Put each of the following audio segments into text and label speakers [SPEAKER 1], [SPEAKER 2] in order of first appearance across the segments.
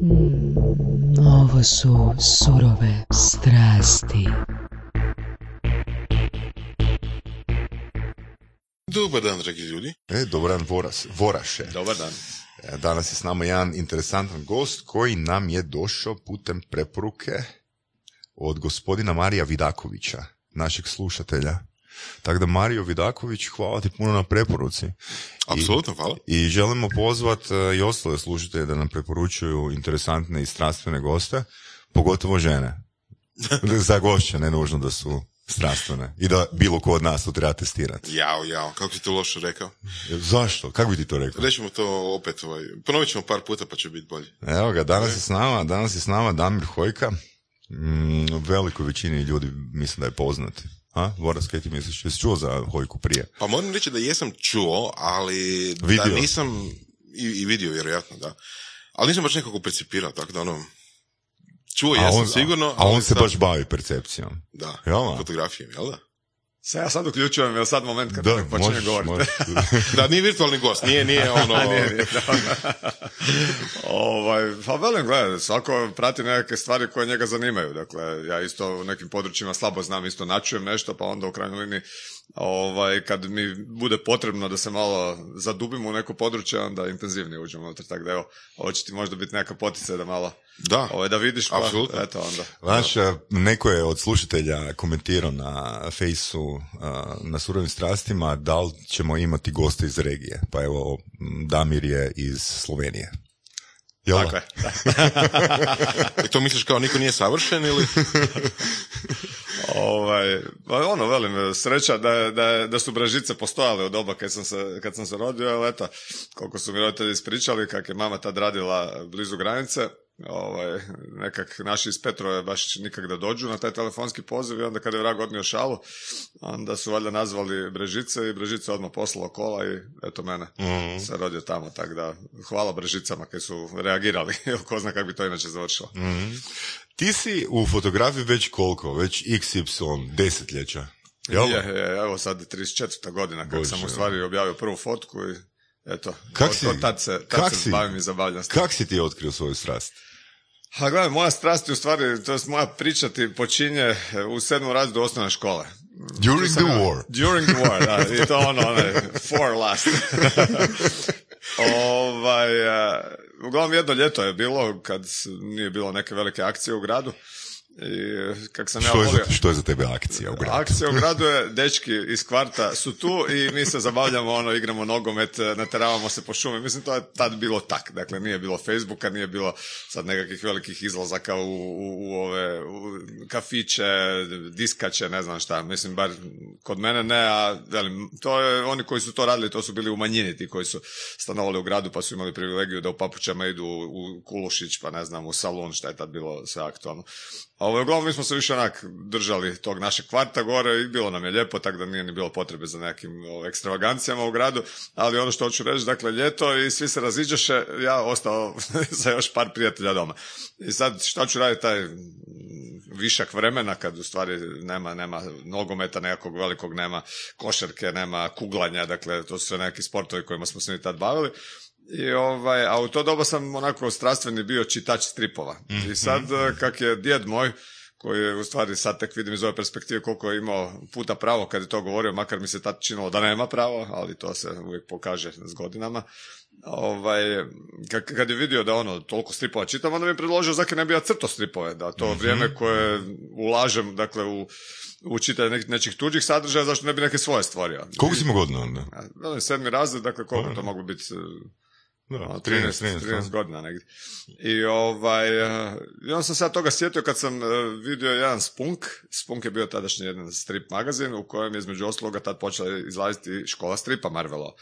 [SPEAKER 1] Ovo su surove strasti.
[SPEAKER 2] Dobar dan, dragi ljudi.
[SPEAKER 3] E, dobar dan, Voras, Voraše.
[SPEAKER 2] Dobar dan.
[SPEAKER 3] E, Danas je s nama jedan interesantan gost koji nam je došao putem preporuke od gospodina Marija Vidakovića, našeg slušatelja. Tako da Mario Vidaković, hvala ti puno na preporuci.
[SPEAKER 2] Apsolutno, hvala.
[SPEAKER 3] I želimo pozvat e, i ostale slušatelje da nam preporučuju interesantne i strastvene goste, pogotovo žene. Za gošće, ne nužno da su strastvene. I da bilo ko od nas to treba testirati.
[SPEAKER 2] Jao, jao, kako si to loše rekao?
[SPEAKER 3] Zašto? Kako bi ti to rekao?
[SPEAKER 2] Rećemo to opet, ovaj, ponovit ćemo par puta pa će biti bolje.
[SPEAKER 3] Evo ga, danas je s nama, danas je s nama Damir Hojka. Mm, velikoj većini ljudi mislim da je poznat. A? Voras, kaj ti misliš? Jesi čuo za Hojku prije?
[SPEAKER 2] Pa moram reći da jesam čuo, ali da
[SPEAKER 3] Vidio.
[SPEAKER 2] nisam, i, i vidio vjerojatno, da. Ali nisam baš nekako percipirao, tako da ono, čuo
[SPEAKER 3] a
[SPEAKER 2] jesam
[SPEAKER 3] on,
[SPEAKER 2] sigurno.
[SPEAKER 3] A on
[SPEAKER 2] ali
[SPEAKER 3] se baš bavi percepcijom.
[SPEAKER 2] Da,
[SPEAKER 3] Jel da?
[SPEAKER 2] fotografijom, jel da?
[SPEAKER 4] Se ja sad uključujem, je sad moment kad
[SPEAKER 3] Da,
[SPEAKER 4] počinje govoriti.
[SPEAKER 3] možeš.
[SPEAKER 2] Da, nije virtualni gost, nije, nije ono...
[SPEAKER 4] Nije, nije, ovaj, pa velim, gledaj, svako prati neke stvari koje njega zanimaju. Dakle, ja isto u nekim područjima slabo znam, isto načujem nešto, pa onda u krajnjoj liniji ovaj, kad mi bude potrebno da se malo zadubimo u neko područje, onda intenzivnije uđemo unutra. Tako da evo, ovo će ti možda biti neka poticaj da malo
[SPEAKER 2] Da,
[SPEAKER 4] ovaj, da vidiš, pa
[SPEAKER 2] Apsolutno.
[SPEAKER 4] eto onda.
[SPEAKER 3] Znaš, a, neko je od slušatelja komentirao na fejsu a, na surovim strastima da li ćemo imati goste iz regije. Pa evo, Damir je iz Slovenije. Jel?
[SPEAKER 4] Tako je.
[SPEAKER 2] I to misliš kao niko nije savršen ili...
[SPEAKER 4] Ovaj, pa ono, velim, sreća da, da, da su Brežice postojale u doba kad sam se, kad sam se rodio, ali eto, koliko su mi roditelji ispričali, kak je mama tad radila blizu granice, ovaj, nekak naši iz Petrove baš nikak da dođu na taj telefonski poziv i onda kad je vrag odnio šalu, onda su valjda nazvali Brežice i Brežice odmah poslalo kola i eto mene se rodio tamo, tako da hvala Brežicama koji su reagirali, ko zna kako bi to inače završilo.
[SPEAKER 3] Ti si u fotografiji već koliko? Već XY desetljeća. Jel?
[SPEAKER 4] Je, je, evo sad 34. godina kad sam u stvari objavio prvu fotku i eto,
[SPEAKER 3] Kak
[SPEAKER 4] od,
[SPEAKER 3] si-
[SPEAKER 4] od tad se, tad
[SPEAKER 3] kak
[SPEAKER 4] se
[SPEAKER 3] si-
[SPEAKER 4] bavim i zabavljam. s tim.
[SPEAKER 3] Kak si ti otkrio svoju strast?
[SPEAKER 4] A gledaj, moja strast je u stvari, to jest moja priča ti počinje u sedmom razredu osnovne škole.
[SPEAKER 3] During the war.
[SPEAKER 4] During the war, da, i to ono, one, for last. ovaj, a, uglavnom jedno ljeto je bilo, kad nije bilo neke velike akcije u gradu. I kak sam ja
[SPEAKER 3] Što je,
[SPEAKER 4] volio...
[SPEAKER 3] za, što je za tebe akcija u gradu?
[SPEAKER 4] Akcija u gradu je, dečki iz kvarta su tu i mi se zabavljamo, ono, igramo nogomet, nateravamo se po šumi. Mislim, to je tad bilo tak. Dakle, nije bilo Facebooka, nije bilo sad nekakvih velikih izlazaka u, u, u ove u kafiće, diskače, ne znam šta. Mislim, bar kod mene ne, a velim, to je, oni koji su to radili, to su bili u manjini, ti koji su stanovali u gradu pa su imali privilegiju da u papučama idu u, u Kulušić, pa ne znam, u salon, šta je tad bilo sve aktualno. A ovo, uglavnom mi smo se više onak držali tog našeg kvarta gore i bilo nam je lijepo, tako da nije ni bilo potrebe za nekim o, ekstravagancijama u gradu, ali ono što hoću reći, dakle, ljeto i svi se raziđaše, ja ostao sa još par prijatelja doma. I sad šta ću raditi taj višak vremena kad u stvari nema, nema nogometa nekakvog velikog, nema košarke, nema kuglanja, dakle to su sve neki sportovi kojima smo se mi tad bavili. I ovaj, a u to doba sam onako strastveni bio čitač stripova. I sad eh, kak je djed moj, koji je u stvari sad tek vidim iz ove perspektive koliko je imao puta pravo kad je to govorio, makar mi se tad činilo da nema pravo, ali to se uvijek pokaže s godinama. Ovaj, kad, je vidio da ono toliko stripova čitam, onda mi je predložio zakaj ne bi ja crto stripove, da to vrijeme koje ulažem, dakle u, u čitanje nekih nečih tuđih sadržaja, zašto ne bi neke svoje stvorio.
[SPEAKER 3] Koliko si imao godina onda?
[SPEAKER 4] Sedmi razred, dakle koliko to moglo biti, eh,
[SPEAKER 3] Da,
[SPEAKER 4] ono,
[SPEAKER 3] 13,
[SPEAKER 4] 13,
[SPEAKER 3] 13,
[SPEAKER 4] 13 godina negdje. I ovaj, eh, i onda sam se ja toga sjetio kad sam eh, vidio jedan Spunk, Spunk je bio tadašnji jedan strip magazin u kojem je između ostaloga tad počela izlaziti škola stripa Marvelo.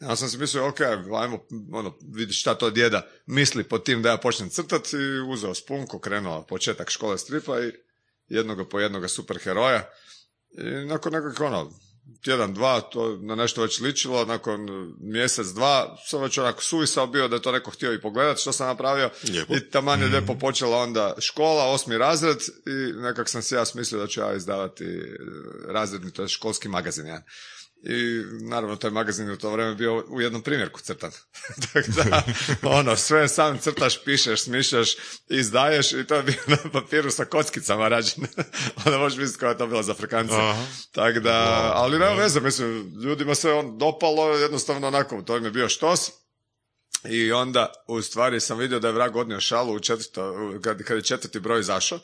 [SPEAKER 4] Ja sam si mislio, ok, ajmo, ono, vidiš šta to djeda misli pod tim da ja počnem crtati i uzeo Spunk, okrenuo početak škole stripa i jednoga po jednoga superheroja. I nakon nekog, ono, tjedan, dva, to na nešto već ličilo, nakon mjesec, dva, sam već onako suvisao bio da je to neko htio i pogledat što sam napravio.
[SPEAKER 2] Lijepo.
[SPEAKER 4] I taman je lijepo počela onda škola, osmi razred i nekak sam si ja smislio da ću ja izdavati eh, razredni, to je školski magazin, ja. I naravno taj magazin je u to vrijeme bio u jednom primjerku crtan. Tako da, ono, sve sam crtaš, pišeš, smišljaš, izdaješ i to je bio na papiru sa kockicama rađen. Onda možeš misliti koja je to bila za Afrikance. Tako da, ali nema veze, mislim, ljudima se on dopalo, jednostavno onako, to im je bio štos. I onda, u stvari, sam vidio da je vrag odnio šalu u četvrto, kad, kad je četvrti broj izašao,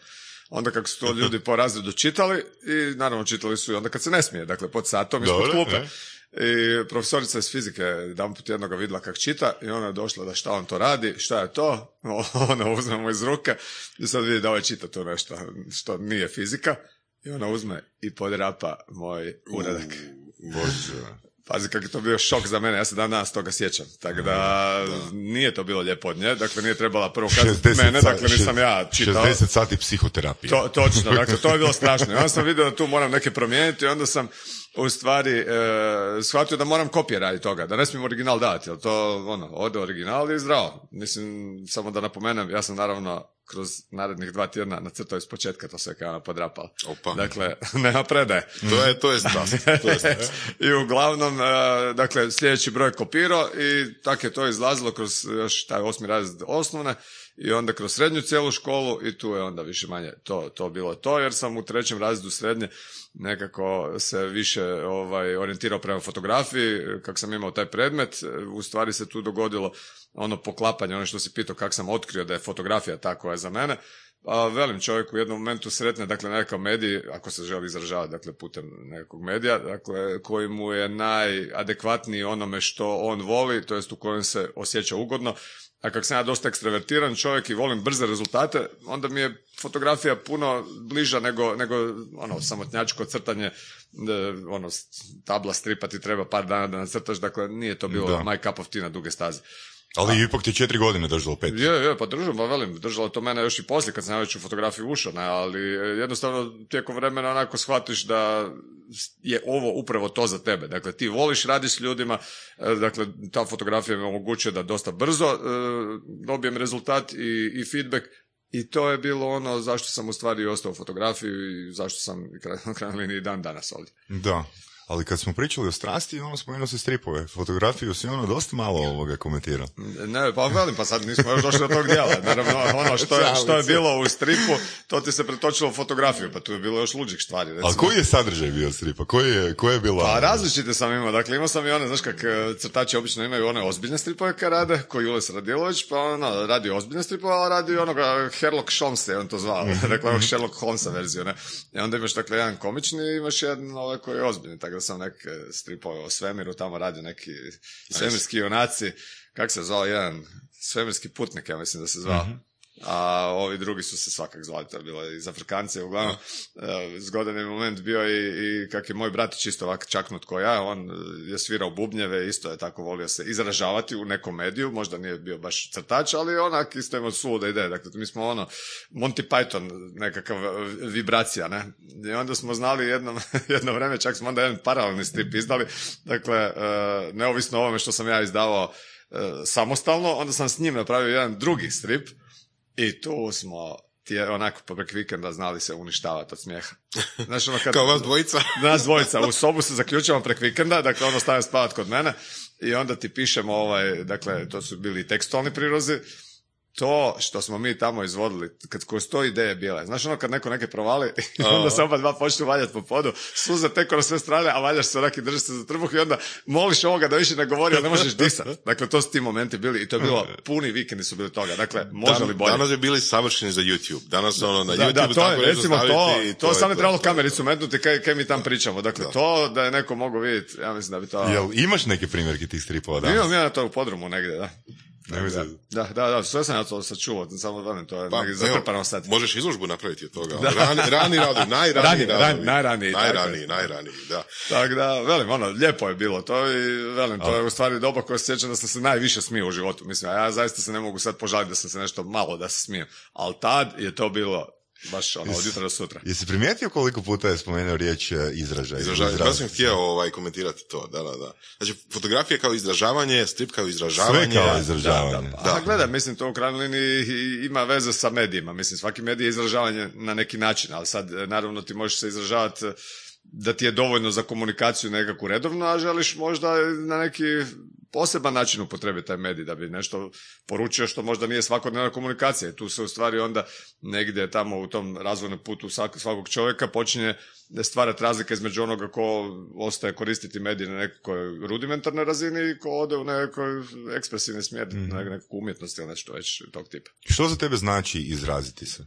[SPEAKER 4] onda kako su to ljudi po razredu čitali i naravno čitali su i onda kad se ne smije, dakle pod satom ispod klupe.
[SPEAKER 3] e.
[SPEAKER 4] I profesorica iz fizike jedan put jednoga vidjela kak čita i ona je došla da šta on to radi, šta je to, ona uzme mu iz ruke i sad vidi da ovaj čita to nešto što nije fizika i ona uzme i podrapa moj uradak.
[SPEAKER 3] Bože.
[SPEAKER 4] Pazi kak je to bio šok za mene, ja se dan danas toga sjećam. Tako da, nije to bilo lijepo od nje, dakle nije trebala prvo kazati
[SPEAKER 3] 60
[SPEAKER 4] mene, dakle nisam ja čitao.
[SPEAKER 3] 60 sati psihoterapije.
[SPEAKER 4] To, točno, dakle, to je bilo strašno. I onda sam vidio da tu moram neke promijeniti i onda sam u stvari e, shvatio da moram kopije raditi toga, da ne smijem original dati, jer to, ono, ode original i zdravo. Mislim, samo da napomenem, ja sam naravno kroz narednih dva tjedna nacrtao iz početka to sve kao ona podrapala.
[SPEAKER 2] Opa.
[SPEAKER 4] Dakle, nema predaje.
[SPEAKER 2] To je, to je strast. To je strast.
[SPEAKER 4] I uglavnom, e, dakle, sljedeći broj kopirao i tako je to izlazilo kroz još taj osmi razred osnovne i onda kroz srednju cijelu školu i tu je onda više manje to, to bilo to, jer sam u trećem razredu srednje nekako se više ovaj, orijentirao prema fotografiji, kako sam imao taj predmet, u stvari se tu dogodilo ono poklapanje, ono što si pitao kako sam otkrio da je fotografija ta je za mene, a velim čovjek u jednom momentu sretne, dakle nekakav medij, ako se želi izražavati, dakle putem nekog medija, dakle koji mu je najadekvatniji onome što on voli, to jest u kojem se osjeća ugodno, a kako sam ja dosta ekstravertiran čovjek i volim brze rezultate, onda mi je fotografija puno bliža nego, nego ono, samotnjačko crtanje, e, ono, tabla stripa ti treba par dana da nacrtaš, dakle nije to bilo
[SPEAKER 3] Da.
[SPEAKER 4] my cup of tea na duge staze.
[SPEAKER 3] Ali ipak ti četiri godine držalo pet.
[SPEAKER 4] Je, je, pa držim, pa velim, držalo to mene još i poslije kad sam ja već u fotografiju ušao, ne, ali e, jednostavno tijekom vremena onako shvatiš da je ovo upravo to za tebe. Dakle, ti voliš, radiš s ljudima, e, dakle, ta fotografija mi omogućuje da dosta brzo e, dobijem rezultat i, i feedback i to je bilo ono zašto sam u stvari i ostao u fotografiju i zašto sam i na krajnjoj liniji dan danas ovdje.
[SPEAKER 3] Da. Ali kad smo pričali o strasti, ono spomenuo se stripove. Fotografiju si ono dosta malo ovoga komentirao.
[SPEAKER 4] Ne, pa velim, pa sad nismo još došli do tog dijela. Naravno, ono što je, što je bilo u stripu, to ti se pretočilo u fotografiju, pa tu je bilo još luđih stvari. Recimo.
[SPEAKER 3] Ali koji je sadržaj bio stripa? Koji je, koja je bila...
[SPEAKER 4] Pa različite sam imao, dakle imao sam i one, znaš kak e, crtači obično imaju one ozbiljne stripove kad rade, koji Jules Radilović, pa ono, radi ozbiljne stripove, ali radi onoga Herlock Holmes je on to zvao, dakle ovog Sherlock Holmesa verziju, ne. I onda imaš dakle jedan komični imaš jedan ovaj koji je ozbiljni, tako da sam neke stripove o svemiru tamo radio neki svemirski junaci, kak se zvao jedan svemirski putnik, ja mislim da se zvao. A ovi drugi su se svakak zvali, to je bilo iz Afrikancije, uglavnom. E, zgodan je moment bio i, i kak je moj bratić isto ovak čaknut ko ja, on je svirao bubnjeve, isto je tako volio se izražavati u nekom mediju, možda nije bio baš crtač, ali onak isto imao suluda ideja, dakle mi smo ono Monty Python nekakav vibracija, ne, i onda smo znali jedno, jedno vreme, čak smo onda jedan paralelni strip izdali, dakle e, neovisno o ovome što sam ja izdavao e, samostalno, onda sam s njim napravio jedan drugi strip, i tu smo ti onako po prek vikenda znali se uništavati od smijeha. Znaš, ono kad,
[SPEAKER 2] Kao vas dvojica.
[SPEAKER 4] nas dvojica, u sobu se zaključavamo prek vikenda, dakle ono stavim spavat kod mene i onda ti pišemo ovaj, dakle to su bili tekstualni prirozi, to što smo mi tamo izvodili, kad koje sto ideje bile, znaš ono kad neko neke provali i onda se oba dva počnu valjati po podu, suze teko na sve strane, a valjaš se onak i držiš se za trbuh i onda moliš ovoga da više ne govori, a ne možeš disat. Dakle, to su ti momenti bili i to je bilo, puni vikendi su bili toga, dakle, može li bolje?
[SPEAKER 2] Danas bi bili savršeni za YouTube. Danas ono na
[SPEAKER 4] Da,
[SPEAKER 2] YouTube
[SPEAKER 4] da, to
[SPEAKER 2] tako
[SPEAKER 4] je, recimo to,
[SPEAKER 2] i
[SPEAKER 4] to,
[SPEAKER 2] je
[SPEAKER 4] samo ne trebalo
[SPEAKER 2] to.
[SPEAKER 4] kamericu metnuti kaj, kaj mi tam pričamo. Dakle, to da je neko mogao vidjeti, ja mislim da bi to...
[SPEAKER 3] Jel imaš neke primjerke tih stripova danas?
[SPEAKER 4] Imam ja to u podrumu negdje, da. Da, da, da, da, sve sam ja to sačuvao, samo velim, to je
[SPEAKER 2] Pa,
[SPEAKER 4] zatrpano sad.
[SPEAKER 2] Možeš izložbu napraviti od toga. Rani, rani radovi, najraniji
[SPEAKER 4] Rani, rani,
[SPEAKER 2] radovi.
[SPEAKER 4] najraniji.
[SPEAKER 2] Najraniji, najraniji, da.
[SPEAKER 4] Tako da, velim, ono, lijepo je bilo to i velim, to je u stvari doba koja se sjećam da sam se najviše smio u životu. Mislim, a ja zaista se ne mogu sad požaliti da sam se nešto malo da se smio. Ali tad je to bilo baš ono, od jutra do sutra.
[SPEAKER 3] Jesi primijetio koliko puta je spomenuo riječ e, izražaj?
[SPEAKER 2] Izražavanje.
[SPEAKER 3] Izraz-
[SPEAKER 2] Ja sam htio ovaj, komentirati to, da, da, da. Znači, fotografija kao izražavanje, strip kao izražavanje.
[SPEAKER 3] Sve kao izražavanje.
[SPEAKER 4] Da, A gledaj, mislim, to u krajnjoj liniji ima veze sa medijima. Mislim, svaki medij je izražavanje na neki način, ali sad, e, naravno, ti možeš se izražavati da ti je dovoljno za komunikaciju nekakvu redovno, a želiš možda na neki poseban način upotrebiti taj medij da bi nešto poručio što možda nije svakodnevna komunikacija. Tu se u stvari onda negdje tamo u tom razvojnom putu svakog čovjeka počinje stvarati razlike između onoga ko ostaje koristiti medije na nekoj rudimentarnoj razini i ko ode u nekoj ekspresivni smjer, mm-hmm. na nekakvu umjetnost ili nešto već tog tipa.
[SPEAKER 3] Što za tebe znači izraziti se?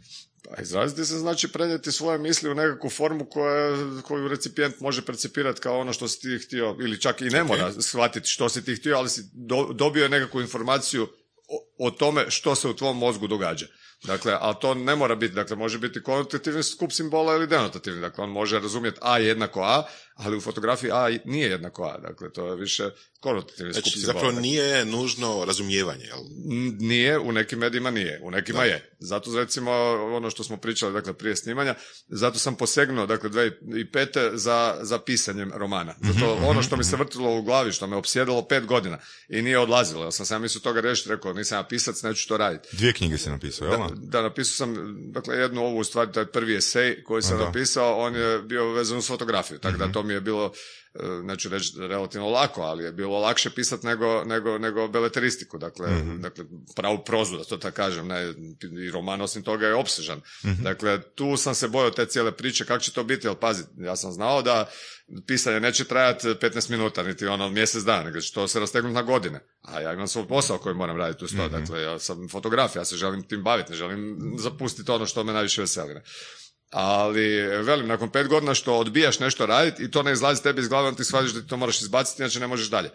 [SPEAKER 4] Pa izraziti se znači prenijeti svoje misli u nekakvu formu koja, koju recipijent može percipirati kao ono što si ti htio, ili čak i ne mora shvatiti što si ti htio, ali si dobio je nekakvu informaciju o, o tome što se u tvom mozgu događa. Dakle, a to ne mora biti, dakle, može biti konotativni skup simbola ili denotativni. Dakle, on može razumjeti A jednako A, ali u fotografiji A nije jednako A. Dakle, to je više konotativni
[SPEAKER 2] znači,
[SPEAKER 4] skup.
[SPEAKER 2] Zapravo nije nužno razumijevanje, jel?
[SPEAKER 4] Nije, u nekim medijima nije, u nekima je. Zato, recimo, ono što smo pričali, dakle, prije snimanja, zato sam posegnuo, dakle, 2005. za, za pisanjem romana. Zato mhm, ono mhm, što mi se mhm. vrtilo u glavi, što me opsjedalo pet godina i nije odlazilo. Ja sam sam mislio toga reći, rekao, nisam ja pisac, neću to raditi.
[SPEAKER 3] Dvije knjige si napisao, jel?
[SPEAKER 4] Da, napisao sam, dakle, jednu ovu, u stvari, taj prvi esej koji sam napisao, on je bio vezan uz fotografiju, tako da to mi je bilo E, neću reći relativno lako, ali je bilo lakše pisati nego, nego, nego beleteristiku, dakle, mm dakle pravu prozu, da to tako kažem, ne, i roman osim toga je opsežan. mm Dakle, tu sam se bojao te cijele priče, kako će to biti, ali pazi, ja sam znao da pisanje neće trajati 15 minuta, niti ono mjesec dana, nego će to se rastegnuti na godine. A ja imam svoj posao koji moram raditi u sto, mm dakle, ja sam fotograf, ja se želim tim baviti, ne želim zapustiti ono što me najviše veseli. Ali, velim, nakon pet godina što odbijaš nešto raditi i to ne izlazi tebi iz glave, on ti shvatiš da ti to moraš izbaciti, inače ne možeš dalje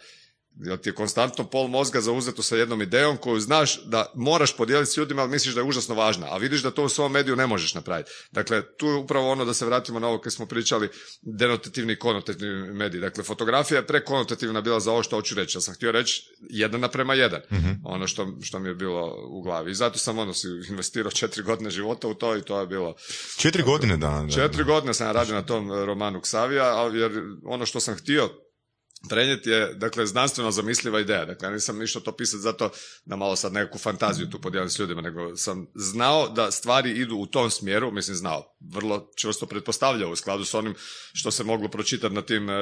[SPEAKER 4] jer ti je konstantno pol mozga zauzeto sa jednom idejom koju znaš da moraš podijeliti s ljudima, ali misliš da je užasno važna, a vidiš da to u svom mediju ne možeš napraviti. Dakle, tu je upravo ono da se vratimo na ovo kad smo pričali denotativni i konotativni mediji. Dakle, fotografija je prekonotativna bila za ovo što hoću reći. Ja sam htio reći jedan naprema jedan, mhm. ono što, što mi je bilo u glavi. I zato sam ono si investirao četiri godine života u to i to je bilo...
[SPEAKER 3] Četiri godine da.
[SPEAKER 4] Četiri godine sam radio na tom romanu Ksavija, jer ono što sam htio prenijeti je, dakle, znanstveno zamisliva ideja. Dakle, ja nisam išao to pisati zato da malo sad nekakvu fantaziju tu podijelim s ljudima, nego sam znao da stvari idu u tom smjeru, mislim znao, vrlo čvrsto pretpostavljao u skladu s onim što se moglo pročitati na tim e,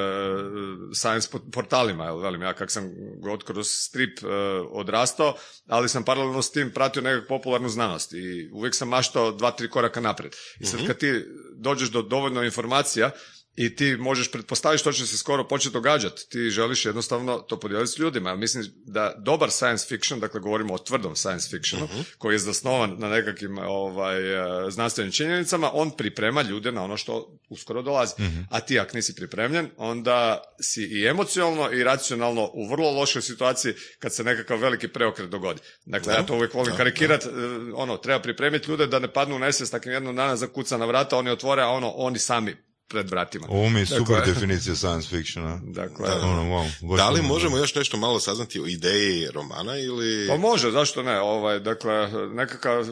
[SPEAKER 4] science portalima, jel, velim, ja kak sam god kroz strip e, odrastao, ali sam paralelno s tim pratio nekakvu popularnu znanost i uvijek sam maštao dva, tri koraka naprijed. I sad mhm. kad ti dođeš do dovoljno informacija, i ti možeš pretpostaviti što će se skoro početi događati. Ti želiš jednostavno to podijeliti s ljudima. Mislim da dobar science fiction, dakle govorimo o tvrdom science fictionu, uh koji je zasnovan na nekakvim ovaj, e, znanstvenim činjenicama, on priprema ljude na ono što uskoro dolazi. uh A ti ako nisi pripremljen, onda si i emocionalno i racionalno u vrlo lošoj situaciji kad se nekakav veliki preokret dogodi. Dakle, ja to uvijek volim karikirat, e, ono, treba pripremiti ljude da ne padnu u nesvijest, takvim jednom dana zakuca na vrata, oni otvore, a ono, oni sami pred vratima.
[SPEAKER 3] Ovo mi je super dakle, definicija science fictiona.
[SPEAKER 4] Dakle,
[SPEAKER 3] ono, wow,
[SPEAKER 2] da li možemo još nešto malo saznati o ideji romana ili...
[SPEAKER 4] Pa može, zašto ne? Ovaj, dakle, nekakva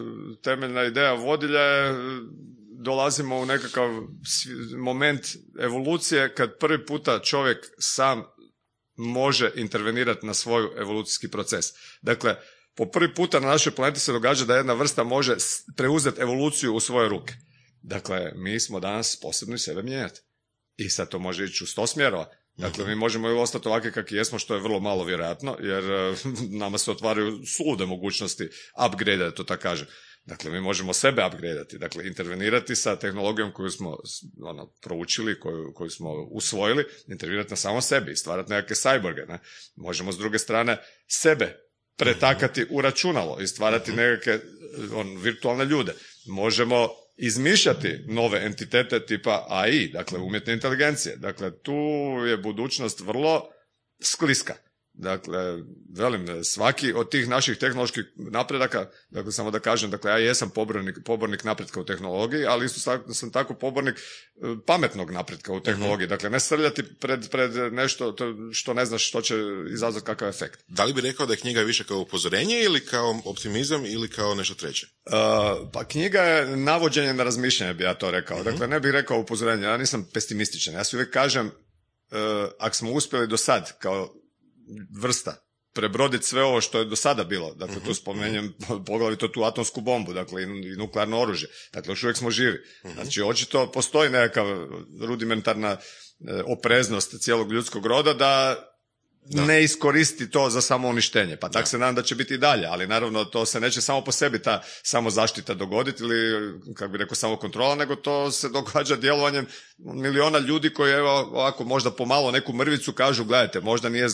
[SPEAKER 4] temeljna ideja vodilja je dolazimo u nekakav moment evolucije kad prvi puta čovjek sam može intervenirati na svoj evolucijski proces. Dakle, po prvi puta na našoj planeti se događa da jedna vrsta može preuzeti evoluciju u svoje ruke. Dakle, mi smo danas sposobni sebe mijenjati. I sad to može ići u sto smjerova. Dakle, mi možemo i ostati ovakvi kakvi jesmo, što je vrlo malo vjerojatno, jer eh, nama se otvaraju sulude mogućnosti upgrade, da to tako kažem. Dakle, mi možemo sebe upgradeati, dakle, intervenirati sa tehnologijom koju smo ono, proučili, koju, koju smo usvojili, intervenirati na samo sebi i stvarati nekakve cyborge. Ne? Možemo s druge strane sebe pretakati u računalo i stvarati nekakve on, virtualne ljude. Možemo izmišljati nove entitete tipa AI, dakle umjetne inteligencije. Dakle, tu je budućnost vrlo skliska. Dakle, velim, svaki od tih naših tehnoloških napredaka, dakle, samo da kažem, dakle, ja jesam pobornik, pobornik napretka u tehnologiji, ali isto sam tako pobornik e, pametnog napretka u tehnologiji. Dakle, ne srljati pred, pred nešto što ne znaš što će izazvati kakav efekt.
[SPEAKER 2] Da li bi rekao da je knjiga više kao upozorenje ili kao optimizam ili kao nešto treće?
[SPEAKER 4] Uh, pa knjiga je navođenje na razmišljanje, bi ja to rekao. uh Dakle, ne bih rekao upozorenje, ja nisam pesimističan. Ja si uvijek kažem, uh, ako smo uspjeli do sad, kao vrsta prebroditi sve ovo što je do sada bilo. Dakle, tu spomenjem poglavito tu atomsku bombu, dakle, i nuklearno oružje. Dakle, još uvijek smo živi. Znači, očito postoji nekakav rudimentarna e, opreznost cijelog ljudskog roda da ne iskoristi to za samouništenje. Pa tak se nadam da će biti i dalje, ali naravno to se neće samo po sebi ta samozaštita dogoditi ili, kako bi rekao, samo kontrola, nego to se događa djelovanjem miliona ljudi koji evo ovako možda pomalo neku mrvicu kažu, gledajte, možda nije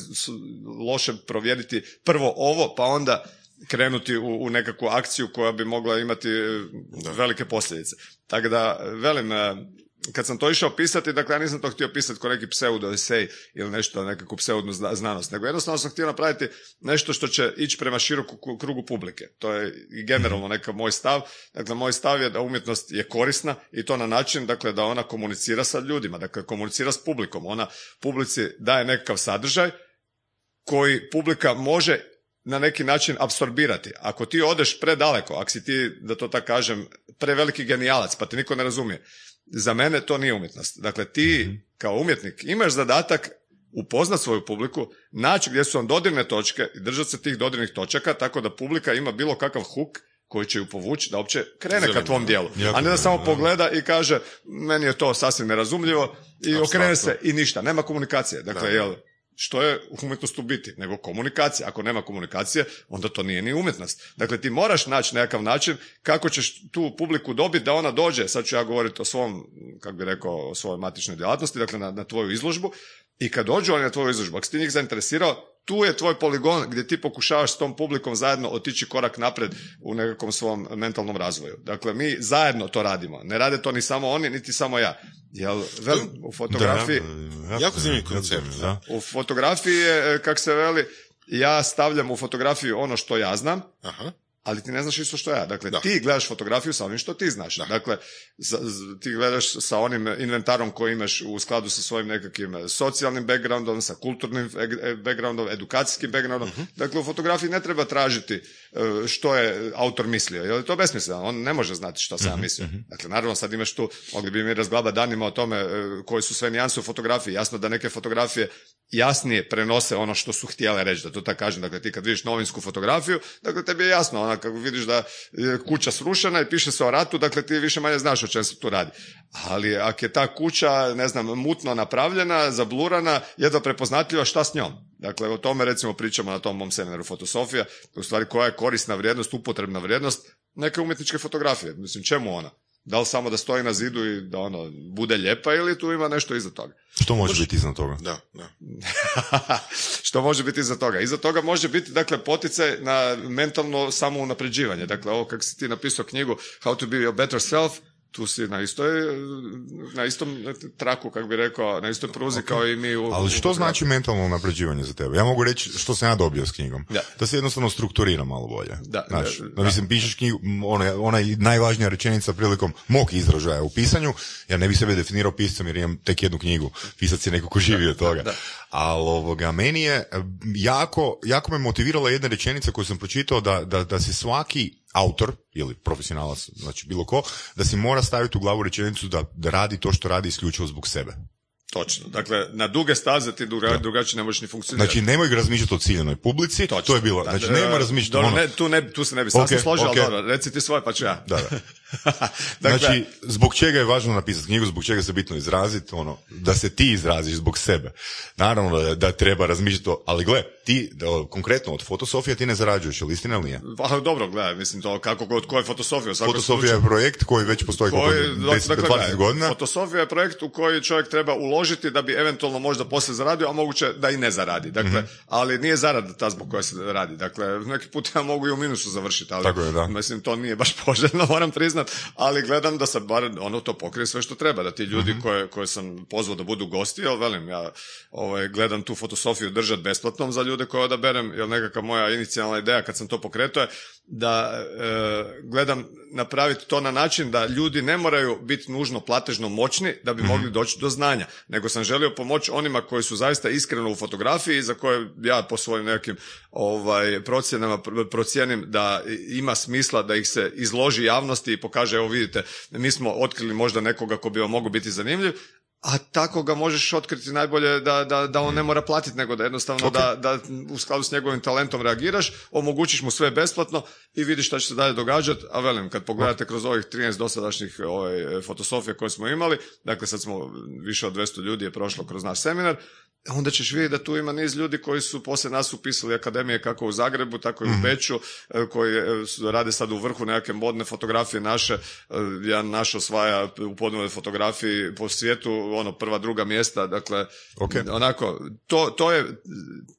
[SPEAKER 4] loše provjeriti prvo ovo, pa onda krenuti u, u nekakvu akciju koja bi mogla imati e, velike posljedice. Tako da, velim, e, kad sam to išao pisati, dakle ja nisam to htio pisati kao neki pseudo esej ili nešto, nekakvu pseudnu zna- znanost, nego jednostavno sam htio napraviti nešto što će ići prema široku krugu publike. To je generalno neka moj stav. Dakle, moj stav je da umjetnost je korisna i to na način, dakle, da ona komunicira sa ljudima, dakle, komunicira s publikom. Ona publici daje nekakav sadržaj koji publika može na neki način apsorbirati. Ako ti odeš predaleko, ako si ti, da to tako kažem, preveliki genijalac, pa te niko ne razumije, za mene to nije umjetnost. Dakle, ti kao umjetnik imaš zadatak upoznat svoju publiku, naći gdje su vam dodirne točke i držati se tih dodirnih točaka tako da publika ima bilo kakav huk koji će ju povući da uopće krene ka
[SPEAKER 2] Zanimljivo.
[SPEAKER 4] tvom dijelu.
[SPEAKER 3] Jako
[SPEAKER 4] A ne da samo
[SPEAKER 3] da.
[SPEAKER 4] pogleda i kaže meni je to sasvim nerazumljivo i okrene se i ništa. Nema komunikacije. Dakle,
[SPEAKER 2] Da.
[SPEAKER 4] jel, što je umjetnost u biti, nego komunikacija. Ako nema komunikacije, onda to nije ni umjetnost. Dakle, ti moraš naći nekakav način kako ćeš tu publiku dobiti da ona dođe, sad ću ja govoriti o svom, kako bi rekao, o svojoj matičnoj djelatnosti, dakle na, na tvoju izložbu, i kad dođu oni na tvoju izložbu, ako si ti njih zainteresirao, tu je tvoj poligon gdje ti pokušavaš s tom publikom zajedno otići korak napred u nekakvom svom mentalnom razvoju. Dakle, mi zajedno to radimo. Ne rade to ni samo oni, niti samo ja. Jel, velim, u fotografiji,
[SPEAKER 2] Jako zanimljiv koncept,
[SPEAKER 3] Da.
[SPEAKER 4] u fotografiji je, e, kak se veli, ja stavljam u fotografiju ono što ja znam,
[SPEAKER 2] Aha.
[SPEAKER 4] Ali ti ne znaš isto što ja. Dakle,
[SPEAKER 2] Da.
[SPEAKER 4] ti gledaš fotografiju sa onim što ti znaš. Dakle, za- z- ti gledaš sa onim inventarom koji imaš u skladu sa svojim nekakvim socijalnim backgroundom, sa kulturnim e- e- backgroundom, edukacijskim backgroundom.
[SPEAKER 2] Mhm.
[SPEAKER 4] Dakle, u fotografiji ne treba tražiti e, što je autor mislio, jer je to besmisleno. On ne može znati što
[SPEAKER 2] Mhm,
[SPEAKER 4] sam ja mislio. Dakle, naravno, sad imaš tu, mogli bi mi razglabati danima o tome koji su sve nijanse u fotografiji. Jasno da neke fotografije jasnije prenose ono što su htjele reći, da to tako kažem. Dakle, ti kad vidiš novinsku fotografiju, dakle, tebi je jasno, ona kako vidiš da je kuća srušena i piše se o ratu, dakle, ti više manje znaš o čem se tu radi. Ali ako je ta kuća, ne znam, mutno napravljena, zablurana, jedva prepoznatljiva, šta s njom? Dakle, o tome recimo pričamo na tom mom seminaru fotosofija, u stvari koja je korisna vrijednost, upotrebna vrijednost neke umjetničke fotografije. Mislim, čemu ona? Da li samo da stoji na zidu i da ono bude lijepa ili tu ima nešto iza toga?
[SPEAKER 3] Što može biti iznad toga?
[SPEAKER 2] Da, da.
[SPEAKER 4] što može biti iza toga? Iza toga može biti dakle poticaj na mentalno samounapređivanje. Dakle, ovo kako si ti napisao knjigu How to be your better self, tu si na istoj, na istom traku, kako bi rekao, na istoj pruzi kao i mi u...
[SPEAKER 3] Ali
[SPEAKER 4] u
[SPEAKER 3] što
[SPEAKER 4] fotografiji.
[SPEAKER 3] znači mentalno napređivanje za tebe? Ja mogu reći što sam ja dobio s knjigom.
[SPEAKER 4] Da.
[SPEAKER 3] Da se jednostavno strukturira malo bolje.
[SPEAKER 4] Da,
[SPEAKER 3] Znaš,
[SPEAKER 4] da,
[SPEAKER 3] da, mislim, pišeš knjigu, ona, ona je najvažnija rečenica prilikom mog izražaja u pisanju. Ja ne bi sebe definirao piscem jer imam tek jednu knjigu. Pisac je neko ko živi od toga. Ali ovoga, meni je jako, jako me motivirala jedna rečenica koju sam pročitao da, da, da se svaki autor ili profesionalac, znači bilo ko, da si mora staviti u glavu rečenicu da, da radi to što radi isključivo zbog sebe.
[SPEAKER 4] Točno. Dakle, na duge staze ti druga, drugačije ne možeš ni funkcionirati.
[SPEAKER 3] Znači, nemoj razmišljati o ciljenoj publici,
[SPEAKER 4] Točno.
[SPEAKER 3] to je bilo.
[SPEAKER 4] Da,
[SPEAKER 3] Znači, nema razmišljati
[SPEAKER 4] dobro,
[SPEAKER 3] ono...
[SPEAKER 4] ne, tu, ne, tu se ne bi sasvim
[SPEAKER 3] Ok,
[SPEAKER 4] složio,
[SPEAKER 3] ok.
[SPEAKER 4] ali dobro, reci ti svoje, pa ću ja.
[SPEAKER 3] Da, da.
[SPEAKER 4] dakle,
[SPEAKER 3] Znači, zbog čega je važno napisati knjigu, zbog čega se bitno izraziti, ono, da se ti izraziš zbog sebe. Naravno da, da treba razmišljati o, ali gle, ti, da, konkretno od fotosofija ti ne zarađuješ, ili istina ili nije?
[SPEAKER 4] Pa dobro, gledaj, mislim to kako god, ko je fotosofija.
[SPEAKER 3] Fotosofija je projekt koji već postoji
[SPEAKER 4] koji,
[SPEAKER 3] 10,
[SPEAKER 4] dakle,
[SPEAKER 3] 20
[SPEAKER 4] gledaj,
[SPEAKER 3] godina.
[SPEAKER 4] Fotosofija je projekt u koji čovjek treba uložiti da bi eventualno možda poslije zaradio, a moguće da i ne zaradi. Dakle,
[SPEAKER 3] Mhm.
[SPEAKER 4] ali nije zarada ta zbog koje se radi. Dakle, neki put ja mogu i u minusu završiti, ali
[SPEAKER 3] Tako je, da.
[SPEAKER 4] mislim to nije baš poželjno, moram priznat, ali gledam da se bar ono to pokrije sve što treba, da ti ljudi
[SPEAKER 3] Mhm.
[SPEAKER 4] koje, koje sam pozvao da budu gosti, jel velim, ja ovaj, gledam tu fotosofiju držati besplatnom za ljude koje odaberem, jer nekakva moja inicijalna ideja kad sam to pokretao je da e, gledam napraviti to na način da ljudi ne moraju biti nužno platežno moćni da bi mogli doći do znanja, nego sam želio pomoći onima koji su zaista iskreno u fotografiji za koje ja po svojim nekim ovaj procjenama pr- procijenim da ima smisla da ih se izloži javnosti i pokaže evo vidite mi smo otkrili možda nekoga ko bi vam mogao biti zanimljiv a tako ga možeš otkriti najbolje da, da, da on ne mora platiti, nego da jednostavno
[SPEAKER 3] Ok.
[SPEAKER 4] da, da u skladu s njegovim talentom reagiraš, omogućiš mu sve besplatno i vidiš šta će se dalje događati, a velim, kad pogledate kroz ovih 13 dosadašnjih ovaj, fotosofija koje smo imali, dakle sad smo više od 200 ljudi je prošlo kroz naš seminar, onda ćeš vidjeti da tu ima niz ljudi koji su poslije nas upisali akademije kako u Zagrebu, tako i u Beću, e, koji e, su- rade sad u vrhu nekakve modne fotografije naše. E, Jedan naš osvaja u podnoj fotografiji po svijetu, ono prva, druga mjesta, dakle,
[SPEAKER 3] Ok.
[SPEAKER 4] onako, to, to je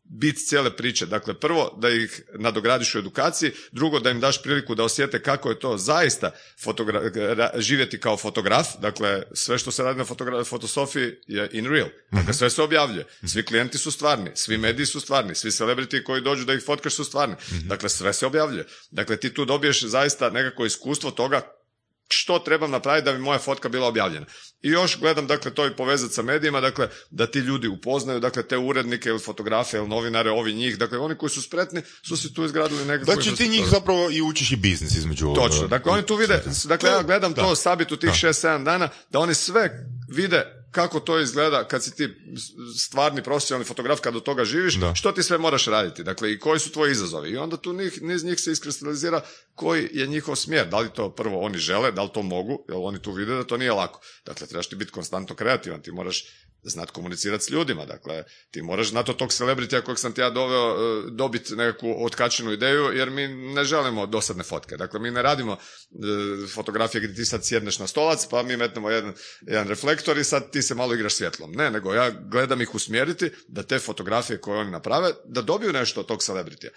[SPEAKER 4] bit cijele priče. Dakle, prvo da ih nadogradiš u edukaciji, drugo da im daš priliku da osjete kako je to zaista fotogra- živjeti kao fotograf, dakle sve što se radi na fotogra- fotosofiji je in real, dakle sve se objavljuje, svi klijenti su stvarni, svi mediji su stvarni, svi celebrity koji dođu da ih fotkaš su stvarni, dakle sve se objavljuje. Dakle ti tu dobiješ zaista nekako iskustvo toga što trebam napraviti da bi moja fotka bila objavljena. I još gledam, dakle, to i povezati sa medijima, dakle, da ti ljudi upoznaju, dakle, te urednike ili fotografe ili novinare, ovi njih, dakle, oni koji su spretni su si tu izgradili nekakvu
[SPEAKER 3] Znači ti njih zapravo i učiš i biznis između...
[SPEAKER 4] Točno, dakle oni tu vide, dakle ja gledam
[SPEAKER 3] Da.
[SPEAKER 4] to sabit u tih 6-7 dana, da oni sve vide kako to izgleda kad si ti stvarni profesionalni fotograf, kad do toga živiš,
[SPEAKER 3] Da.
[SPEAKER 4] što ti sve moraš raditi, dakle i koji su tvoji izazovi. I onda tu njih, niz njih se iskristalizira koji je njihov smjer, da li to prvo oni žele, da li to mogu, jer oni tu vide da to nije lako. Dakle, trebaš ti biti konstantno kreativan, ti moraš znati komunicirati s ljudima, dakle, ti moraš znati od tog celebritija kojeg sam ti ja doveo e, dobiti nekakvu otkačenu ideju, jer mi ne želimo dosadne fotke. Dakle, mi ne radimo e, fotografije gdje ti sad sjedneš na stolac, pa mi metnemo jedan, jedan reflektor i sad ti se malo igraš svjetlom. Ne, nego ja gledam ih usmjeriti da te fotografije koje oni naprave, da dobiju nešto od tog celebritija.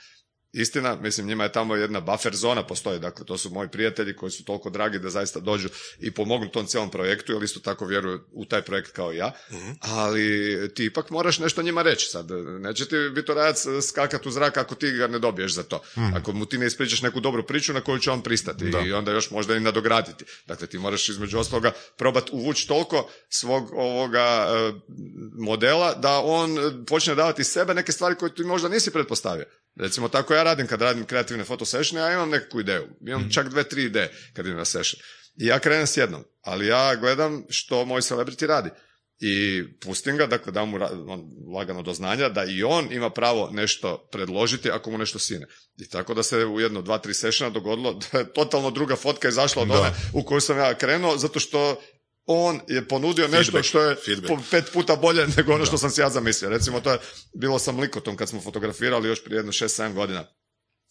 [SPEAKER 4] Istina, mislim, njima je tamo jedna buffer zona postoji, dakle, to su moji prijatelji koji su toliko dragi da zaista dođu i pomognu tom cijelom projektu, jer isto tako vjeruju u taj projekt kao i ja, ali ti ipak moraš nešto njima reći sad, neće ti bitorajac skakat u zrak ako ti ga ne dobiješ za to, ako mu ti ne ispričaš neku dobru priču na koju će on pristati
[SPEAKER 3] Da.
[SPEAKER 4] i onda još možda i nadograditi. Dakle, ti moraš između ostaloga probati uvući toliko svog ovoga e, modela da on počne davati sebe neke stvari koje ti možda nisi pretpostavio. Recimo tako ja radim kad radim kreativne fotosessione, ja imam nekakvu ideju. Imam čak dve, tri ideje kad idem na session. I ja krenem s jednom, ali ja gledam što moj celebrity radi. I pustim ga, dakle dam mu on, lagano do znanja da i on ima pravo nešto predložiti ako mu nešto sine. I tako da se u jedno, dva, tri sessiona dogodilo da je totalno druga fotka izašla od one u koju sam ja krenuo, zato što on je ponudio nešto
[SPEAKER 2] Feedback,
[SPEAKER 4] što je
[SPEAKER 2] feedback.
[SPEAKER 4] pet puta bolje nego ono što sam si ja zamislio. Recimo, to je bilo sam likotom kad smo fotografirali još prije jedno 6-7 godina.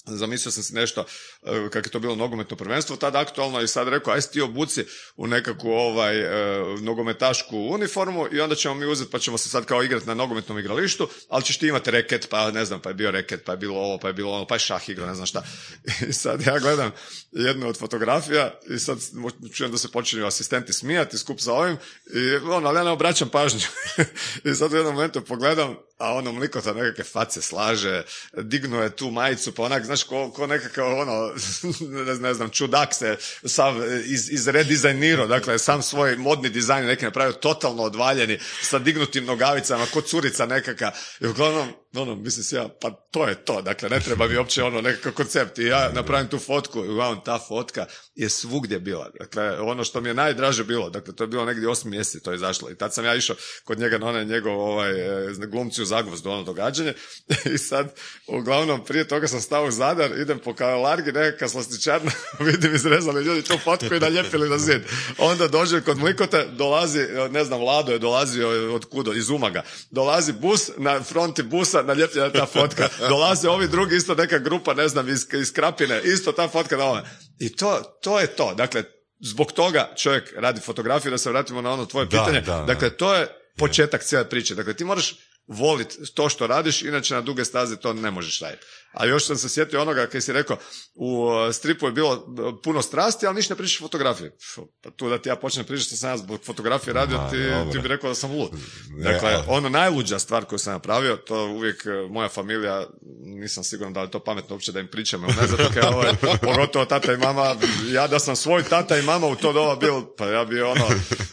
[SPEAKER 4] Zamislio sam si nešto, e, kako je to bilo nogometno prvenstvo, tada aktualno i sad rekao, aj ti obuci u nekakvu ovaj, e, nogometašku uniformu i onda ćemo mi uzeti pa ćemo se sad kao igrati na nogometnom igralištu, ali ćeš ti imati reket, pa ne znam, pa je bio reket, pa je bilo ovo, pa je bilo ono, pa je šah igra, ne znam šta. I sad ja gledam jednu od fotografija i sad čujem da se počinju asistenti smijati skup sa ovim i ono, ali ja ne obraćam pažnju. I sad u jednom momentu pogledam, a ono mlikota nekakve face slaže, dignuo je tu majicu, pa onak, znaš, ko, ko nekakav, ono, ne, znam, čudak se sav iz, izredizajnirao, dakle, sam svoj modni dizajn neki napravio totalno odvaljeni, sa dignutim nogavicama, ko curica nekaka. I uglavnom, ono, mislim si ja, pa to je to, dakle, ne treba mi uopće ono nekakav koncept. I ja napravim tu fotku, i uglavnom ta fotka je svugdje bila. Dakle, ono što mi je najdraže bilo, dakle, to je bilo negdje osmi mjeseci, to je izašlo. I tad sam ja išao kod njega na onaj njegov ovaj, e, glumci u Zagvozdu, ono događanje. I sad, uglavnom, prije toga sam stao u Zadar, idem po Karolargi, nekakva slastičarna, vidim izrezali ljudi tu fotku i naljepili na zid. Onda dođe kod Mlikote, dolazi, ne znam, Vlado je dolazio od kudo, iz Umaga. Dolazi bus, na fronti busa naljepljena ta fotka. Dolaze ovi drugi, isto neka grupa, ne znam, iz, iz Krapine, isto ta fotka na ovome. I to, to je to. Dakle, zbog toga čovjek radi fotografiju, da se vratimo na ono tvoje
[SPEAKER 3] Da,
[SPEAKER 4] pitanje.
[SPEAKER 3] da, da.
[SPEAKER 4] Dakle, to je početak cijele priče. Dakle, ti moraš voliti to što radiš, inače na duge staze to ne možeš raditi. A još sam se sjetio onoga kad si rekao, u uh, stripu je bilo uh, puno strasti, ali ništa ne pričaš fotografije. Pa tu da ti ja počnem pričati što sam ja zbog fotografije radio, ti, ti bi rekao da sam lud. Dakle, ono najluđa stvar koju sam napravio, to uvijek uh, moja familija, nisam siguran da li to pametno uopće da im pričam, ne zato kaj ovaj, pogotovo tata i mama, ja da sam svoj tata i mama u to doba bil, pa ja bi ono,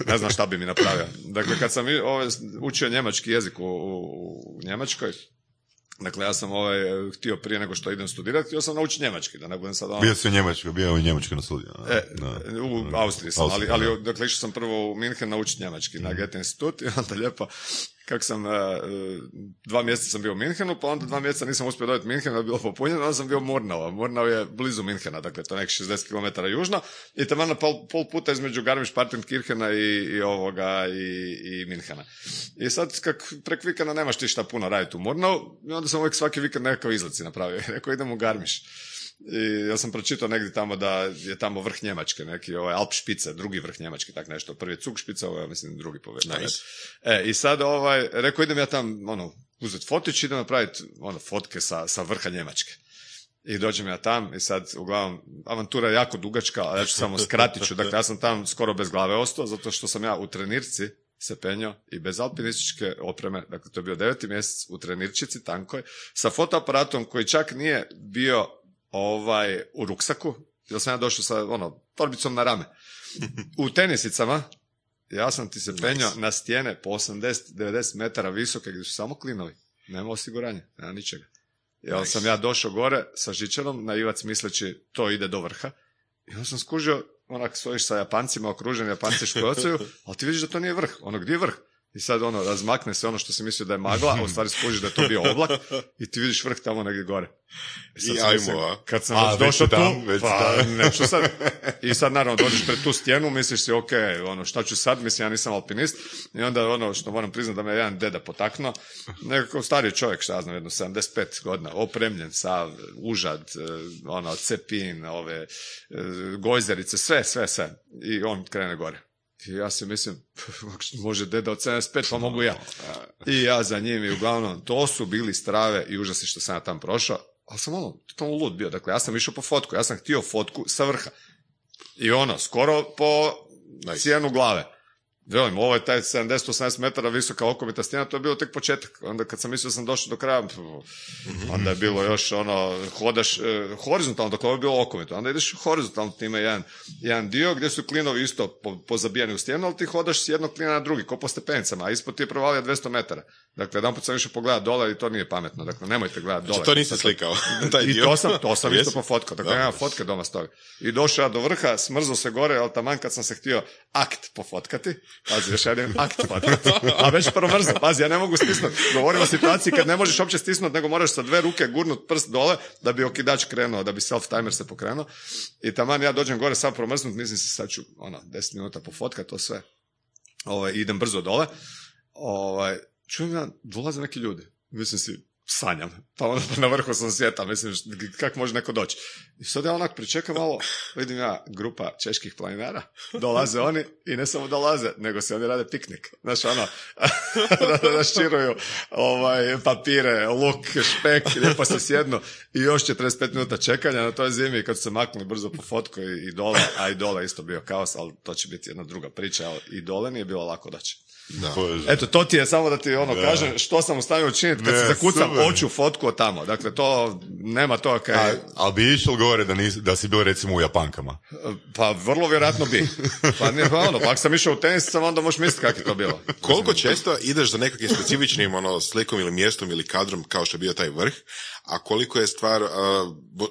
[SPEAKER 4] ne znam šta bi mi napravio. Dakle, kad sam ovaj, učio njemački jezik u, u, u Njemačkoj, Dakle, ja sam ovaj, htio prije nego što idem studirati, htio sam naučiti njemački, da ne budem sad ono...
[SPEAKER 3] Bio si u Njemačkoj, bio u Njemačkoj na studiju.
[SPEAKER 4] E, u Austriji sam, ali,
[SPEAKER 3] Austriji,
[SPEAKER 4] ali
[SPEAKER 3] da.
[SPEAKER 4] dakle išao sam prvo u Minhen naučiti njemački na Goethe institut i onda lijepo kako sam, e, e, dva mjeseca sam bio u Minhenu, pa onda dva mjeseca nisam uspio dobiti Minhen, da je bilo popunjeno, onda sam bio u Murnau. Murnau je blizu Minhena, dakle to je nekih 60 km južno i tamo na pol, pol puta između Garmisch-Partenkirchena i, i ovoga i, i Minhena. I sad kak prek vikenda nemaš ti šta puno raditi u Murnau i onda sam uvijek svaki vikend nekakav izlet si napravio. Rekao idem u Garmisch. I ja sam pročitao negdje tamo da je tamo vrh Njemačke, neki ovaj Alp špice, drugi vrh Njemačke, tak nešto. Prvi je Cug špica, ovo je, mislim, drugi po
[SPEAKER 2] Nice.
[SPEAKER 4] E, i sad ovaj, rekao idem ja tam, ono, uzeti fotić, idem napraviti, ono, fotke sa, sa vrha Njemačke. I dođem ja tam i sad, uglavnom, avantura je jako dugačka, a ja ću samo skratit ću. Dakle, ja sam tam skoro bez glave ostao, zato što sam ja u trenirci se penjao i bez alpinističke opreme, dakle to je bio deveti mjesec u trenirčici tankoj, sa fotoaparatom koji čak nije bio ovaj u ruksaku, jer sam ja došao sa ono, torbicom na rame. U tenisicama, ja sam ti se penjao na stijene po 80-90 metara visoke gdje su samo klinovi. Nema osiguranja, nema ničega. Jer sam ja došao gore sa žičarom na Ivac misleći to ide do vrha. I onda sam skužio, onak stojiš sa Japancima, okružen Japanci škocuju, ali ti vidiš da to nije vrh. Ono, gdje je vrh? I sad ono, razmakne se ono što si mislio da je magla, a u stvari skužiš da je to bio oblak i ti vidiš vrh tamo negdje gore. sad
[SPEAKER 2] I
[SPEAKER 4] sam
[SPEAKER 2] ajmo,
[SPEAKER 4] mislio,
[SPEAKER 2] a?
[SPEAKER 4] Kad sam
[SPEAKER 3] A,
[SPEAKER 4] već
[SPEAKER 3] već
[SPEAKER 4] došao tu,
[SPEAKER 3] već
[SPEAKER 4] pa neću sad. I sad naravno dođeš pred tu stijenu, misliš si, ok, ono, šta ću sad, mislim, ja nisam alpinist. I onda ono što moram priznati da me jedan deda potaknuo, nekako stariji čovjek, šta ja znam, jedno 75 godina, opremljen, sav, užad, e, ono, cepin, ove, e, gojzerice, sve, sve, sve. I on krene gore. Ja se mislim, može deda od 75, pa mogu ja. I ja za njim i uglavnom, to su bili strave i užasi što sam ja tam prošao, ali sam ono, totalno lud bio. Dakle, ja sam išao po fotku, ja sam htio fotku sa vrha. I ono, skoro po cijenu glave. Velim, ovo je taj 70-80 metara visoka okomita stijena, to je bilo tek početak. Onda kad sam mislio da sam došao do kraja, onda je bilo još ono, hodaš e, horizontalno, dakle ovo je bilo okomito. Onda ideš horizontalno, ti ima jedan, jedan dio gdje su klinovi isto po, pozabijani u stijenu, ali ti hodaš s jednog klina na drugi, ko po stepenicama, a ispod ti je provalija 200 metara. Dakle, jedan put sam išao pogledati dole i to nije pametno. Dakle, nemojte gledati dole.
[SPEAKER 2] Znači, to nisi slikao, taj
[SPEAKER 4] I to sam, to sam isto pofotkao. Dakle,
[SPEAKER 2] Dobro.
[SPEAKER 4] nema fotke doma s toga. I došao ja do vrha, smrzo se gore, ali taman kad sam se htio akt pofotkati, pazi, još jedan akt pofotkati, a već promrzno, pazi, ja ne mogu stisnuti. Govorim o situaciji kad ne možeš uopće stisnuti, nego moraš sa dve ruke gurnut prst dole da bi okidač krenuo, da bi self-timer se pokrenuo. I taman ja dođem gore, sam promrznut, mislim se sad ću, ono, 10 minuta pofotkati, to sve. Ovaj, idem brzo dole. Ovaj, čujem ja, dolaze neki ljudi. Mislim si, sanjam. Pa ono, na vrhu sam svijeta, mislim, kako može neko doći. I sad ja onak pričekam malo, vidim ja grupa čeških planinara, dolaze oni i ne samo dolaze, nego se oni rade piknik. Znaš, ono, raširuju ovaj, papire, luk, špek, lijepo se sjednu i još 45 minuta čekanja na toj zimi kad se maknuli brzo po fotku i, i dole, a i dole isto bio kaos, ali to će biti jedna druga priča, ali i dole nije bilo lako doći.
[SPEAKER 2] Da.
[SPEAKER 3] Bože.
[SPEAKER 4] Eto, to ti je samo da ti ono
[SPEAKER 3] Da.
[SPEAKER 4] kažem što sam u stanju učiniti kad
[SPEAKER 3] Ne,
[SPEAKER 4] se zakucam
[SPEAKER 3] super.
[SPEAKER 4] oću fotku od tamo. Dakle, to nema to kaj...
[SPEAKER 3] A, ali bi išao gore da, nis, da si bio recimo u Japankama.
[SPEAKER 4] Pa vrlo vjerojatno bi. Pa nije, pa ono, pa ako sam išao u tenisicama, onda možeš misliti kako je to bilo.
[SPEAKER 2] Koliko često ideš za nekakvim specifičnim ono, slikom ili mjestom ili kadrom kao što je bio taj vrh, a koliko je stvar uh,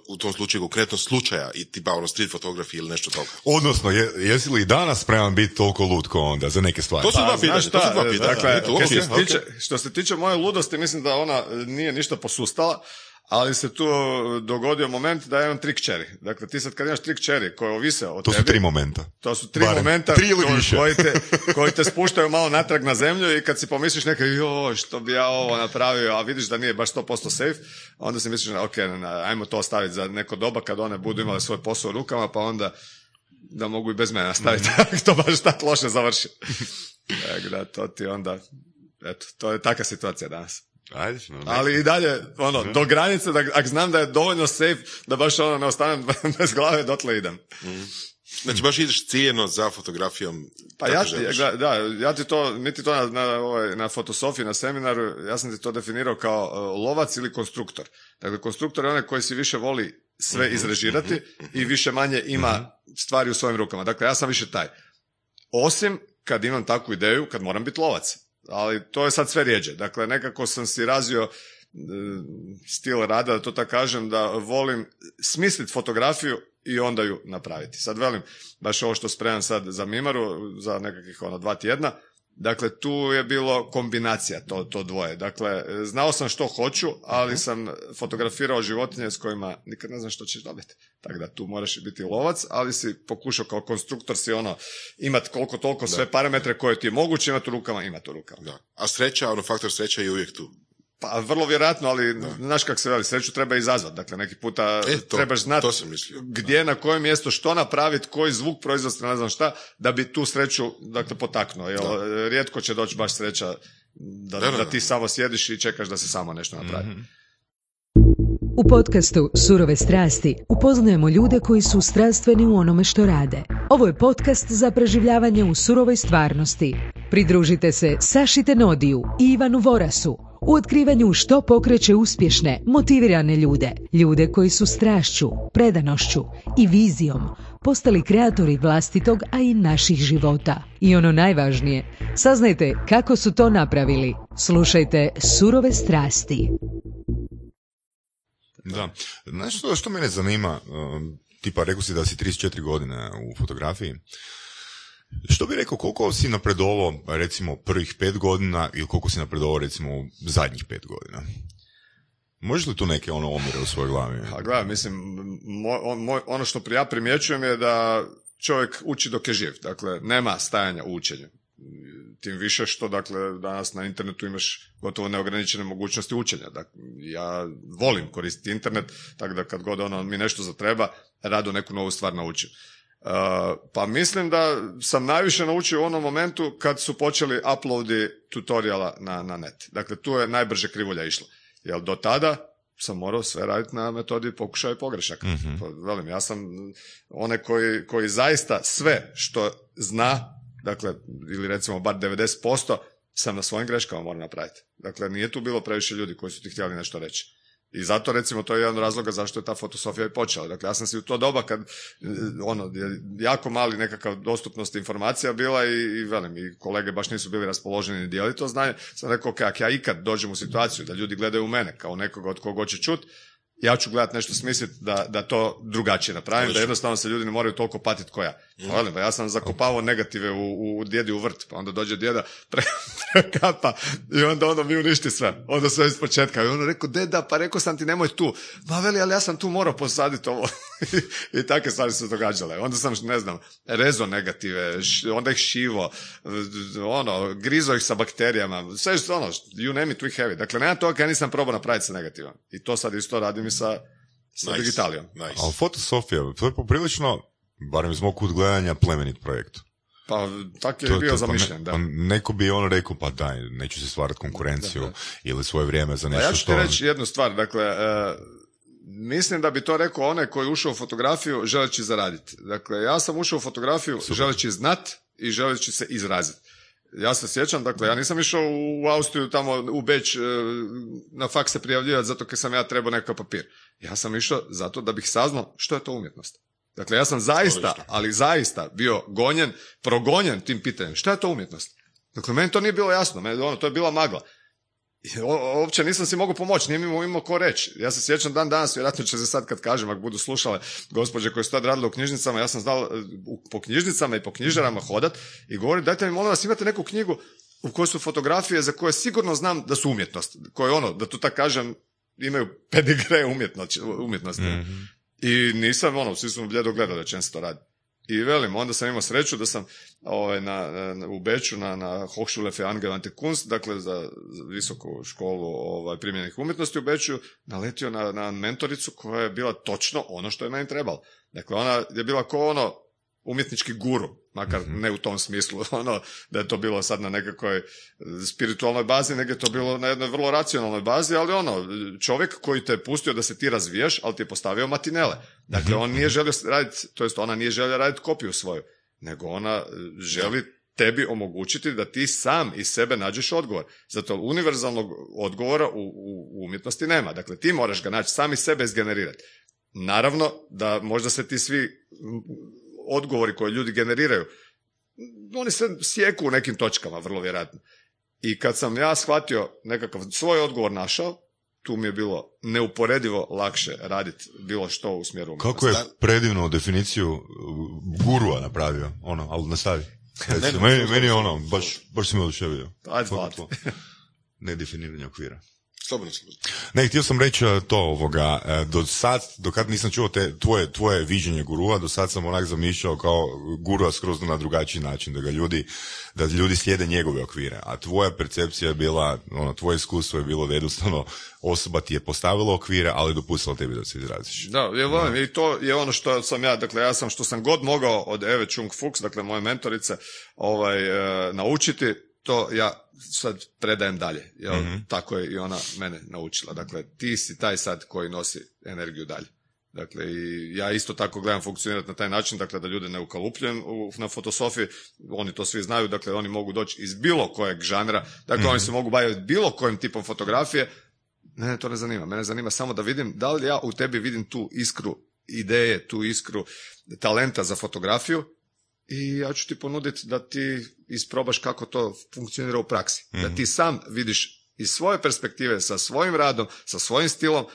[SPEAKER 2] u tom slučaju konkretno slučaja i tipa ono street fotografije ili nešto toga?
[SPEAKER 3] Odnosno, je, jesi li i danas spreman biti toliko lud ko onda za neke stvari?
[SPEAKER 2] To su dva
[SPEAKER 4] Pa,
[SPEAKER 2] pitanja,
[SPEAKER 4] znaš
[SPEAKER 2] to su dva pitanja.
[SPEAKER 4] Dakle,
[SPEAKER 2] Eto,
[SPEAKER 4] što,
[SPEAKER 2] ok,
[SPEAKER 4] se
[SPEAKER 2] ok.
[SPEAKER 4] tiče, što se tiče moje ludosti, mislim da ona nije ništa posustala, ali se tu dogodio moment da imam tri kćeri. Dakle, ti sad kad imaš tri kćeri koje ovise o
[SPEAKER 3] To su
[SPEAKER 4] tebi,
[SPEAKER 3] tri momenta.
[SPEAKER 4] To su tri
[SPEAKER 3] Barem.
[SPEAKER 4] momenta
[SPEAKER 3] Tri ili
[SPEAKER 4] koji-
[SPEAKER 3] više.
[SPEAKER 4] Koji, te, koji te spuštaju malo natrag na zemlju i kad si pomisliš neka, joj, što bi ja ovo napravio, a vidiš da nije baš 100% safe, onda si misliš, ok, ajmo to ostaviti za neko doba kad one budu imale svoj posao u rukama, pa onda da mogu i bez mene nastaviti, ako to baš tako loše završi. Tako da, to ti onda, eto, to je takva situacija danas.
[SPEAKER 3] Ajde, no,
[SPEAKER 4] Ali i dalje, ono, do granice, da, ako znam da je dovoljno safe, da baš ono ne ostanem bez glave, dotle idem.
[SPEAKER 2] Znači baš ideš ciljeno za fotografijom.
[SPEAKER 4] Pa ja, ti- da, da, ja ti to, mi ti to na, na, ovaj, na fotosofiji, na seminaru, ja sam ti to definirao kao uh, lovac ili konstruktor. Dakle, konstruktor je onaj koji si više voli sve izrežirati i više manje ima stvari u svojim rukama. Dakle, ja sam više taj. Osim kad imam takvu ideju, kad moram biti lovac. Ali to je sad sve rijeđe. Dakle, nekako sam si razvio stil rada, da to tako kažem, da volim smisliti fotografiju i onda ju napraviti. Sad velim, baš ovo što spremam sad za Mimaru, za nekakvih ono dva tjedna, Dakle, tu je bilo kombinacija to, to dvoje. Dakle, znao sam što hoću, ali sam fotografirao životinje s kojima nikad ne znam što ćeš dobiti. Tako da tu moraš biti lovac, ali si pokušao kao konstruktor si ono, imat koliko toliko sve parametre koje ti je moguće imati u rukama, imati u rukama.
[SPEAKER 2] Da. A sreća, ono faktor sreća je uvijek tu.
[SPEAKER 4] Pa vrlo vjerojatno, ali znaš kako se veli, sreću treba izazvati. Dakle, neki puta
[SPEAKER 2] E, to-
[SPEAKER 4] trebaš znati
[SPEAKER 2] to sam mislio.
[SPEAKER 4] gdje, na kojem mjestu, što napraviti, koji zvuk proizvesti, ne znam šta, da bi tu sreću dakle, potaknuo. Jer rijetko će doći baš sreća da,
[SPEAKER 2] Da, da,
[SPEAKER 4] da
[SPEAKER 2] da.
[SPEAKER 4] ti samo sjediš i čekaš da se samo nešto napravi.
[SPEAKER 1] U podcastu Surove strasti upoznajemo ljude koji su strastveni u onome što rade. Ovo je podcast za preživljavanje u surovoj stvarnosti. Pridružite se Saši Tenodiju i Ivanu Vorasu u otkrivanju što pokreće uspješne, motivirane ljude. Ljude koji su strašću, predanošću i vizijom postali kreatori vlastitog, a i naših života. I ono najvažnije, saznajte kako su to napravili. Slušajte Surove strasti.
[SPEAKER 3] Da. Znaš što, što mene zanima, um, tipa rekao si da si 34 godine u fotografiji, što bi rekao, koliko si napredovao recimo prvih pet godina ili koliko si napredovao recimo zadnjih pet godina? Možeš li tu neke ono omjere u svojoj glavi?
[SPEAKER 4] A gledaj, mislim, moj, on- moj- ono što ja primjećujem je da čovjek uči dok je živ. Dakle, nema stajanja u učenju. Tim više što, dakle, danas na internetu imaš gotovo neograničene mogućnosti učenja. Dakle, ja volim koristiti internet, tako da kad god ono mi nešto zatreba, rado neku novu stvar naučim. Uh, pa mislim da sam najviše naučio u onom momentu kad su počeli uploadi tutoriala na, na net. Dakle, tu je najbrže krivulja išla. Jer do tada sam morao sve raditi na metodi pokušaja i pogrešaka. Pa, velim, ja sam onaj koji, koji zaista sve što zna, dakle, ili recimo bar 90%, sam na svojim greškama morao napraviti. Dakle, nije tu bilo previše ljudi koji su ti htjeli nešto reći. I zato recimo to je jedan od razloga zašto je ta fotosofija i počela. Dakle, ja sam si u to doba kad e, ono, je jako mali nekakav dostupnost informacija bila i, i velim, i kolege baš nisu bili raspoloženi ni dijeliti to znanje, sam rekao, ok, ako ja ikad dođem u situaciju da ljudi gledaju u mene kao nekoga od koga će čut, ja ću gledat nešto smisliti da, da to drugačije napravim, da jednostavno se ljudi ne moraju toliko patiti ko ja. Pa, ja sam zakopavao negative u, u djedi u vrt, pa onda dođe djeda pre, prekapa i onda ono mi uništi sve. Onda sve iz početka. I ono rekao, deda, pa rekao sam ti nemoj tu. Ma veli, ali ja sam tu morao posaditi ovo. I takve stvari su se događale. Onda sam, ne znam, rezo negative, š- onda ih šivo, ono, grizo ih sa bakterijama. Sve što ono, you name it, we have it. Dakle, nema toga, ja nisam probao napraviti sa negativom. I to sad isto radim i sa, sa
[SPEAKER 2] Nice.
[SPEAKER 4] digitalijom.
[SPEAKER 2] Nice.
[SPEAKER 3] Ali fotosofija, to je poprilično, barem iz mog kut gledanja, plemenit projekt.
[SPEAKER 4] Pa, tako je
[SPEAKER 3] To-
[SPEAKER 4] bio
[SPEAKER 3] to- pa
[SPEAKER 4] zamišljen, da.
[SPEAKER 3] pa neko bi ono rekao, pa daj, neću se stvarati konkurenciju ili svoje vrijeme za
[SPEAKER 4] Pa
[SPEAKER 3] nešto
[SPEAKER 4] ja ću ti
[SPEAKER 3] što...
[SPEAKER 4] reći jednu stvar, dakle, e, mislim da bi to rekao onaj koji je ušao u fotografiju želeći zaraditi. Dakle, ja sam ušao u fotografiju želeći znat i želeći se izraziti. Ja se sjećam, dakle, ja nisam išao u Austriju tamo u Beč e, na faks se prijavljivati zato jer sam ja trebao nekakav papir. Ja sam išao zato da bih saznao što je to umjetnost. Dakle, ja sam zaista, ali zaista bio gonjen, progonjen tim pitanjem. Šta je to umjetnost? Dakle, meni to nije bilo jasno, meni, ono, to je bila magla. O- uopće nisam si mogao pomoći, nije mi imao, imao ko reći. Ja se sjećam dan danas, vjerojatno će se sad kad kažem, ako budu slušale gospođe koje su tad radile u knjižnicama, ja sam znao e, po knjižnicama i po knjižarama hodat i govorim, dajte mi molim vas, imate neku knjigu u kojoj su fotografije za koje sigurno znam da su umjetnost, koje ono, da tu tako kažem, imaju pedigre umjetnosti. umjetnosti. I nisam, ono, svi smo bljedo gledali to radi. I velim, onda sam imao sreću da sam ovaj, na, na- u Beču na, na Hochschule für angewandte Kunst, dakle za, za visoku školu ovaj, primjenih umjetnosti u Beču, naletio na, na mentoricu koja je bila točno ono što je meni trebalo. Dakle, ona je bila ko ono umjetnički guru, makar ne u tom smislu, ono da je to bilo sad na nekakvoj spiritualnoj bazi, nego je to bilo na jednoj vrlo racionalnoj bazi, ali ono, čovjek koji te je pustio da se ti razvijaš, ali ti je postavio matinele. Dakle, on nije želio raditi, to jest ona nije želja raditi kopiju svoju, nego ona želi tebi omogućiti da ti sam iz sebe nađeš odgovor. Zato univerzalnog odgovora u, u, u umjetnosti nema. Dakle, ti moraš ga naći sam iz sebe izgenerirati. Naravno da možda se ti svi odgovori koje ljudi generiraju, oni se sjeku u nekim točkama, vrlo vjerojatno. I kad sam ja shvatio nekakav svoj odgovor našao, tu mi je bilo neuporedivo lakše raditi bilo što u smjeru.
[SPEAKER 3] Kako je predivnu definiciju uh, gurua napravio, ono, ali nastavi. Recimo, meni, meni je ono, baš, baš si me oduševio.
[SPEAKER 4] Ajde,
[SPEAKER 3] to. Nedefiniranje okvira.
[SPEAKER 2] Slobodno, slobodno.
[SPEAKER 3] Ne, htio sam reći uh, to ovoga, uh, do sad, do kad nisam čuo te, tvoje, tvoje viđenje gurua, do sad sam onak zamišljao kao gurua skroz na drugačiji način, da ga ljudi, da ljudi slijede njegove okvire, a tvoja percepcija je bila, ono, tvoje iskustvo je bilo da jednostavno osoba ti je postavila okvire, ali dopustila tebi da se izraziš.
[SPEAKER 4] Da, je volim, i to je ono što sam ja, dakle ja sam što sam god mogao od Eve Chung Fuchs, dakle moje mentorice, ovaj, e, naučiti, to ja sad predajem dalje. Jel? Tako je i ona mene naučila. Dakle, ti si taj sad koji nosi energiju dalje. Dakle, i ja isto tako gledam funkcionirati na taj način, dakle, da ljude ne ukalupljujem u- na fotosofiji, oni to svi znaju, dakle, oni mogu doći iz bilo kojeg žanra, dakle, oni se mogu baviti bilo kojim tipom fotografije, Mene to ne zanima. Mene zanima samo da vidim da li ja u tebi vidim tu iskru ideje, tu iskru talenta za fotografiju i ja ću ti ponuditi da ti isprobaš kako to funkcionira u praksi. Da ti sam vidiš iz svoje perspektive, sa svojim radom, sa svojim stilom,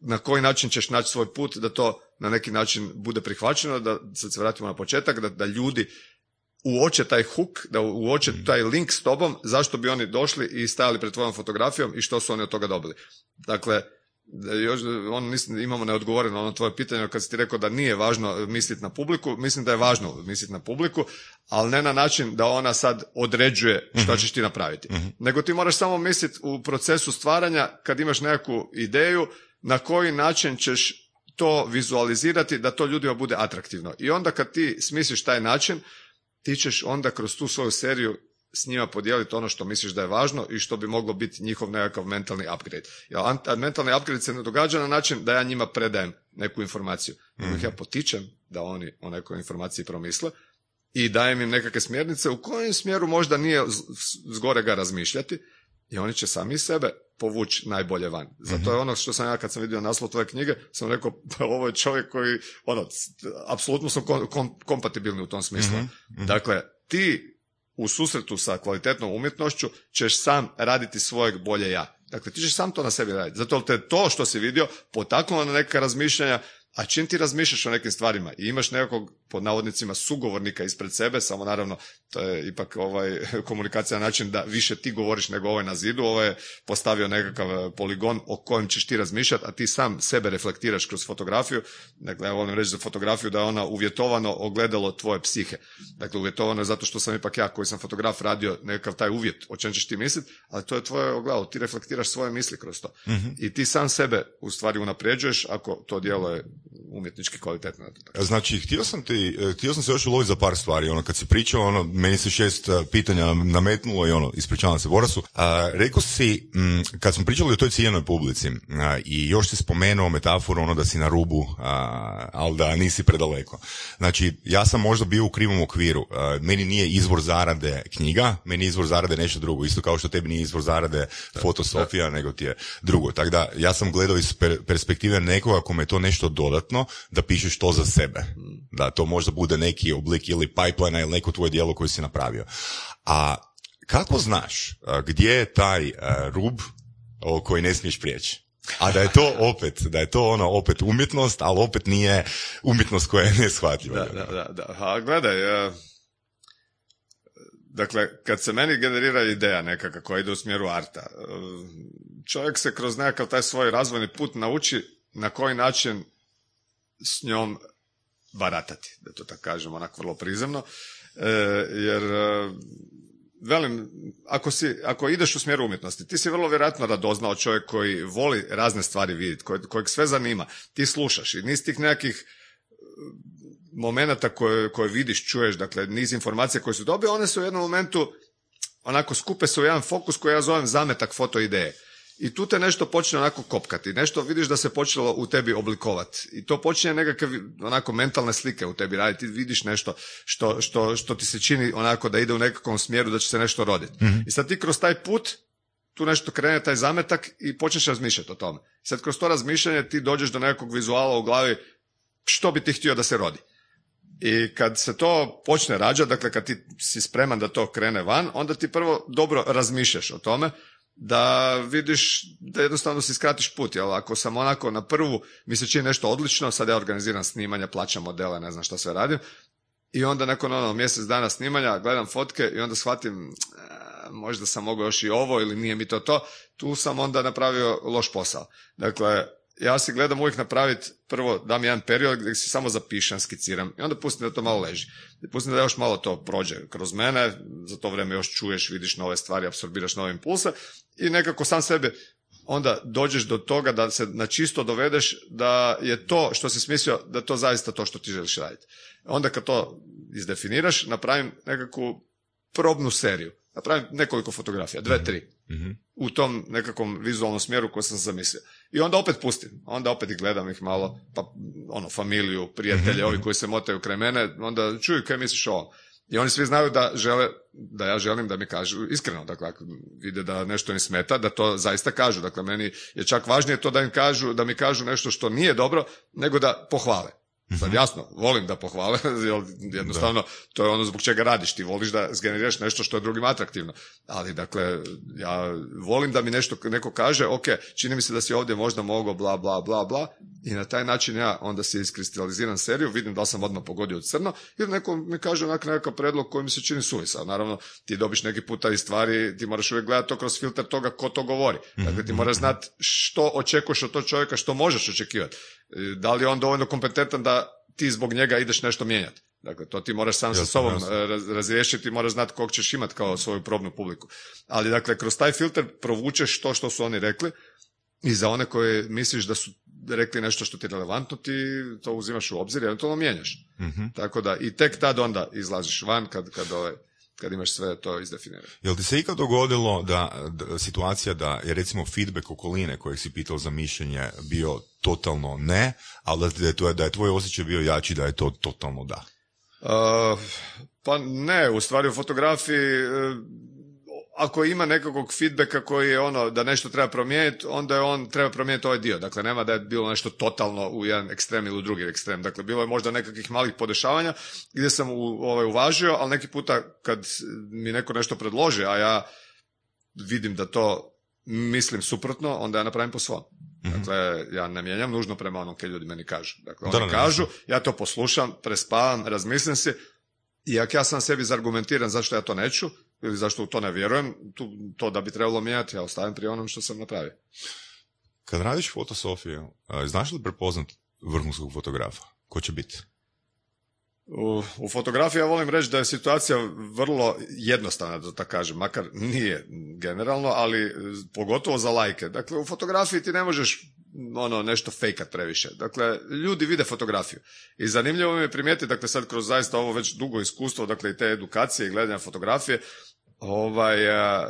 [SPEAKER 4] na koji način ćeš naći svoj put da to na neki način bude prihvaćeno, da sad se vratimo na početak, da, da ljudi uoče taj hook, da uoče taj link s tobom, zašto bi oni došli i stajali pred tvojom fotografijom i što su oni od toga dobili. Dakle, da još, on, mislim, imamo neodgovoreno ono tvoje pitanje kad si ti rekao da nije važno misliti na publiku, mislim da je važno misliti na publiku, ali ne na način da ona sad određuje što ćeš ti napraviti. Nego ti moraš samo misliti u procesu stvaranja kad imaš nekakvu ideju na koji način ćeš to vizualizirati da to ljudima bude atraktivno. I onda kad ti smisliš taj način, ti ćeš onda kroz tu svoju seriju s njima podijeliti ono što misliš da je važno i što bi moglo biti njihov nekakav mentalni upgrade. Jer mentalni upgrade se ne događa na način da ja njima predajem neku informaciju. Ih ja potičem da oni o nekoj informaciji promisle i dajem im nekakve smjernice u kojem smjeru možda nije z- z- zgorega razmišljati i oni će sami sebe povući najbolje van. Zato je ono što sam ja kad sam vidio naslov tvoje knjige, sam rekao pa ovo je čovjek koji, ono, apsolutno smo kom- kom- kompatibilni u tom smislu. Dakle, ti u susretu sa kvalitetnom umjetnošću ćeš sam raditi svojeg bolje ja. Dakle, ti ćeš sam to na sebi raditi. Zato te to što si vidio potaknulo na neka razmišljanja, a čim ti razmišljaš o nekim stvarima i imaš nekog, pod navodnicima, sugovornika ispred sebe, samo naravno, to je ipak ovaj, komunikacija na način da više ti govoriš nego ovaj na zidu, ovo je postavio nekakav eh, poligon o kojem ćeš ti razmišljati, a ti sam sebe reflektiraš kroz fotografiju. Dakle, ja volim reći za fotografiju da je ona uvjetovano ogledalo tvoje psihe. Dakle, uvjetovano je zato što sam ipak ja koji sam fotograf radio nekakav taj uvjet o čem ćeš ti misliti, ali to je tvoje ogledalo, ti reflektiraš svoje misli kroz to. I ti sam sebe u stvari unapređuješ ako to djelo je umjetnički kvalitetno.
[SPEAKER 3] Znači, htio sam, ti, eh, htio sam se još uloviti za par stvari. Ono, kad si pričao, ono, meni se šest eh, pitanja nametnulo i ono, ispričavam se Borasu. A, rekao si, mm, kad smo pričali o toj ciljenoj publici a, i još si spomenuo metaforu ono da si na rubu, a, ali da nisi predaleko. Znači, ja sam možda bio u krivom okviru. A, meni nije izvor zarade knjiga, meni je izvor zarade nešto drugo. Isto kao što tebi nije izvor zarade fotosofija, nego ti je drugo. Tako da, ja sam gledao iz per- perspektive nekoga kome je to nešto dodatno, da pišeš to za sebe. Da to možda bude neki oblik ili pipeline ili neko tvoje dijelo koje si napravio. A kako znaš a, gdje je taj a, rub o koji ne smiješ prijeći? A da je to opet, da je to ono opet umjetnost, ali opet nije umjetnost koja je neshvatljiva.
[SPEAKER 4] Da, da, da, da. A gledaj, e, dakle, kad se meni generira ideja nekakva koja ide u smjeru arta, e, čovjek se kroz nekakav taj svoj razvojni put nauči na koji način s njom baratati, da to tako kažem, onak vrlo prizemno, e, jer e, velim, ako, si, ako ideš u smjeru umjetnosti, ti si vrlo vjerojatno radoznao čovjek koji voli razne stvari vidjeti, koj, kojeg sve zanima. Ti slušaš i niz tih nekakvih momenata koje, koje vidiš, čuješ, dakle niz informacija koje su dobio, one su u jednom momentu onako skupe se u jedan fokus koji ja zovem zametak foto ideje. I tu te nešto počne onako kopkati, nešto vidiš da se počelo u tebi oblikovati. I to počinje nekakve onako mentalne slike u tebi raditi, ti vidiš nešto što, što, što ti se čini onako da ide u nekakvom smjeru da će se nešto roditi. I sad ti kroz taj put tu nešto krene taj zametak i počneš razmišljati o tome. Sad kroz to razmišljanje ti dođeš do nekakvog vizuala u glavi što bi ti htio da se rodi. I kad se to počne rađati, dakle kad ti si spreman da to krene van, onda ti prvo dobro razmišljaš o tome da vidiš da jednostavno si skratiš put, jel ako sam onako na prvu mi se čini nešto odlično, sad ja organiziram snimanja, plaćam modele, ne znam šta sve radim, i onda nakon ono mjesec dana snimanja gledam fotke i onda shvatim e, možda sam mogao još i ovo ili nije mi to to, tu sam onda napravio loš posao. Dakle, ja si gledam uvijek napraviti, prvo dam jedan period gdje si samo zapišem, skiciram i onda pustim da to malo leži. Pustim da još malo to prođe kroz mene, za to vrijeme još čuješ, vidiš nove stvari, apsorbiraš nove impulse i nekako sam sebe onda dođeš do toga da se na čisto dovedeš da je to što si smislio, da je to zaista to što ti želiš raditi. Onda kad to izdefiniraš, napravim nekakvu probnu seriju. Napravim nekoliko fotografija, dve, mhm. tri. Mhm. U tom nekakvom vizualnom smjeru koji sam zamislio. I onda opet pustim. Onda opet ih gledam ih malo, pa ono, familiju, prijatelje, mhm. ovi koji se motaju kraj mene, onda čuju kaj misliš o ovom. I oni svi znaju da žele, da ja želim da mi kažu iskreno, dakle ako vide da nešto im smeta, da to zaista kažu. Dakle, meni je čak važnije to da im kažu, da mi kažu nešto što nije dobro, nego da pohvale. Sad mhm. jasno, volim da pohvale, jednostavno to je ono zbog čega radiš, ti voliš da zgeneriraš nešto što je drugim atraktivno. Ali dakle, ja volim da mi nešto neko kaže, ok, čini mi se da si ovdje možda mogao bla bla bla bla i na taj način ja onda se iskristaliziram seriju, vidim da li sam odmah pogodio crno ili neko mi kaže onak nekakav predlog koji mi se čini suvisao. Naravno, ti dobiš neki puta i stvari, ti moraš uvijek gledati to kroz filter toga ko to govori. Dakle, ti mhm. moraš znati što očekuješ od tog čovjeka, što možeš očekivati. E, da li je on dovoljno kompetentan da ti zbog njega ideš nešto mijenjati. Dakle, to ti moraš sam sa sobom e, razriješiti, moraš znati kog ćeš imati kao svoju probnu publiku. Ali, dakle, kroz taj filter provučeš to što su oni rekli i za one koje misliš da su rekli nešto što ti je relevantno, ti to uzimaš u obzir i eventualno mijenjaš. mm Tako da, i tek tad onda izlaziš van kad, kad ovaj, kad imaš sve to izdefinirano.
[SPEAKER 3] Jel ti se ikad dogodilo da, da, situacija da je recimo feedback okoline kojeg si pitao za mišljenje bio totalno ne, ali da je, tvoj, da je tvoj osjećaj bio jači da je to totalno da?
[SPEAKER 4] Uh, pa ne, u stvari u fotografiji uh, ako ima nekakvog feedbacka koji je ono da nešto treba promijeniti, onda je on treba promijeniti ovaj dio. Dakle, nema da je bilo nešto totalno u jedan ekstrem ili u drugi ekstrem. Dakle, bilo je možda nekakvih malih podešavanja gdje sam u, ovaj, uvažio, ali neki puta kad mi neko nešto predloži, a ja vidim da to mislim suprotno, onda ja napravim po svom. Mhm. Dakle, ja ne mijenjam nužno prema onom kaj ljudi meni kažu. Dakle, oni kažu, ja to poslušam, prespavam, razmislim se i ako ja sam sebi zargumentiran zašto ja to neću, ili zašto u to ne vjerujem, tu, to da bi trebalo mijenjati, ja ostavim pri onom što sam napravio.
[SPEAKER 3] Kad radiš fotosofiju, znaš li prepoznat vrhunskog fotografa? Ko će biti?
[SPEAKER 4] U, u fotografiji ja volim reći da je situacija vrlo jednostavna, da tako kažem, makar nije generalno, ali pogotovo za lajke. Dakle, u fotografiji ti ne možeš ono nešto fejkat previše. Dakle, ljudi vide fotografiju. I zanimljivo mi je primijetiti, dakle sad kroz zaista ovo već dugo iskustvo, dakle i te edukacije i gledanja fotografije, ovaj,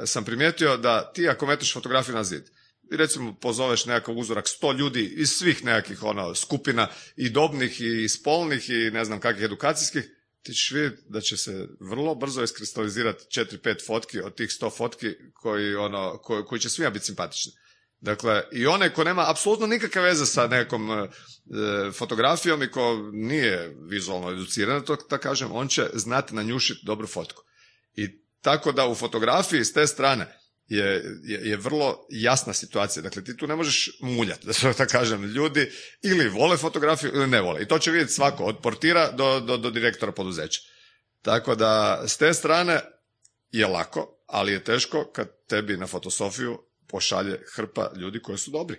[SPEAKER 4] sam primijetio da ti ako meteš fotografiju na zid, i recimo pozoveš nekakav uzorak sto ljudi iz svih nekakvih ono, skupina i dobnih i spolnih i ne znam kakvih edukacijskih, ti ćeš vidjeti da će se vrlo brzo iskristalizirati četiri, pet fotki od tih sto fotki koji, ono, koji, koji će svima biti simpatični. Dakle, i onaj ko nema apsolutno nikakve veze sa nekom e, fotografijom i ko nije vizualno educiran, to da kažem, on će znati nanjušiti dobru fotku. Tako da u fotografiji s te strane je, je, je vrlo jasna situacija. Dakle, ti tu ne možeš muljati, da se tako kažem. Ljudi ili vole fotografiju ili ne vole. I to će vidjeti svako, od portira do, do, do direktora poduzeća. Tako da, s te strane je lako, ali je teško kad tebi na fotosofiju pošalje hrpa ljudi koji su dobri.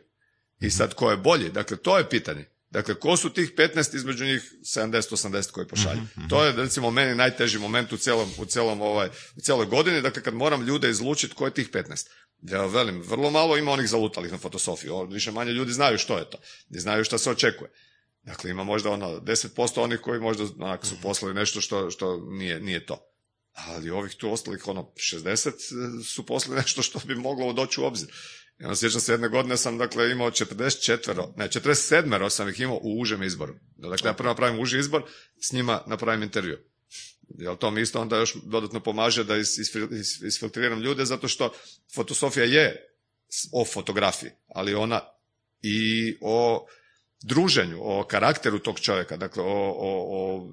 [SPEAKER 4] I sad ko je bolji? Dakle, to je pitanje. Dakle, ko su tih 15 između njih 70-80 koji pošalju? Mhm, mhm. To je, recimo, meni najteži moment u celom, u celom ovaj, u celoj godini, dakle, kad moram ljude izlučiti ko je tih 15. Ja velim, vrlo malo ima onih zalutalih na fotosofiju. Više manje ljudi znaju što je to. I znaju što se očekuje. Dakle, ima možda ono 10% onih koji možda onak, su poslali nešto što, što nije, nije to. Ali ovih tu ostalih, ono, 60 su poslali nešto što bi moglo doći u obzir. Ja sjećam se jedne godine sam dakle imao 44, ne 47 sam ih imao u užem izboru. Dakle ja prvo napravim uži izbor, s njima napravim intervju. Jel to mi isto onda još dodatno pomaže da is, isfiltriram ljude zato što fotosofija je o fotografiji, ali ona i o druženju, o karakteru tog čovjeka, dakle o, o, o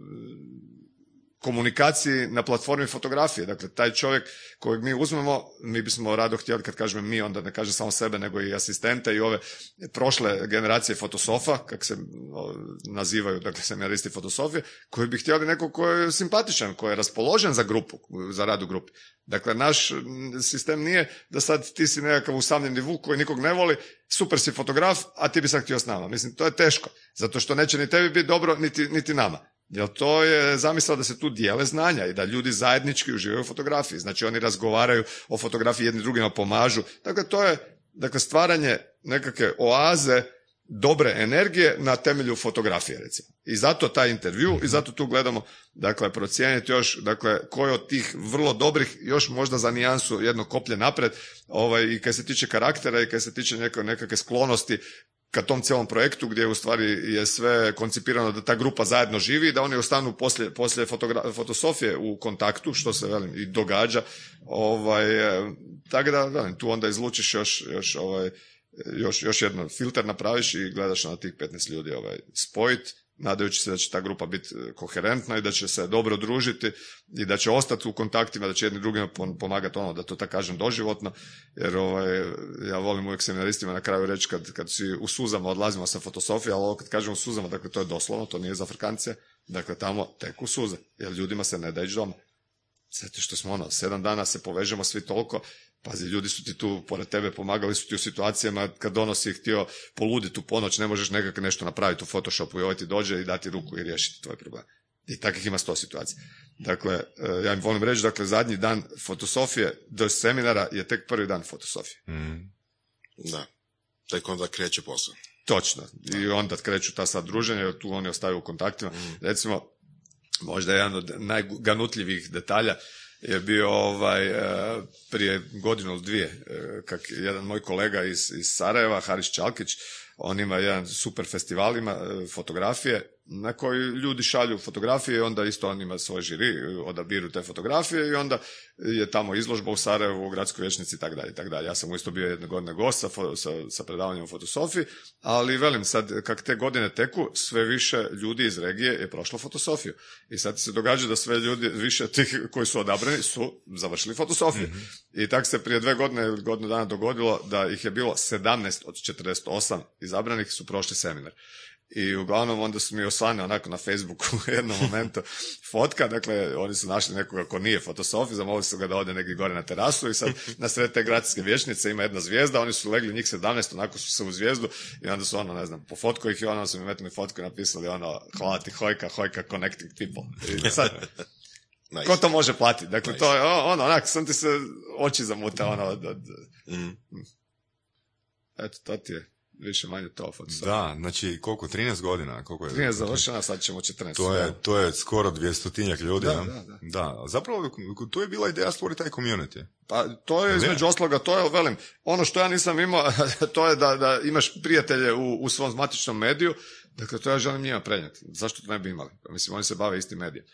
[SPEAKER 4] komunikaciji na platformi fotografije. Dakle, taj čovjek kojeg mi uzmemo, mi bismo rado htjeli, kad kažem mi, onda ne kažem samo sebe, nego i asistente i ove prošle generacije fotosofa, kak se nazivaju, dakle, seminaristi fotosofije, koji bi htjeli nekog ko je simpatičan, ko je raspoložen za grupu, za rad u grupi. Dakle, naš sistem nije da sad ti si nekakav usamljeni vuk koji nikog ne voli, super si fotograf, a ti bi sad htio s nama. Mislim, to je teško, zato što neće ni tebi biti dobro, niti, niti nama. Jer to je zamisao da se tu dijele znanja i da ljudi zajednički uživaju u fotografiji. Znači oni razgovaraju o fotografiji, jedni drugima pomažu. Dakle, to je dakle, stvaranje nekakve oaze dobre energije na temelju fotografije recimo. I zato taj intervju i zato tu gledamo dakle procijeniti još dakle koji od tih vrlo dobrih još možda za nijansu jedno koplje napred ovaj, i kad se tiče karaktera i kad se tiče nekakve sklonosti ka tom cijelom projektu gdje u stvari je sve koncipirano da ta grupa zajedno živi da oni ostanu poslije, poslije fotosofije u kontaktu, što se velim i događa. Ovaj, e, tako da velim, tu onda izlučiš još, još, ovaj, još, još jedno filter napraviš i gledaš na tih 15 ljudi ovaj, spojiti nadajući se da će ta grupa biti e, koherentna i da će se dobro družiti i da će ostati u kontaktima, da će jedni drugima pomagati ono, da to tako kažem doživotno, jer ovaj, ja volim uvijek seminaristima na kraju reći kad, kad si u suzama odlazimo sa fotosofije, ali ovo kad kažem u suzama, dakle to je doslovno, to nije za frkancije, dakle tamo teku suze, jer ljudima se ne da ići doma. Zato što smo ono, sedam dana se povežemo svi toliko, pazi, ljudi su ti tu pored tebe pomagali su ti u situacijama kad donosi htio poluditi u ponoć, ne možeš nekako nešto napraviti u Photoshopu i ovaj ti dođe i dati ruku i riješiti tvoj problem. I takvih ima sto situacija. Dakle, e, ja im volim reći, dakle, zadnji dan fotosofije do seminara je tek prvi dan fotosofije.
[SPEAKER 2] Mm. Da. Tek onda kreće posao.
[SPEAKER 4] Točno. I onda kreću ta sad druženja, jer tu oni ostaju u kontaktima. Mm. Recimo, možda jedan od najganutljivih detalja je bio ovaj, e, prije godinu ili dvije, e, kak jedan moj kolega iz, iz Sarajeva, Haris Čalkić, on ima jedan super festival, ima e, fotografije na koji ljudi šalju fotografije i onda isto on ima svoj žiri, odabiru te fotografije i onda je tamo izložba u Sarajevu, u gradskoj vječnici i tako dalje, tak dalje. Ja sam isto bio jedne godine gost sa, sa, sa predavanjem u fotosofiji, ali velim sad, kak te godine teku, sve više ljudi iz regije je prošlo fotosofiju. I sad se događa da sve ljudi, više tih koji su odabrani, su završili fotosofiju. mm I tak se prije dve godine ili godinu dana dogodilo da ih je bilo 17 od 48 izabranih su prošli seminar. I uglavnom onda su mi osvane onako na Facebooku u jednom momentu fotka, dakle oni su našli nekoga ko nije fotosofi, zamolili su ga da ode negdje gore na terasu i sad na sred te gradske vječnice ima jedna zvijezda, oni su legli njih 17, onako su se u zvijezdu i onda su ono, ne znam, po fotku ih i ono su mi metnuli fotku i napisali ono, hvala ti Hojka, Hojka connecting people. I sad, nice. ko to može platiti? Dakle, to je ono, onak, sam ti se oči zamuta, ono, da, da. Mm. Eto, to ti je više manje to
[SPEAKER 3] Da, znači koliko, 13 godina? Koliko je?
[SPEAKER 4] 13 završena, sad ćemo 14.
[SPEAKER 3] To je, to je skoro 200 ljudi. Da, da, da. da, zapravo to je bila ideja stvoriti taj community.
[SPEAKER 4] Pa to je između osloga, to je, velim, ono što ja nisam imao, to je da, da imaš prijatelje u, u svom matičnom mediju, dakle to ja želim njima prenijeti. Zašto to ne bi imali? Mislim, oni se bave istim medijem.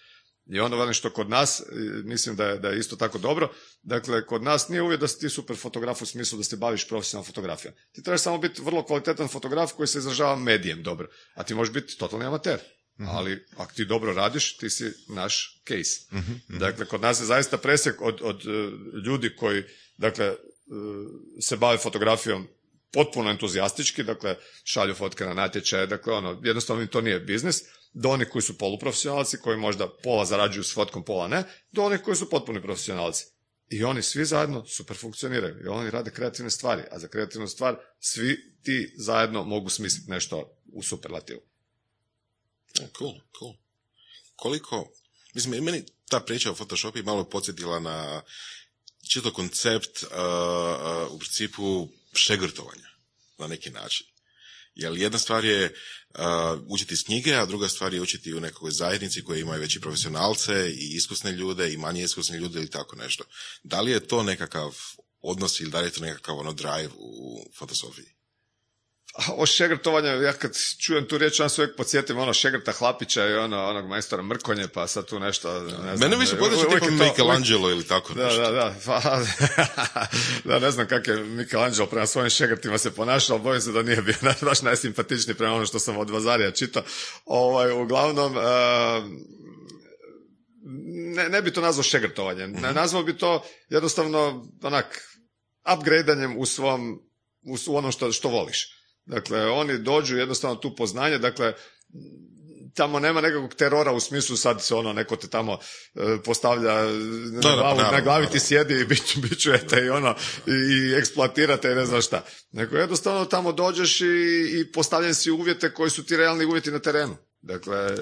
[SPEAKER 4] I onda velim što kod nas, mislim da je, da je isto tako dobro, dakle kod nas nije uvijek da si ti super fotograf u smislu da se baviš profesionalnom fotografijom. Ti trebaš samo biti vrlo kvalitetan fotograf koji se izražava medijem dobro, a ti možeš biti totalni amater. Mhm. Ali ako ti dobro radiš, ti si naš case. Mhm, mhm. Dakle, kod nas je zaista presjek od, od e, ljudi koji dakle, e, se bave fotografijom potpuno entuzijastički, dakle šalju fotke na natječaje, dakle ono, jednostavno to nije biznis, do onih koji su poluprofesionalci, koji možda pola zarađuju s fotkom, pola ne, do onih koji su potpuni profesionalci. I oni svi zajedno super funkcioniraju i oni rade kreativne stvari, a za kreativnu stvar svi ti zajedno mogu smisliti nešto u superlativu.
[SPEAKER 2] Cool, cool. Koliko, mislim, meni ta priča o Photoshopu malo podsjetila na čito koncept uh, uh, u principu šegrtovanja na neki način. Jer jedna stvar je uh, učiti s knjige, a druga stvar je učiti u nekoj zajednici koji imaju veći profesionalce i iskusne ljude i manje iskusne ljude ili tako nešto. Da li je to nekakav odnos ili da li je to nekakav ono drive u fotosofiji?
[SPEAKER 4] O šegrtovanju, ja kad čujem tu riječ, ja se uvijek podsjetim ono šegrta Hlapića i ono, onog majstora Mrkonje, pa sad tu nešto, ne znam.
[SPEAKER 2] Mene više podreći tipa Michelangelo ili tako
[SPEAKER 4] da, nešto. Da, da, pa, da, ne znam kak je Michelangelo prema svojim šegrtima se ponašao, bojim se da nije bio baš najsimpatičniji prema ono što sam od Vazarija čitao. Ovaj, uglavnom, uh, ne, ne bi to nazvao šegrtovanjem, ne, nazvao bi to jednostavno onak upgradanjem u svom, u, u ono što, što voliš. Dakle, oni dođu jednostavno tu poznanje, dakle, tamo nema nekakvog terora u smislu sad se ono neko te tamo e, postavlja na,
[SPEAKER 2] Da, da,
[SPEAKER 4] glavu,
[SPEAKER 2] naravno,
[SPEAKER 4] na glavi ti sjedi i bit, bit čujete i ono i, i eksploatirate i ne znam šta. Nego jednostavno tamo dođeš i, i postavljen si uvjete koji su ti realni uvjeti na terenu. Dakle,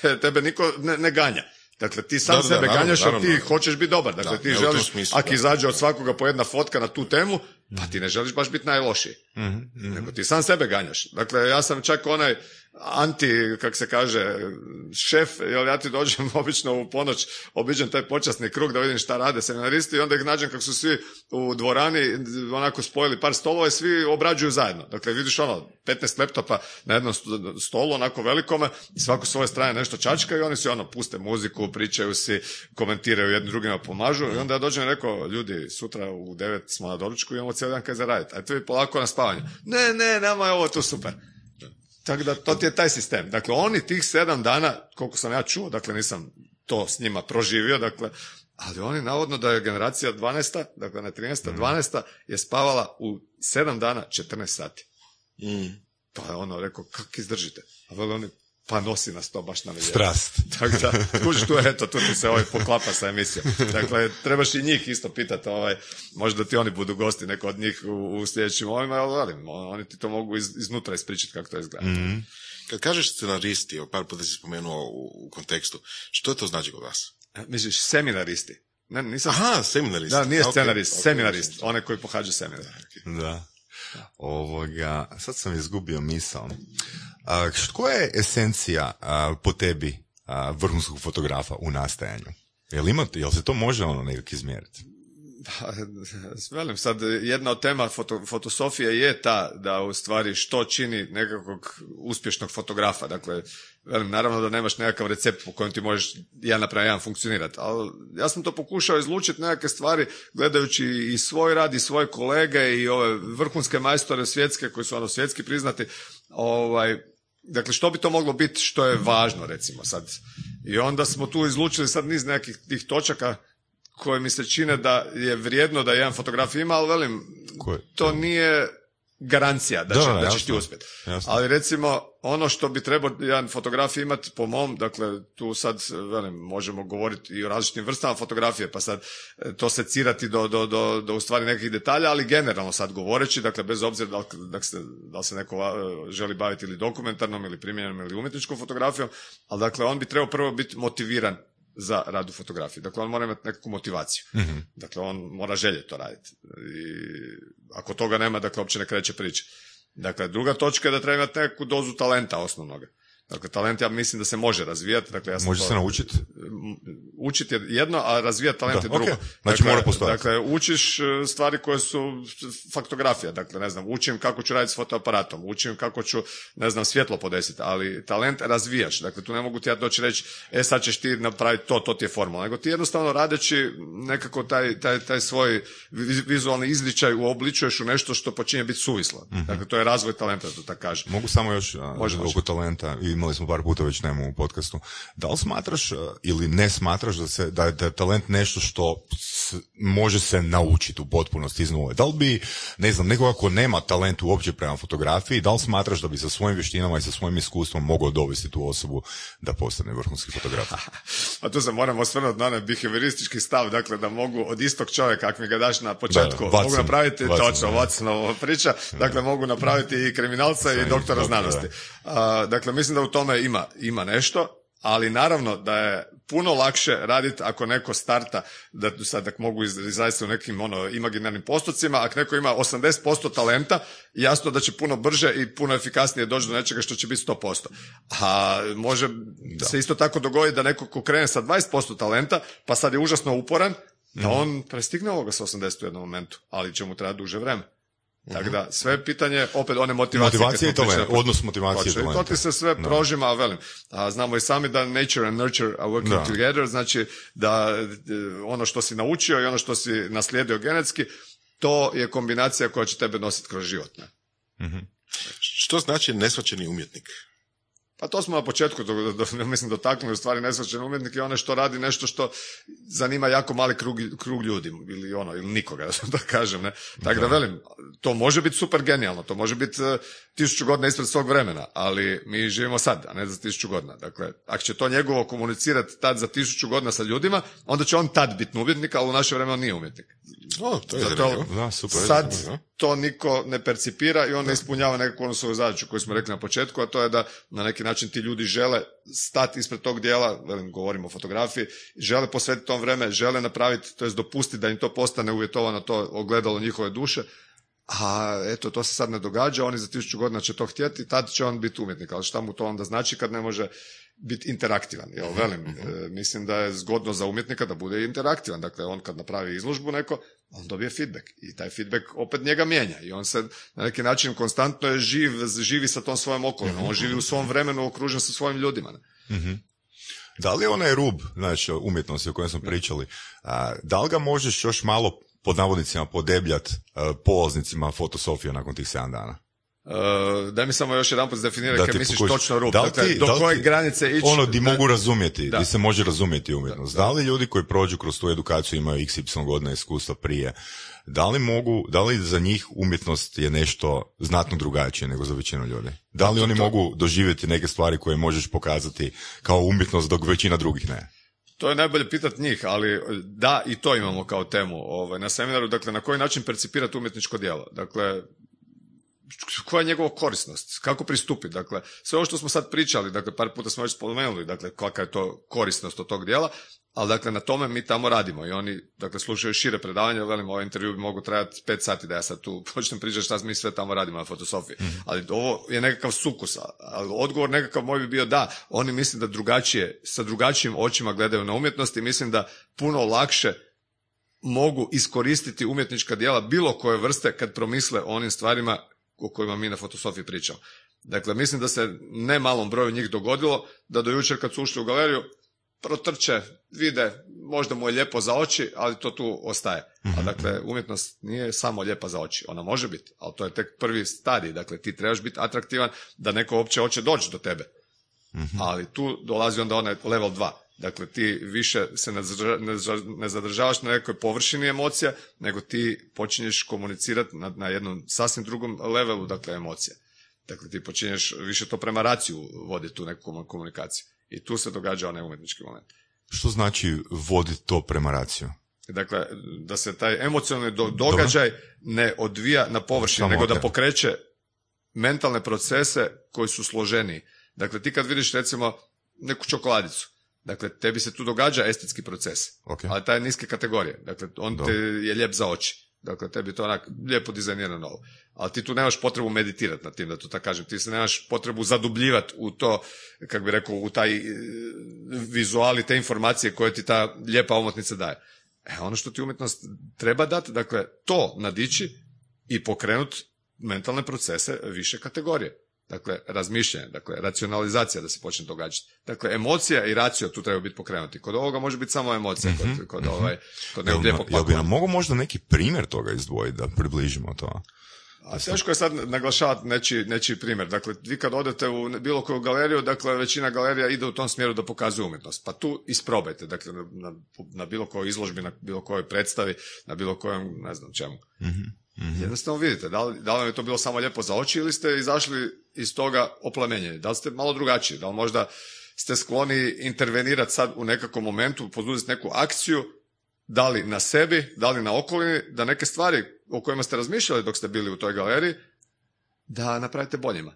[SPEAKER 4] te, tebe niko ne, ne ganja. Dakle, ti sam
[SPEAKER 2] Da, da,
[SPEAKER 4] sebe
[SPEAKER 2] naravno,
[SPEAKER 4] ganjaš, jer ti hoćeš biti dobar. Dakle,
[SPEAKER 2] Da,
[SPEAKER 4] ti želiš,
[SPEAKER 2] smislu,
[SPEAKER 4] ako
[SPEAKER 2] da.
[SPEAKER 4] izađe od svakoga po jedna fotka na tu temu, pa ti ne želiš baš biti najlošiji. Nego ti sam sebe ganjaš. Dakle, ja sam čak onaj anti, kak se kaže, šef, jel ja ti dođem obično u ponoć, obiđem taj počasni krug da vidim šta rade seminaristi i onda ih nađem kako su svi u dvorani onako spojili par stolova i svi obrađuju zajedno. Dakle, vidiš ono, 15 laptopa na jednom st- stolu, onako velikome, svako svoje strane nešto čačka i oni si ono, puste muziku, pričaju si, komentiraju jedni drugima, pomažu i onda ja dođem i rekao, ljudi, sutra u 9 smo na doručku i imamo cijeli dan kaj za raditi. Ajte vi polako na spavanje. Ne, ne, nama je ovo tu super. Tako da to ti je taj sistem. Dakle, oni tih sedam dana, koliko sam ja čuo, dakle nisam to s njima proživio, dakle, ali oni navodno da je generacija 12. dakle ne 13. 12. je spavala u sedam dana 14 sati.
[SPEAKER 2] Mm.
[SPEAKER 4] Pa je ono rekao, kak izdržite? A veli oni, pa nosi nas to baš na nevjeru.
[SPEAKER 3] Strast.
[SPEAKER 4] Tako da, kužiš tu, eto, tu ti se ovaj poklapa sa emisijom. Dakle, trebaš i njih isto pitati, ovaj, možda ti oni budu gosti, neko od njih u, u sljedećim ovima, ali velim, oni ti to mogu iz, iznutra ispričati kako to izgleda.
[SPEAKER 2] Kad kažeš scenaristi, par puta si spomenuo u, u kontekstu, što to znači kod vas?
[SPEAKER 4] E, Misliš, seminaristi? Ne, nisam...
[SPEAKER 2] Aha, seminaristi.
[SPEAKER 4] Da, nije scenarist,
[SPEAKER 2] ok,
[SPEAKER 4] seminarist,
[SPEAKER 2] ok.
[SPEAKER 4] onaj koji pohađa seminar.
[SPEAKER 3] Da. Ovoga, sad sam izgubio misao. A, što je esencija po tebi vrhunskog fotografa u nastajanju? Jel, imate, jel se to može ono nekak izmjeriti?
[SPEAKER 4] Pa, velim sad, jedna od tema foto, fotosofije je ta da u stvari što čini nekakvog uspješnog fotografa. Dakle, velim, naravno da nemaš nekakav recept po kojem ti možeš jedan napravo jedan funkcionirati, ali ja sam to pokušao izlučiti nekakve stvari gledajući i svoj rad i svoje kolege i ove vrhunske majstore svjetske koji su ono svjetski priznati. Ovaj, Dakle, što bi to moglo biti što je važno, recimo sad. I onda smo tu izlučili sad niz nekih tih točaka koje mi se čine da je vrijedno da jedan fotograf ima, ali velim, to nije garancija da, će,
[SPEAKER 3] da,
[SPEAKER 4] da ćeš ti uspjeti. Ali recimo, ono što bi trebao jedan fotograf imati po mom, dakle, tu sad, velim, možemo govoriti i o različitim vrstama fotografije, pa sad e, to secirati do, do, do, do u stvari nekih detalja, ali generalno sad govoreći, dakle, bez obzira da li, da se, da se neko e, želi baviti ili dokumentarnom ili primjerenom ili umjetničkom fotografijom, ali dakle, on bi trebao prvo biti motiviran za rad u fotografiji. Dakle, on mora imati nekakvu motivaciju. Dakle, on mora željeti to raditi. I ako toga nema, dakle, uopće ne kreće priča. Dakle, druga točka je da treba imati neku dozu talenta osnovnoga. Dakle, talent ja mislim da se može razvijati. Dakle, ja sam
[SPEAKER 3] Može
[SPEAKER 4] to-
[SPEAKER 3] se naučiti?
[SPEAKER 4] Učiti je jedno, a razvijati talent
[SPEAKER 3] Da,
[SPEAKER 4] je drugo.
[SPEAKER 3] ok. Znači,
[SPEAKER 4] dakle,
[SPEAKER 3] mora postojati.
[SPEAKER 4] Dakle, učiš e, stvari koje su faktografija. Dakle, ne znam, učim kako ću raditi s fotoaparatom, učim kako ću, ne znam, svjetlo podesiti, ali talent razvijaš. Dakle, tu ne mogu ti ja doći reći, e, sad ćeš ti napraviti to, to ti je formula. Nego ti jednostavno radeći nekako taj, taj, taj svoj vi- vizualni izričaj uobličuješ u nešto što počinje biti suvislo.
[SPEAKER 3] Mhm.
[SPEAKER 4] Dakle, to je razvoj talenta, da to tako kažem.
[SPEAKER 3] Mogu samo još a,
[SPEAKER 4] Može, može.
[SPEAKER 3] oko talenta, i imali smo par puta već temu u podcastu. Da li smatraš a, ili ne smatraš da, se, da, je- da je talent nešto što s- može se naučiti u potpunosti iz nule? Da li bi, ne znam, nekoga ko nema talent uopće prema fotografiji, da li smatraš da bi sa svojim vještinama i sa svojim iskustvom mogao dovesti tu osobu da postane vrhunski fotograf?
[SPEAKER 4] A tu se moram osvrnuti na onaj behavioristički stav, dakle da mogu od istog čovjeka, kak mi ga daš na početku,
[SPEAKER 3] Da,
[SPEAKER 4] mogu napraviti,
[SPEAKER 3] Watson,
[SPEAKER 4] točno. Watsonova priča, dakle mogu napraviti i kriminalca i doktora, znanosti. Dakle, mislim da u tome ima, ima nešto, ali naravno da je puno lakše raditi ako neko starta, da sad tak mogu iz- izraziti u nekim ono, imaginarnim postocima, ako neko ima 80% talenta, jasno da će puno brže i puno efikasnije doći do nečega što će biti 100%. A može se isto tako dogoditi da neko ko krene sa 20% talenta, pa sad je užasno uporan, da
[SPEAKER 3] Mhm.
[SPEAKER 4] on prestigne ovoga sa 80 u jednom momentu, ali će mu trebati duže vreme.
[SPEAKER 3] Mhm.
[SPEAKER 4] Tako da, sve je pitanje opet one motivacije.
[SPEAKER 3] Motivacija
[SPEAKER 4] kad
[SPEAKER 3] i
[SPEAKER 4] na-
[SPEAKER 3] odnos motivacije i
[SPEAKER 4] Točno, to ti se sve
[SPEAKER 3] Da.
[SPEAKER 4] prožima, a velim. A znamo i sami da nature and nurture are working
[SPEAKER 3] Da.
[SPEAKER 4] together, znači da ono što si naučio i ono što si naslijedio genetski, to je kombinacija koja će tebe nositi kroz život. Ne?
[SPEAKER 2] Što znači nesvaćeni umjetnik?
[SPEAKER 4] Pa to smo na početku, do, do, mislim, dotaknuli u stvari nesvačan umjetnik je ono što radi nešto što zanima jako mali krug, krug ljudi ili ono, ili nikoga, da kažem. Ne? Tako da velim, to može biti super genijalno, to može biti uh, tisuću godina ispred svog vremena, ali mi živimo sad, a ne za tisuću godina. Dakle, ako će to njegovo komunicirati tad za tisuću godina sa ljudima, onda će on tad biti umjetnik, ali u naše vreme on nije umjetnik.
[SPEAKER 2] O, to je
[SPEAKER 4] Zato
[SPEAKER 3] Da, super.
[SPEAKER 4] sad
[SPEAKER 2] da.
[SPEAKER 4] To niko ne percipira i on ne ispunjava nekakvu onu svoju zadaću koju smo rekli na početku, a to je da na neki način ti ljudi žele stati ispred tog dijela, velim, govorimo o fotografiji, žele posvetiti tom vreme, žele napraviti, to jest dopustiti da im to postane uvjetovano to ogledalo njihove duše, a eto, to se sad ne događa, oni za tisuću godina će to htjeti, tad će on biti umjetnik, ali šta mu to onda znači kad ne može biti interaktivan. Jel, velim, e, mislim da je zgodno za umjetnika da bude interaktivan. Dakle, on kad napravi izložbu neko, on dobije feedback i taj feedback opet njega mijenja i on se na neki način konstantno je živ, živi sa tom svojom okolinom, on živi u svom vremenu okružen sa svojim ljudima.
[SPEAKER 3] Da li je onaj rub, znači umjetnosti o kojem smo pričali, a, da li ga možeš još malo pod navodnicima podebljat a, polaznicima fotosofije nakon tih 7 dana?
[SPEAKER 4] E, daj mi samo još jedan put definiraj
[SPEAKER 3] Da
[SPEAKER 4] kad
[SPEAKER 3] ti
[SPEAKER 4] misliš
[SPEAKER 3] pokuš-
[SPEAKER 4] točno rub.
[SPEAKER 3] da li
[SPEAKER 4] Dakle,
[SPEAKER 3] ti-
[SPEAKER 4] do
[SPEAKER 3] da li
[SPEAKER 4] koje
[SPEAKER 3] ti-
[SPEAKER 4] granice ići?
[SPEAKER 3] Ono di
[SPEAKER 4] da-
[SPEAKER 3] mogu razumjeti,
[SPEAKER 4] Da.
[SPEAKER 3] di se može razumjeti umjetnost. Da, li ljudi koji prođu kroz tu edukaciju imaju XY godina iskustva prije, da li mogu, da li za njih umjetnost je nešto znatno drugačije nego za većinu ljudi? Da li oni mogu doživjeti neke stvari koje možeš pokazati kao umjetnost dok većina drugih ne?
[SPEAKER 4] To je najbolje pitat njih, ali da, i to imamo kao temu ovaj, na seminaru. Dakle, na koji način percipirati umjetničko djelo? Dakle, koja je njegova korisnost? Kako pristupiti? Dakle, sve ovo što smo sad pričali, dakle, par puta smo već spomenuli, dakle, kakva je to korisnost od tog dijela, ali dakle, na tome mi tamo radimo i oni, dakle, slušaju šire predavanja, velim, ovaj intervju bi mogu trajati pet sati da ja sad tu počnem pričati šta mi sve tamo radimo na fotosofiji. Ali ovo je nekakav sukus, ali odgovor nekakav moj bi bio da, oni mislim da drugačije, sa drugačijim očima gledaju na umjetnost i mislim da puno lakše mogu iskoristiti umjetnička djela bilo koje vrste kad promisle o onim stvarima o kojima mi na fotosofiji pričamo. Dakle, mislim da se ne malom broju njih dogodilo da do jučer kad su ušli u galeriju protrče, vide, možda mu je lijepo za oči, ali to tu ostaje. A dakle, umjetnost nije samo lijepa za oči. Ona može biti, ali to je tek prvi stadij. Dakle, ti trebaš biti atraktivan da neko uopće hoće doći do tebe. Ali tu dolazi onda onaj level 2. Dakle, ti više se ne, zadrža- ne zadrža- ne zadržavaš na nekoj površini emocija, nego ti počinješ komunicirati na, na jednom sasvim drugom levelu, dakle, emocija. Dakle, ti počinješ više to prema raciju voditi tu neku komu- komunikaciju. I tu se događa onaj umjetnički moment.
[SPEAKER 3] Što znači voditi to prema raciju?
[SPEAKER 4] Dakle, da se taj emocionalni do- događaj ne odvija na površini,
[SPEAKER 3] Samo
[SPEAKER 4] nego da
[SPEAKER 3] ok.
[SPEAKER 4] pokreće mentalne procese koji su složeniji. Dakle, ti kad vidiš recimo neku čokoladicu, dakle, tebi se tu događa estetski proces,
[SPEAKER 3] Ok.
[SPEAKER 4] ali taj je niske kategorije. Dakle, on
[SPEAKER 3] Dobro.
[SPEAKER 4] te je lijep za oči. Dakle, tebi je to onak lijepo dizajnirano novo. Ali ti tu nemaš potrebu meditirati na tim, da to tako kažem. Ti se nemaš potrebu zadubljivati u to, kako bi rekao, u taj e, vizuali, te informacije koje ti ta lijepa omotnica daje. E, ono što ti umjetnost treba dati, dakle, to nadići i pokrenuti mentalne procese više kategorije. Dakle, razmišljanje, dakle, racionalizacija da se počne događati. Dakle, emocija i racio tu trebaju biti pokrenuti. Kod ovoga može biti samo emocija, kod, kod, ovaj, kod
[SPEAKER 3] Jel,
[SPEAKER 4] nekog lijepog
[SPEAKER 3] jel bi nam mogo možda neki primjer toga izdvojiti da približimo to?
[SPEAKER 4] A teško je sad naglašavati nečiji, nečiji primjer. Dakle, vi kad odete u bilo koju galeriju, dakle, većina galerija ide u tom smjeru da pokazuje umjetnost. Pa tu isprobajte, dakle, na, na, bilo kojoj izložbi, na bilo kojoj predstavi, na bilo kojem, ne znam čemu. Jednostavno vidite, da li, da li vam je to bilo samo lijepo za oči ili ste izašli iz toga oplemenjeni. Da li ste malo drugačiji, da li možda ste skloni intervenirati sad u nekakvom momentu, poduzeti neku akciju, da li na sebi, da li na okolini, da neke stvari o kojima ste razmišljali dok ste bili u toj galeriji, da napravite boljima.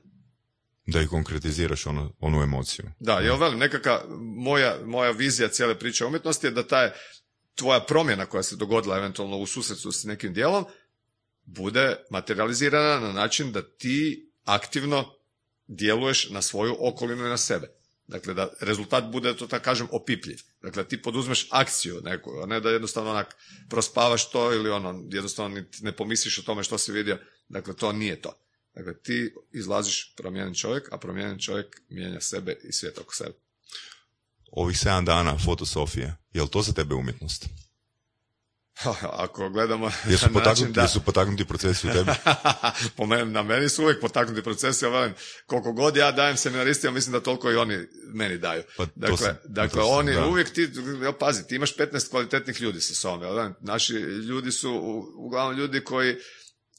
[SPEAKER 3] Da ih konkretiziraš ono, onu emociju.
[SPEAKER 4] Da, jel velim, nekakva moja, moja vizija cijele priče o umjetnosti je da ta je tvoja promjena koja se dogodila eventualno u susretu s nekim dijelom bude materializirana na način da ti aktivno djeluješ na svoju okolinu i na sebe. Dakle, da rezultat bude, to tako kažem, opipljiv. Dakle, ti poduzmeš akciju neku, a ne da jednostavno onak prospavaš to ili ono, jednostavno ne pomisliš o tome što si vidio. Dakle, to nije to. Dakle, ti izlaziš promijenjen čovjek, a promijenjen čovjek mijenja sebe i svijet oko sebe.
[SPEAKER 3] Ovih sedam dana fotosofije, je li to za tebe umjetnost?
[SPEAKER 4] Ako gledamo
[SPEAKER 3] Jesu,
[SPEAKER 4] na način
[SPEAKER 3] potaknuti,
[SPEAKER 4] da...
[SPEAKER 3] jesu potaknuti procesi u tebi?
[SPEAKER 4] po meni, na meni su uvijek potaknuti procesi, velim, koliko god ja dajem seminaristima, mislim da toliko i oni meni daju.
[SPEAKER 3] Pa
[SPEAKER 4] dakle,
[SPEAKER 3] sam-
[SPEAKER 4] dakle
[SPEAKER 3] sam,
[SPEAKER 4] oni
[SPEAKER 3] da.
[SPEAKER 4] uvijek ti, pazi, ti imaš 15 kvalitetnih ljudi sa sobom, naši ljudi su uglavnom ljudi koji,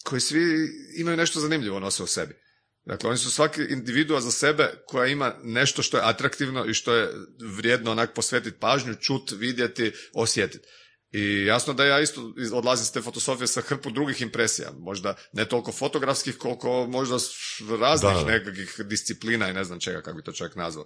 [SPEAKER 4] koji svi imaju nešto zanimljivo nose u sebi. Dakle, oni su svaki individua za sebe koja ima nešto što je atraktivno i što je vrijedno onak posvetiti pažnju, čut, vidjeti, osjetiti. I jasno da ja isto odlazim s te fotosofije sa hrpu drugih impresija, možda ne toliko fotografskih koliko možda raznih
[SPEAKER 3] Da,
[SPEAKER 4] nekakvih disciplina i ne znam čega kako bi to čovjek nazvao.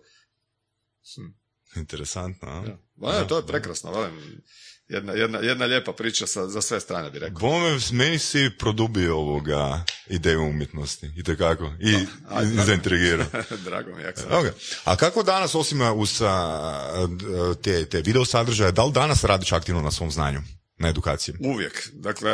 [SPEAKER 3] Interesantno, a?
[SPEAKER 4] Da. Ma ne, to je prekrasno, velim. Jedna, jedna, jedna lijepa priča sa, za sve strane bi rekao.
[SPEAKER 3] Bome, meni si produbio ovoga ideju umjetnosti, i tekako, i, i zaintrigirao.
[SPEAKER 4] Drago mi je, jak sam
[SPEAKER 3] Ok. A kako danas, osim uz a, d- te, te video sadržaje, da li danas radiš aktivno na svom znanju, na edukaciji?
[SPEAKER 4] Uvijek. Dakle,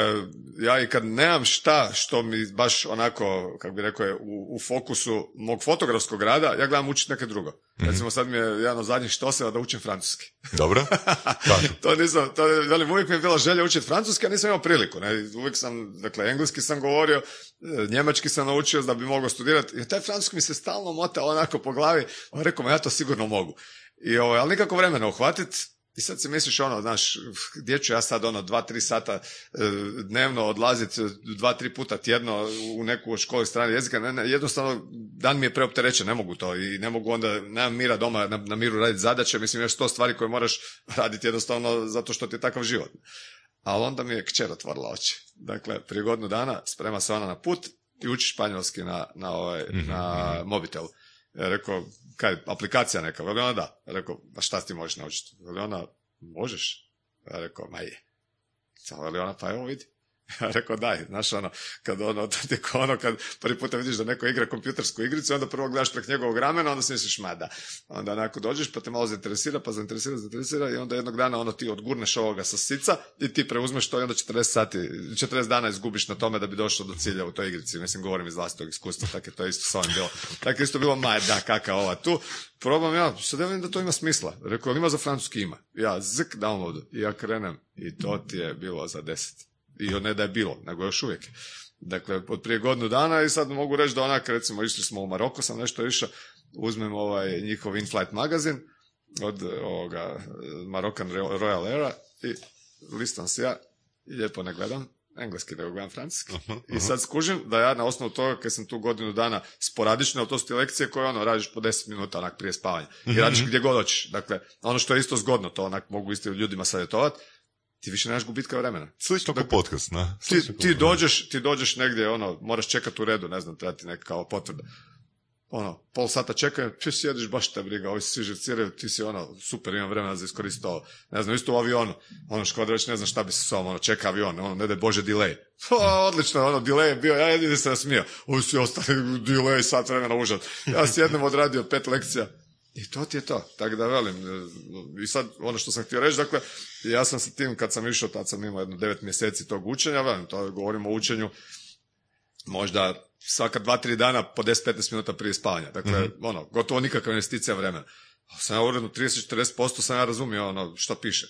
[SPEAKER 4] ja i kad nemam šta što mi baš onako, kako bi rekao, je u, u fokusu mog fotografskog rada, ja gledam učiti neke drugo. Recimo sad mi je jedan od zadnjih štoseva da učim francuski.
[SPEAKER 3] Dobro?
[SPEAKER 4] To nisam, to je, velim, uvijek mi je bila želja učiti francuski, a nisam imao priliku. Ne? Uvijek sam, dakle, engleski sam govorio, e, njemački sam naučio da bi mogao studirati. I taj francuski mi se stalno mota onako po glavi. On rekao, ja to sigurno mogu. I, ovaj, ali nikako vremena uhvatit. I sad si misliš ono, znaš, gdje ću ja sad ono dva, tri sata e, dnevno odlaziti dva, tri puta tjedno u neku školu strane jezika, ne, ne, jednostavno dan mi je preopterećen, ne mogu to i ne mogu onda, nemam mira doma na, na miru raditi zadaće, mislim još sto stvari koje moraš raditi jednostavno zato što ti je takav život. Ali onda mi je kćer otvorila oči. Dakle, prije godinu dana sprema se ona na put i uči španjolski na, na, ovaj, na mobitelu. Ja rekao, kaj, aplikacija neka? Veli ona da. Rekao, a šta ti možeš naučiti? Veli ona, možeš? Ja rekao, ma je. Veli ona, pa evo vidi. Ja rekao, daj, znaš ono, kad ono, kao ono, kad prvi puta vidiš da neko igra kompjutersku igricu, onda prvo gledaš prek njegovog ramena, onda si misliš, ma da. Onda onako dođeš, pa te malo zainteresira, pa zainteresira, zainteresira i onda jednog dana ono ti odgurneš ovoga sa sica i ti preuzmeš to i onda 40 sati, 40 dana izgubiš na tome da bi došao do cilja u toj igrici. Mislim, govorim iz vlastitog iskustva, tako je to isto s ovim bilo. Tako je isto bilo, ma da, kaka ova tu. Probam ja, sad ja da to ima smisla. Rekao, "Jel ima za francuski ima. Ja zik downloadu i ja krenem i to ti je bilo za deset. I ne da je bilo, nego još uvijek. Dakle, od prije godinu dana i sad mogu reći da onak, recimo, išli smo u Maroko, sam nešto išao, uzmem ovaj njihov in-flight magazin od ovoga Marokan Royal Era i listam se ja i lijepo ne gledam engleski, nego gledam francuski. I sad skužim da ja na osnovu toga, kad sam tu godinu dana sporadično, ali to su ti lekcije koje ono, radiš po 10 minuta onak prije spavanja. I radiš gdje god hoćeš. Dakle, ono što je isto zgodno, to onak mogu isto ljudima savjetovati, ti više nemaš gubitka vremena.
[SPEAKER 3] Slično kao podcast, na.
[SPEAKER 4] Ti, ti, dođeš, ti dođeš negdje, ono, moraš čekati u redu, ne znam, treba ti neka kao potvrda. Ono, pol sata čekaju, ti sjediš, baš te briga, ovi svi živciraju, ti si ono, super, imam vremena za iskoristiti ovo. Ne znam, isto u avionu, ono, škoda već ne znam šta bi se s ovom, ono, čeka avion, ono, ne daj Bože, delay. O, odlično, ono, delay je bio, ja jedini se nasmio. Ovi su ostali, delay, sat vremena, užas. Ja s jednom odradio pet lekcija, i to ti je to. Tako da velim, e, i sad ono što sam htio reći, dakle, ja sam sa tim kad sam išao, tad sam imao jedno devet mjeseci tog učenja, velim, to govorimo o učenju možda svaka dva, tri dana po 10-15 minuta prije spavanja. Dakle, ono, gotovo nikakva investicija vremena. Sam ja uredno 30-40% sam ja razumio ono što piše.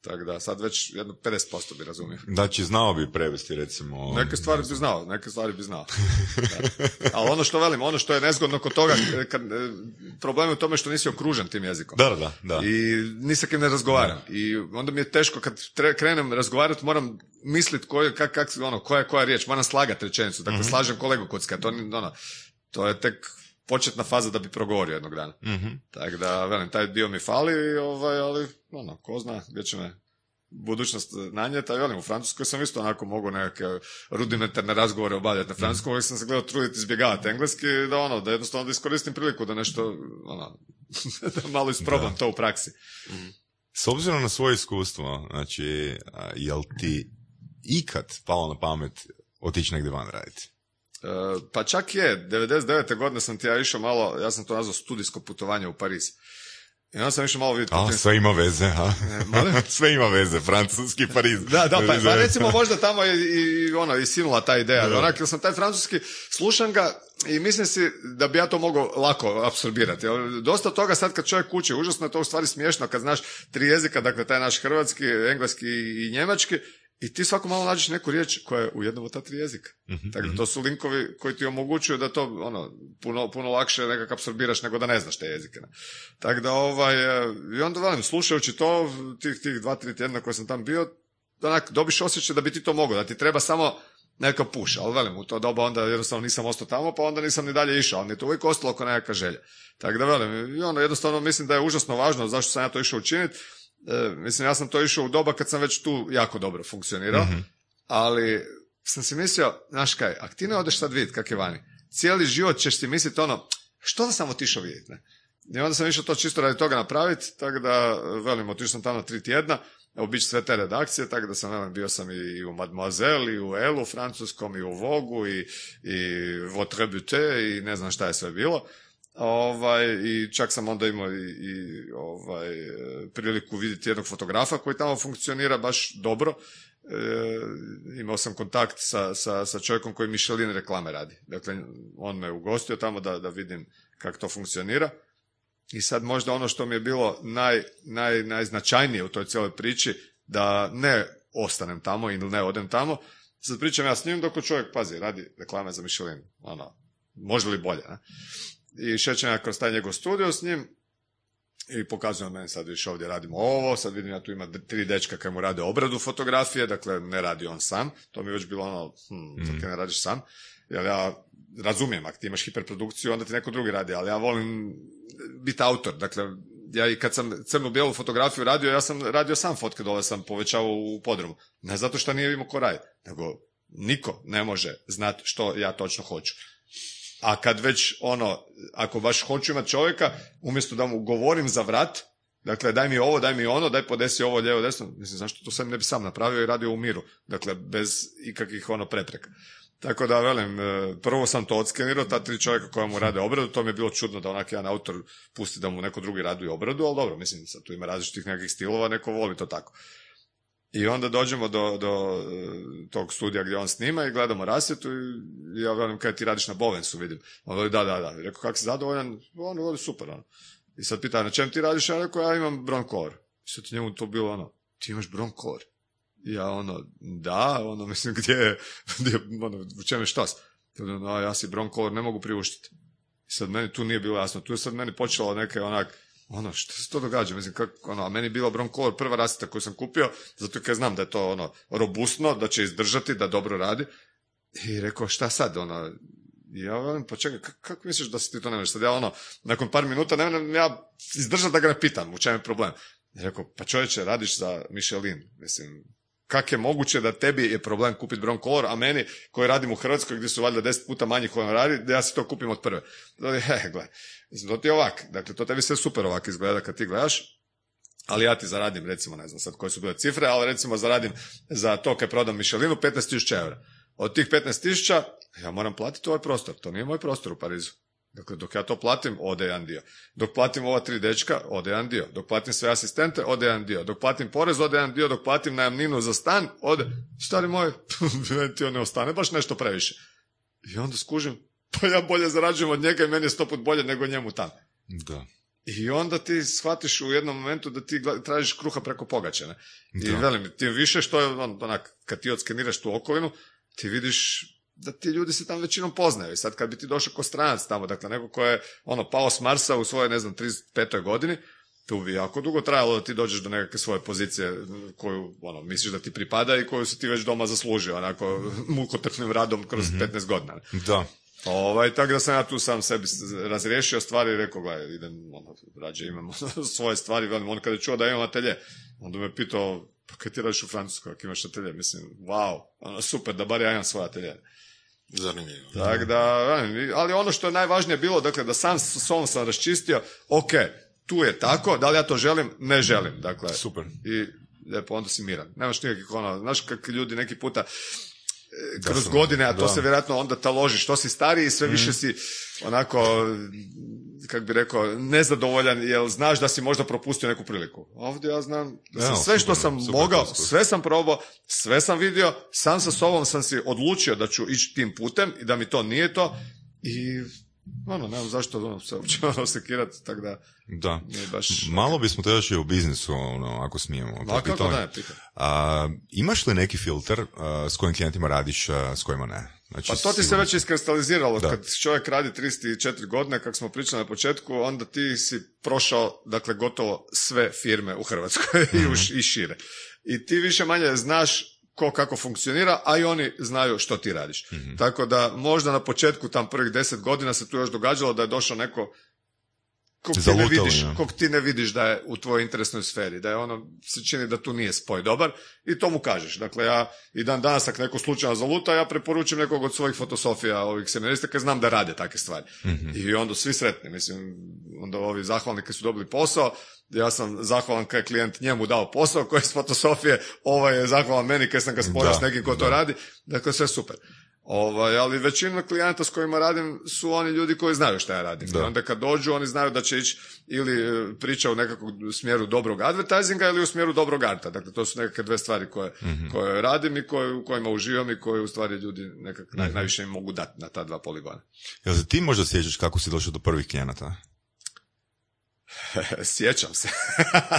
[SPEAKER 4] Tako da sad već jedno 50% bi razumio.
[SPEAKER 3] Znači, znao bi prevesti, recimo...
[SPEAKER 4] Neke stvari bi znao, neke stvari bi znao. Da. Ali ono što velim, ono što je nezgodno kod toga, kad, e, problem je u tome što nisi okružen tim jezikom.
[SPEAKER 3] Da, da, da.
[SPEAKER 4] I ni sa kim ne razgovaram. I onda mi je teško kad tre- krenem razgovarati, moram misliti koje, kak, kak, ono, koja je koja riječ, moram slagati rečenicu. Dakle, slažem kolegu Kucka, to, ono, to je tek početna faza da bi progovorio jednog dana.
[SPEAKER 3] Mhm.
[SPEAKER 4] Tako da, velim, taj dio mi fali, ovaj, ali, ono, ko zna gdje će me budućnost nanijeta. Velim, u Francuskoj sam isto onako mogu neke rudimentarne razgovore obavljati na francuskom, uvijek sam se gledao truditi izbjegavati engleski, da ono, da jednostavno da iskoristim priliku da nešto, ono, da malo isprobam to u praksi.
[SPEAKER 3] S obzirom na svoje iskustvo, znači, jel ti ikad palo na pamet otići negdje van raditi?
[SPEAKER 4] E, pa čak je, 99. godine sam ti ja išao malo, ja sam to nazvao studijsko putovanje u Pariz. I onda sam išao malo vidjeti.
[SPEAKER 3] A, sve ima veze, ha?
[SPEAKER 4] molim?
[SPEAKER 3] sve ima veze, francuski Pariz.
[SPEAKER 4] Da, da, pa, pa recimo možda tamo je i, i ono, i sinula ta ideja. Da. Onak, sam taj francuski, slušam ga i mislim si da bi ja to mogao lako apsorbirati. Dosta toga sad kad čovjek kući, užasno je to u stvari smiješno kad znaš tri jezika, dakle taj naš hrvatski, engleski i njemački, i ti svako malo nađeš neku riječ koja je u jednom od ta tri jezika.
[SPEAKER 3] Mhm,
[SPEAKER 4] Dakle, to su linkovi koji ti omogućuju da to ono, puno, puno lakše nekako apsorbiraš nego da ne znaš te jezike. ne. Tako da, ovaj, e, i onda velim, slušajući to, tih, tih dva, tri tjedna koje sam tam bio, onak, dobiš osjećaj da bi ti to mogao, da ti treba samo neka puš, ali velim, u to doba onda jednostavno nisam ostao tamo, pa onda nisam ni dalje išao, ali mi je to uvijek ostalo kao nekakva želja. Tako da velim, i ono jednostavno mislim da je užasno važno zašto sam ja to išao učiniti, E, mislim, ja sam to išao u doba kad sam već tu jako dobro funkcionirao, ali sam si mislio, znaš kaj, ak ti ne odeš sad vidjeti kak je vani, cijeli život ćeš si misliti ono, što da sam otišao vidjeti, ne? I onda sam išao to čisto radi toga napraviti, tako da, velim, otišao sam tamo tri tjedna, obići sve te redakcije, tako da sam, velim, bio sam i u Mademoiselle, i u Elu francuskom, i u Vogu, i, i Votre Butte, i ne znam šta je sve bilo. Ovaj, I čak sam onda imao i, i ovaj, priliku vidjeti jednog fotografa koji tamo funkcionira baš dobro. E, imao sam kontakt sa, sa, sa čovjekom koji Michelin reklame radi. Dakle, on me ugostio tamo da, da vidim kako to funkcionira. I sad možda ono što mi je bilo naj, naj, najznačajnije u toj cijeloj priči, da ne ostanem tamo ili ne odem tamo, sad pričam ja s njim dok čovjek, pazi, radi reklame za Michelin. Ono, može li bolje, ne? I šećem ja kroz taj njegov studio s njim i pokazujem meni sad više ovdje radimo ovo, sad vidim ja tu ima tri dečka koji mu rade obradu fotografije, dakle ne radi on sam, to mi je već bilo ono, hm, mm. ne radiš sam, jer ja razumijem, ako ti imaš hiperprodukciju, onda ti neko drugi radi, ali ja volim biti autor, dakle ja i kad sam crnu bijelu fotografiju radio, ja sam radio sam fotke dole, sam povećavao u podrumu. Ne zato što nije imao ko radi, nego niko ne može znati što ja točno hoću. A kad već ono, ako baš hoću imati čovjeka, umjesto da mu govorim za vrat, dakle daj mi ovo, daj mi ono, daj podesi ovo lijevo desno, mislim zašto to sam ne bi sam napravio i radio u miru, dakle bez ikakvih ono prepreka. Tako da velim, e, prvo sam to odskenirao, ta tri čovjeka koja mu rade obradu, to mi je bilo čudno da onak jedan autor pusti da mu neko drugi radi obradu, ali dobro, mislim, sad tu ima različitih nekakvih stilova, neko voli to tako. I onda dođemo do, do e, tog studija gdje on snima i gledamo rasvjetu i ja velim kaj ti radiš na Bovensu, vidim. On veli da, da, da. I rekao, kak si zadovoljan? On veli super, ono. I sad pita, na čem ti radiš? Ja rekao, ja imam Broncolor. I sad njemu to bilo ono, ti imaš Broncolor? I ja ono, da, ono, mislim, gdje, gdje ono, u čem je štas? No, ja si Broncolor ne mogu priuštiti. I sad meni tu nije bilo jasno. Tu je sad meni počelo neke onak, ono, što se to događa? Mislim, kako, ono, meni je bila Broncolor prva rasita koju sam kupio, zato kad znam da je to, ono, robustno, da će izdržati, da dobro radi. I rekao, šta sad, ono, ja velim, pa čekaj, kako misliš da se ti to ne Sad ja, ono, nakon par minuta ne možem ja izdržati da ga ne pitam, u čem je problem. I rekao, pa čovječe, radiš za Michelin, mislim, kak je moguće da tebi je problem kupiti Broncolor, a meni koji radim u Hrvatskoj gdje su valjda deset puta manji koji radi, da ja si to kupim od prve. He, gle, to ti je ovak, dakle, to tebi sve super ovak izgleda kad ti gledaš, ali ja ti zaradim, recimo, ne znam sad koje su bile cifre, ali recimo zaradim za to kad prodam Michelinu 15.000 eura. Od tih 15.000 ja moram platiti ovaj prostor, to nije moj prostor u Parizu. Dakle, dok ja to platim, ode jedan dio. Dok platim ova tri dečka, ode jedan dio. Dok platim sve asistente, ode jedan dio. Dok platim porez, ode jedan dio. Dok platim najamninu za stan, ode... Stari moj, ti on ne ostane baš nešto previše. I onda skužim, pa ja bolje zarađujem od njega i meni je sto put bolje nego njemu tamo.
[SPEAKER 3] Da.
[SPEAKER 4] I onda ti shvatiš u jednom momentu da ti tražiš kruha preko pogače. Ne? I velim, tim više što je on, onak, kad ti odskeniraš tu okolinu, ti vidiš da ti ljudi se tamo većinom poznaju. I sad kad bi ti došao ko stranac tamo, dakle neko ko je ono pao s Marsa u svojoj, ne znam, 35. godini, tu bi jako dugo trajalo da ti dođeš do nekakve svoje pozicije koju ono, misliš da ti pripada i koju si ti već doma zaslužio, onako mukotrpnim radom kroz mm 15 godina.
[SPEAKER 3] Da.
[SPEAKER 4] Ovaj, tako da sam ja tu sam sebi razriješio stvari i rekao, gledaj, idem, ono, rađe imam svoje stvari, velim, on kada je čuo da imam atelje, onda me pitao, pa kad ti radiš u Francuskoj, ako imaš atelje, mislim, wow, ono, super, da bar ja imam svoje atelje.
[SPEAKER 2] Zanimljivo.
[SPEAKER 4] Tako da, ali ono što je najvažnije bilo, dakle, da sam s ovom sam raščistio, ok, tu je tako, da li ja to želim? Ne želim. Dakle,
[SPEAKER 3] Super.
[SPEAKER 4] I lijepo, onda si miran. Nemaš nikakvih ono, znaš kak ljudi neki puta, kroz
[SPEAKER 3] sam-
[SPEAKER 4] godine, a to
[SPEAKER 3] da.
[SPEAKER 4] se vjerojatno onda taloži. Što si stariji, sve
[SPEAKER 3] Mhm.
[SPEAKER 4] više si onako, kak bi rekao, nezadovoljan, jer znaš da si možda propustio neku priliku. Ovdje ja znam da sam
[SPEAKER 3] Evo,
[SPEAKER 4] sve što
[SPEAKER 3] super,
[SPEAKER 4] sam
[SPEAKER 3] super
[SPEAKER 4] mogao,
[SPEAKER 3] iskustvo.
[SPEAKER 4] sve sam probao, sve sam vidio, sam sa sobom sam si odlučio da ću ići tim putem i da mi to nije to i ono, nemam zašto ono, se uopće ono sekirati, tako da
[SPEAKER 3] Da.
[SPEAKER 4] baš...
[SPEAKER 3] Malo bismo te još i o biznisu, ono, ako smijemo. To je
[SPEAKER 4] kako ne, pitaj.
[SPEAKER 3] A, imaš li neki filter a, s kojim klijentima radiš, a, s kojima ne? Znači,
[SPEAKER 4] Pa to ti se već iskristaliziralo.
[SPEAKER 3] Da.
[SPEAKER 4] Kad čovjek radi 34 godine, kako smo pričali na početku, onda ti si prošao, dakle, gotovo sve firme u Hrvatskoj i,
[SPEAKER 3] Mhm.
[SPEAKER 4] u i šire. I ti više manje znaš ko kako funkcionira, a i oni znaju što ti radiš.
[SPEAKER 3] Mhm.
[SPEAKER 4] Tako da možda na početku tam prvih deset godina se tu još događalo da je došao neko kog ti, ne vidiš, kog ti ne vidiš da je u tvojoj interesnoj sferi, da je ono, se čini da tu nije spoj dobar i to mu kažeš. Dakle, ja i dan danas ako neko slučajno zaluta, ja preporučim nekog od svojih fotosofija ovih seminarista kad znam da rade takve stvari. I onda svi sretni, mislim, onda ovi zahvalni kad su dobili posao, ja sam zahvalan kad je klijent njemu dao posao koji je s fotosofije, ovaj je zahvalan meni kad sam ga spojio
[SPEAKER 3] Da,
[SPEAKER 4] s nekim ko to radi, dakle sve super. Ovaj, ali većina klijenata s kojima radim su oni ljudi koji znaju šta ja radim.
[SPEAKER 3] Da.
[SPEAKER 4] I onda kad dođu, oni znaju da će ići ili e, priča u nekakvom smjeru dobrog advertisinga ili u smjeru dobrog arta. Dakle, to su nekakve dve stvari koje,
[SPEAKER 3] Mhm.
[SPEAKER 4] koje radim i koje, u kojima uživam i koje u stvari ljudi nekak,
[SPEAKER 3] Mhm.
[SPEAKER 4] naj- najviše im mogu dati na ta dva poligona.
[SPEAKER 3] Jel se ti možda sjećaš kako si došao do prvih klijenata?
[SPEAKER 4] Sjećam se.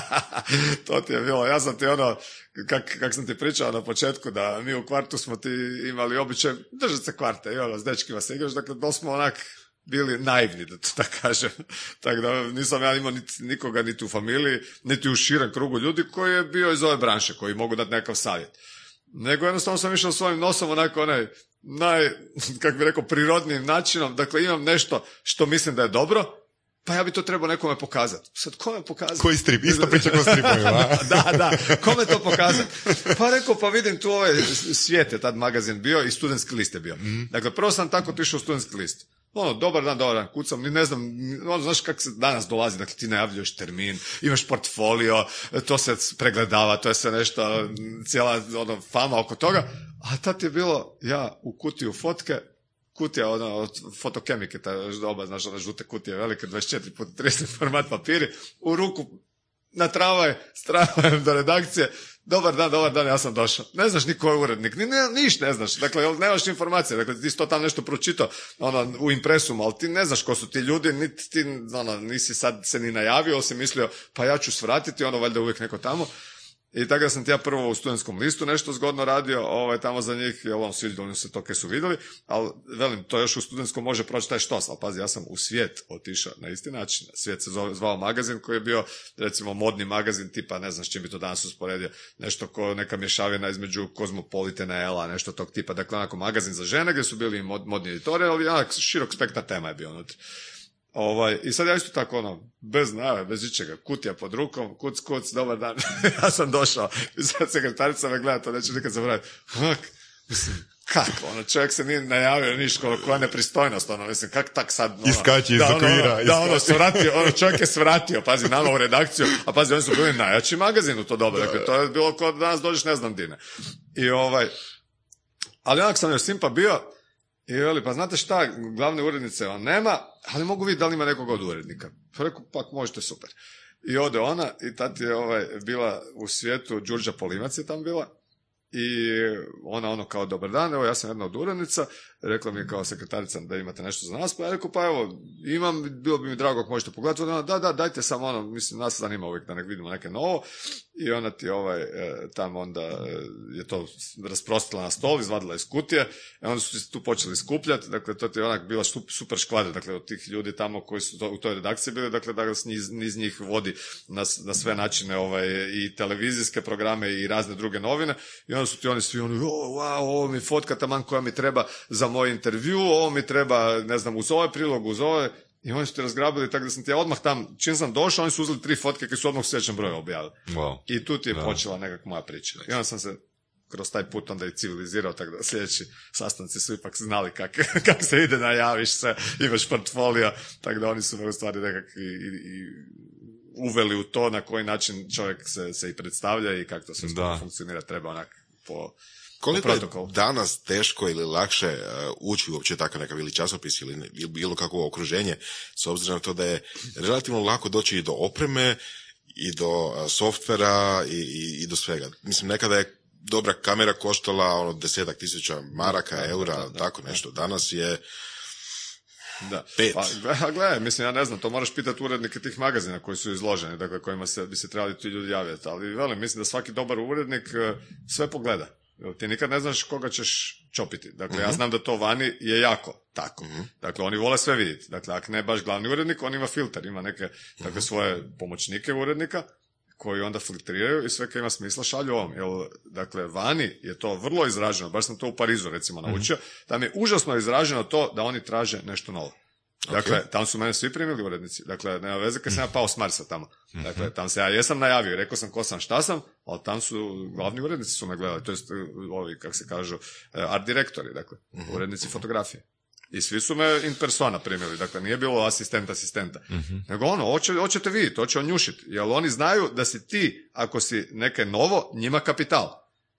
[SPEAKER 4] to ti je bilo, ja sam ti ono, kak, kak sam ti pričao na početku, da mi u kvartu smo ti imali običaj držati se kvarte i ono, s dečkima se igraš, dakle, da smo onak bili naivni, da to tako kažem. Tako da nisam ja imao niti, nikoga niti u familiji, niti u širem krugu ljudi koji je bio iz ove branše, koji mogu dati nekakav savjet. Nego jednostavno sam išao svojim nosom onako onaj naj, kako bi rekao, prirodnim načinom. Dakle, imam nešto što mislim da je dobro, pa ja bi to trebao nekome pokazati. Sad, kome pokazati?
[SPEAKER 3] Koji strip? Isto priča kao stripovima, a?
[SPEAKER 4] da, da, kome to pokazati? Pa rekao, pa vidim tu ovaj svijet je tad magazin bio i studentski list je bio. Dakle, prvo sam tako otišao u studentski list. Ono, dobar dan, dobar dan, kucam, ne znam, ono, znaš kako se danas dolazi, dakle ti najavljuješ termin, imaš portfolio, to se pregledava, to je sve nešto, cijela ono, fama oko toga, a tad je bilo, ja u kutiju fotke, kutija ono, od fotokemike, ta doba, znaš, one žute kutije velike, 24 po 30 format papiri, u ruku na travaj, s tramvajem do redakcije, dobar dan, dobar dan, ja sam došao. Ne znaš ni ko je urednik, ni, ne, niš ne znaš, dakle, nemaš informacije, dakle, ti si to tamo nešto pročitao ono, u impresumu, ali ti ne znaš ko su ti ljudi, niti ti, ono, nisi sad se ni najavio, si mislio, pa ja ću svratiti, ono, valjda uvijek neko tamo. I tako da sam ja prvo u studentskom listu nešto zgodno radio, ovaj, tamo za njih, jel on svidjeli oni se to kaj su vidjeli, ali velim, to još u studentskom može proći taj štos, ali pazi, ja sam u svijet otišao na isti način. Svijet se zvao magazin koji je bio, recimo, modni magazin, tipa, ne znam s čim bi to danas usporedio, nešto ko neka mješavina između Kozmopolitana, Ela, nešto tog tipa, dakle, onako magazin za žene gdje su bili i mod, modni editori, ali onak širok spektar tema je bio unutra. Ovaj, I sad ja isto tako ono, bez najave, bez ičega, kutija pod rukom, kuc, kuc, dobar dan. ja sam došao i sad sekretarica me gleda, to neću nikad zaboraviti. Mislim, kako, ono, čovjek se nije najavio niš, ko- koja nepristojnost, ono, mislim, kak tak sad, ono,
[SPEAKER 3] Iskače iz
[SPEAKER 4] da, ono,
[SPEAKER 3] okvira,
[SPEAKER 4] ono, da, ono, svratio, ono, čovjek je svratio, pazi, nama u redakciju, a pazi, oni su bili najjači magazin u to doba, dakle, to je bilo kao da danas dođeš ne znam dine. I ovaj, ali onak sam još simpa bio i veli, pa znate šta, glavne urednice on nema, ali mogu vidjeti da li ima nekoga od urednika. Pa rekao, pa možete, super. I ode ona i tad je ovaj, bila u svijetu, Đurđa Polimac je tam bila, i ona ono kao dobar dan, evo ja sam jedna od urednica, rekla mi je kao sekretarica da imate nešto za nas, pa ja rekao pa evo imam, bilo bi mi drago ako možete pogledati, ona da, da, dajte samo ono, mislim nas zanima uvijek da nek vidimo neke novo. I ona ti ovaj, e, tamo onda e, je to rasprostila na stol, izvadila iz kutije, i onda su se tu počeli skupljati, dakle to ti je onak bila sup- super škvadra, dakle od tih ljudi tamo koji su to, u toj redakciji bili, dakle da s niz, niz njih vodi na, na sve načine ovaj, i televizijske programe i razne druge novine. I onda su ti oni svi oni, wow, ovo mi fotka taman koja mi treba za moj intervju, ovo mi treba, ne znam, uz ovaj prilog, uz ovaj, i oni su ti razgrabili tako da sam ti ja odmah tam, čim sam došao, oni su uzeli tri fotke koji su odmah u sljedećem broju objavili.
[SPEAKER 3] Wow.
[SPEAKER 4] I tu ti je
[SPEAKER 3] Da.
[SPEAKER 4] počela nekak moja priča. I onda sam se kroz taj put onda i civilizirao, tako da sljedeći sastanci su ipak znali kak, kak se ide, najaviš se, imaš portfolio, tako da oni su u stvari nekak i, i, uveli u to na koji način čovjek se, se i predstavlja i kako to sve funkcionira, treba onak po,
[SPEAKER 2] Koliko je danas teško ili lakše uh, ući uopće takav nekav ili časopis ili, bilo kakvo okruženje, s obzirom na to da je relativno lako doći i do opreme i do uh, softvera i, i, i do svega. Mislim, nekada je dobra kamera koštala ono desetak tisuća maraka, eura, tako nešto. Danas je
[SPEAKER 4] Da.
[SPEAKER 2] Pet.
[SPEAKER 4] Pa, gle- gledaj, mislim, ja ne znam, to moraš pitati urednike tih magazina koji su izloženi, dakle, kojima se, bi se trebali ti ljudi javljati. Ali, velim, mislim da svaki dobar urednik e, sve pogleda. Ti nikad ne znaš koga ćeš čopiti. Dakle, ja znam da to vani je jako tako. Dakle, oni vole sve vidjeti. Dakle, ako ne baš glavni urednik, on ima filter, ima neke, dakle, svoje pomoćnike urednika, koji onda filtriraju i sve kad ima smisla šalju ovom. Jer, dakle, vani je to vrlo izraženo, baš sam to u Parizu recimo naučio, tam je užasno izraženo to da oni traže nešto novo. Dakle, tamo su mene svi primili urednici. Dakle, nema veze kad sam ja pao s Marsa tamo. Dakle, tam se ja jesam najavio, rekao sam ko sam, šta sam, ali tam su, glavni urednici su me gledali, to jest ovi, kako se kažu, eh, art direktori, dakle, urednici fotografije. I svi su me in persona primili, dakle nije bilo asistent asistenta. Nego ono, hoće, hoćete vidjeti, hoće on njušiti. Jer oni znaju da si ti, ako si neke novo, njima kapital.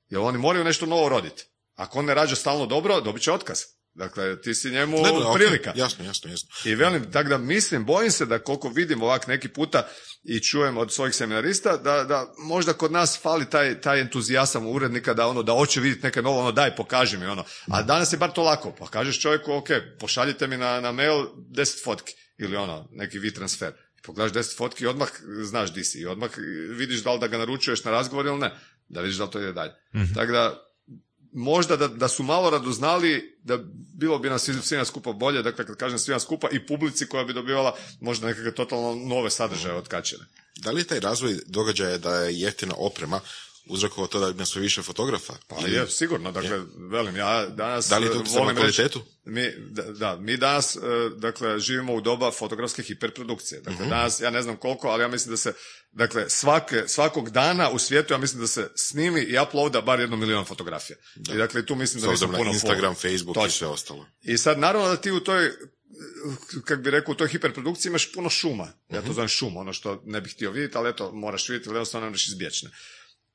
[SPEAKER 4] Jer oni moraju nešto novo roditi. Ako on ne rađa stalno dobro, dobit će otkaz. Dakle, ti si njemu
[SPEAKER 2] Ne, ne,
[SPEAKER 4] prilika.
[SPEAKER 2] Jasno, jasno, jasno.
[SPEAKER 4] I velim, tako da mislim, bojim se da koliko vidim ovak neki puta i čujem od svojih seminarista, da, da možda kod nas fali taj, taj entuzijasam urednika da ono, da hoće vidjeti neke novo, ono daj, pokaži mi ono. A danas je bar to lako, pa kažeš čovjeku, ok, pošaljite mi na, na mail 10 fotki ili ono, neki vi transfer. Pogledaš 10 fotki i odmah znaš di si i odmah vidiš da li da ga naručuješ na razgovor ili ne. Da vidiš da li to ide dalje. Tako da, možda da, da su malo radoznali, da bilo bi nam svi- svima skupa bolje, dakle kad kažem svima skupa i publici koja bi dobivala možda nekakve totalno nove sadržaje od kačene.
[SPEAKER 2] Da li je taj razvoj događaja da je jeftina oprema uzrokovao to da ima sve više fotografa?
[SPEAKER 4] Pa
[SPEAKER 2] Ili-
[SPEAKER 4] je, sigurno, dakle, velim, ja danas
[SPEAKER 2] Da li je to
[SPEAKER 4] e,
[SPEAKER 2] na
[SPEAKER 4] volim
[SPEAKER 2] kvalitetu?
[SPEAKER 4] mi, da, da, mi danas, e, dakle, živimo u doba fotografske hiperprodukcije.
[SPEAKER 2] Mhm.
[SPEAKER 4] Dakle, danas, ja ne znam koliko, ali ja mislim da se, dakle, svake, svakog dana u svijetu, ja mislim da se snimi i uploada bar jedno milion fotografija. I dakle, tu mislim da nisam puno
[SPEAKER 2] Instagram,
[SPEAKER 4] pol-
[SPEAKER 2] Facebook i
[SPEAKER 4] Točno.
[SPEAKER 2] sve ostalo.
[SPEAKER 4] I sad naravno da ti u toj kak bi rekao, u toj hiperprodukciji imaš puno šuma. Ja
[SPEAKER 2] Mhm.
[SPEAKER 4] to zovem šum, ono što ne bih htio vidjeti, ali eto, moraš vidjeti, ali jednostavno ne možeš izbjeći.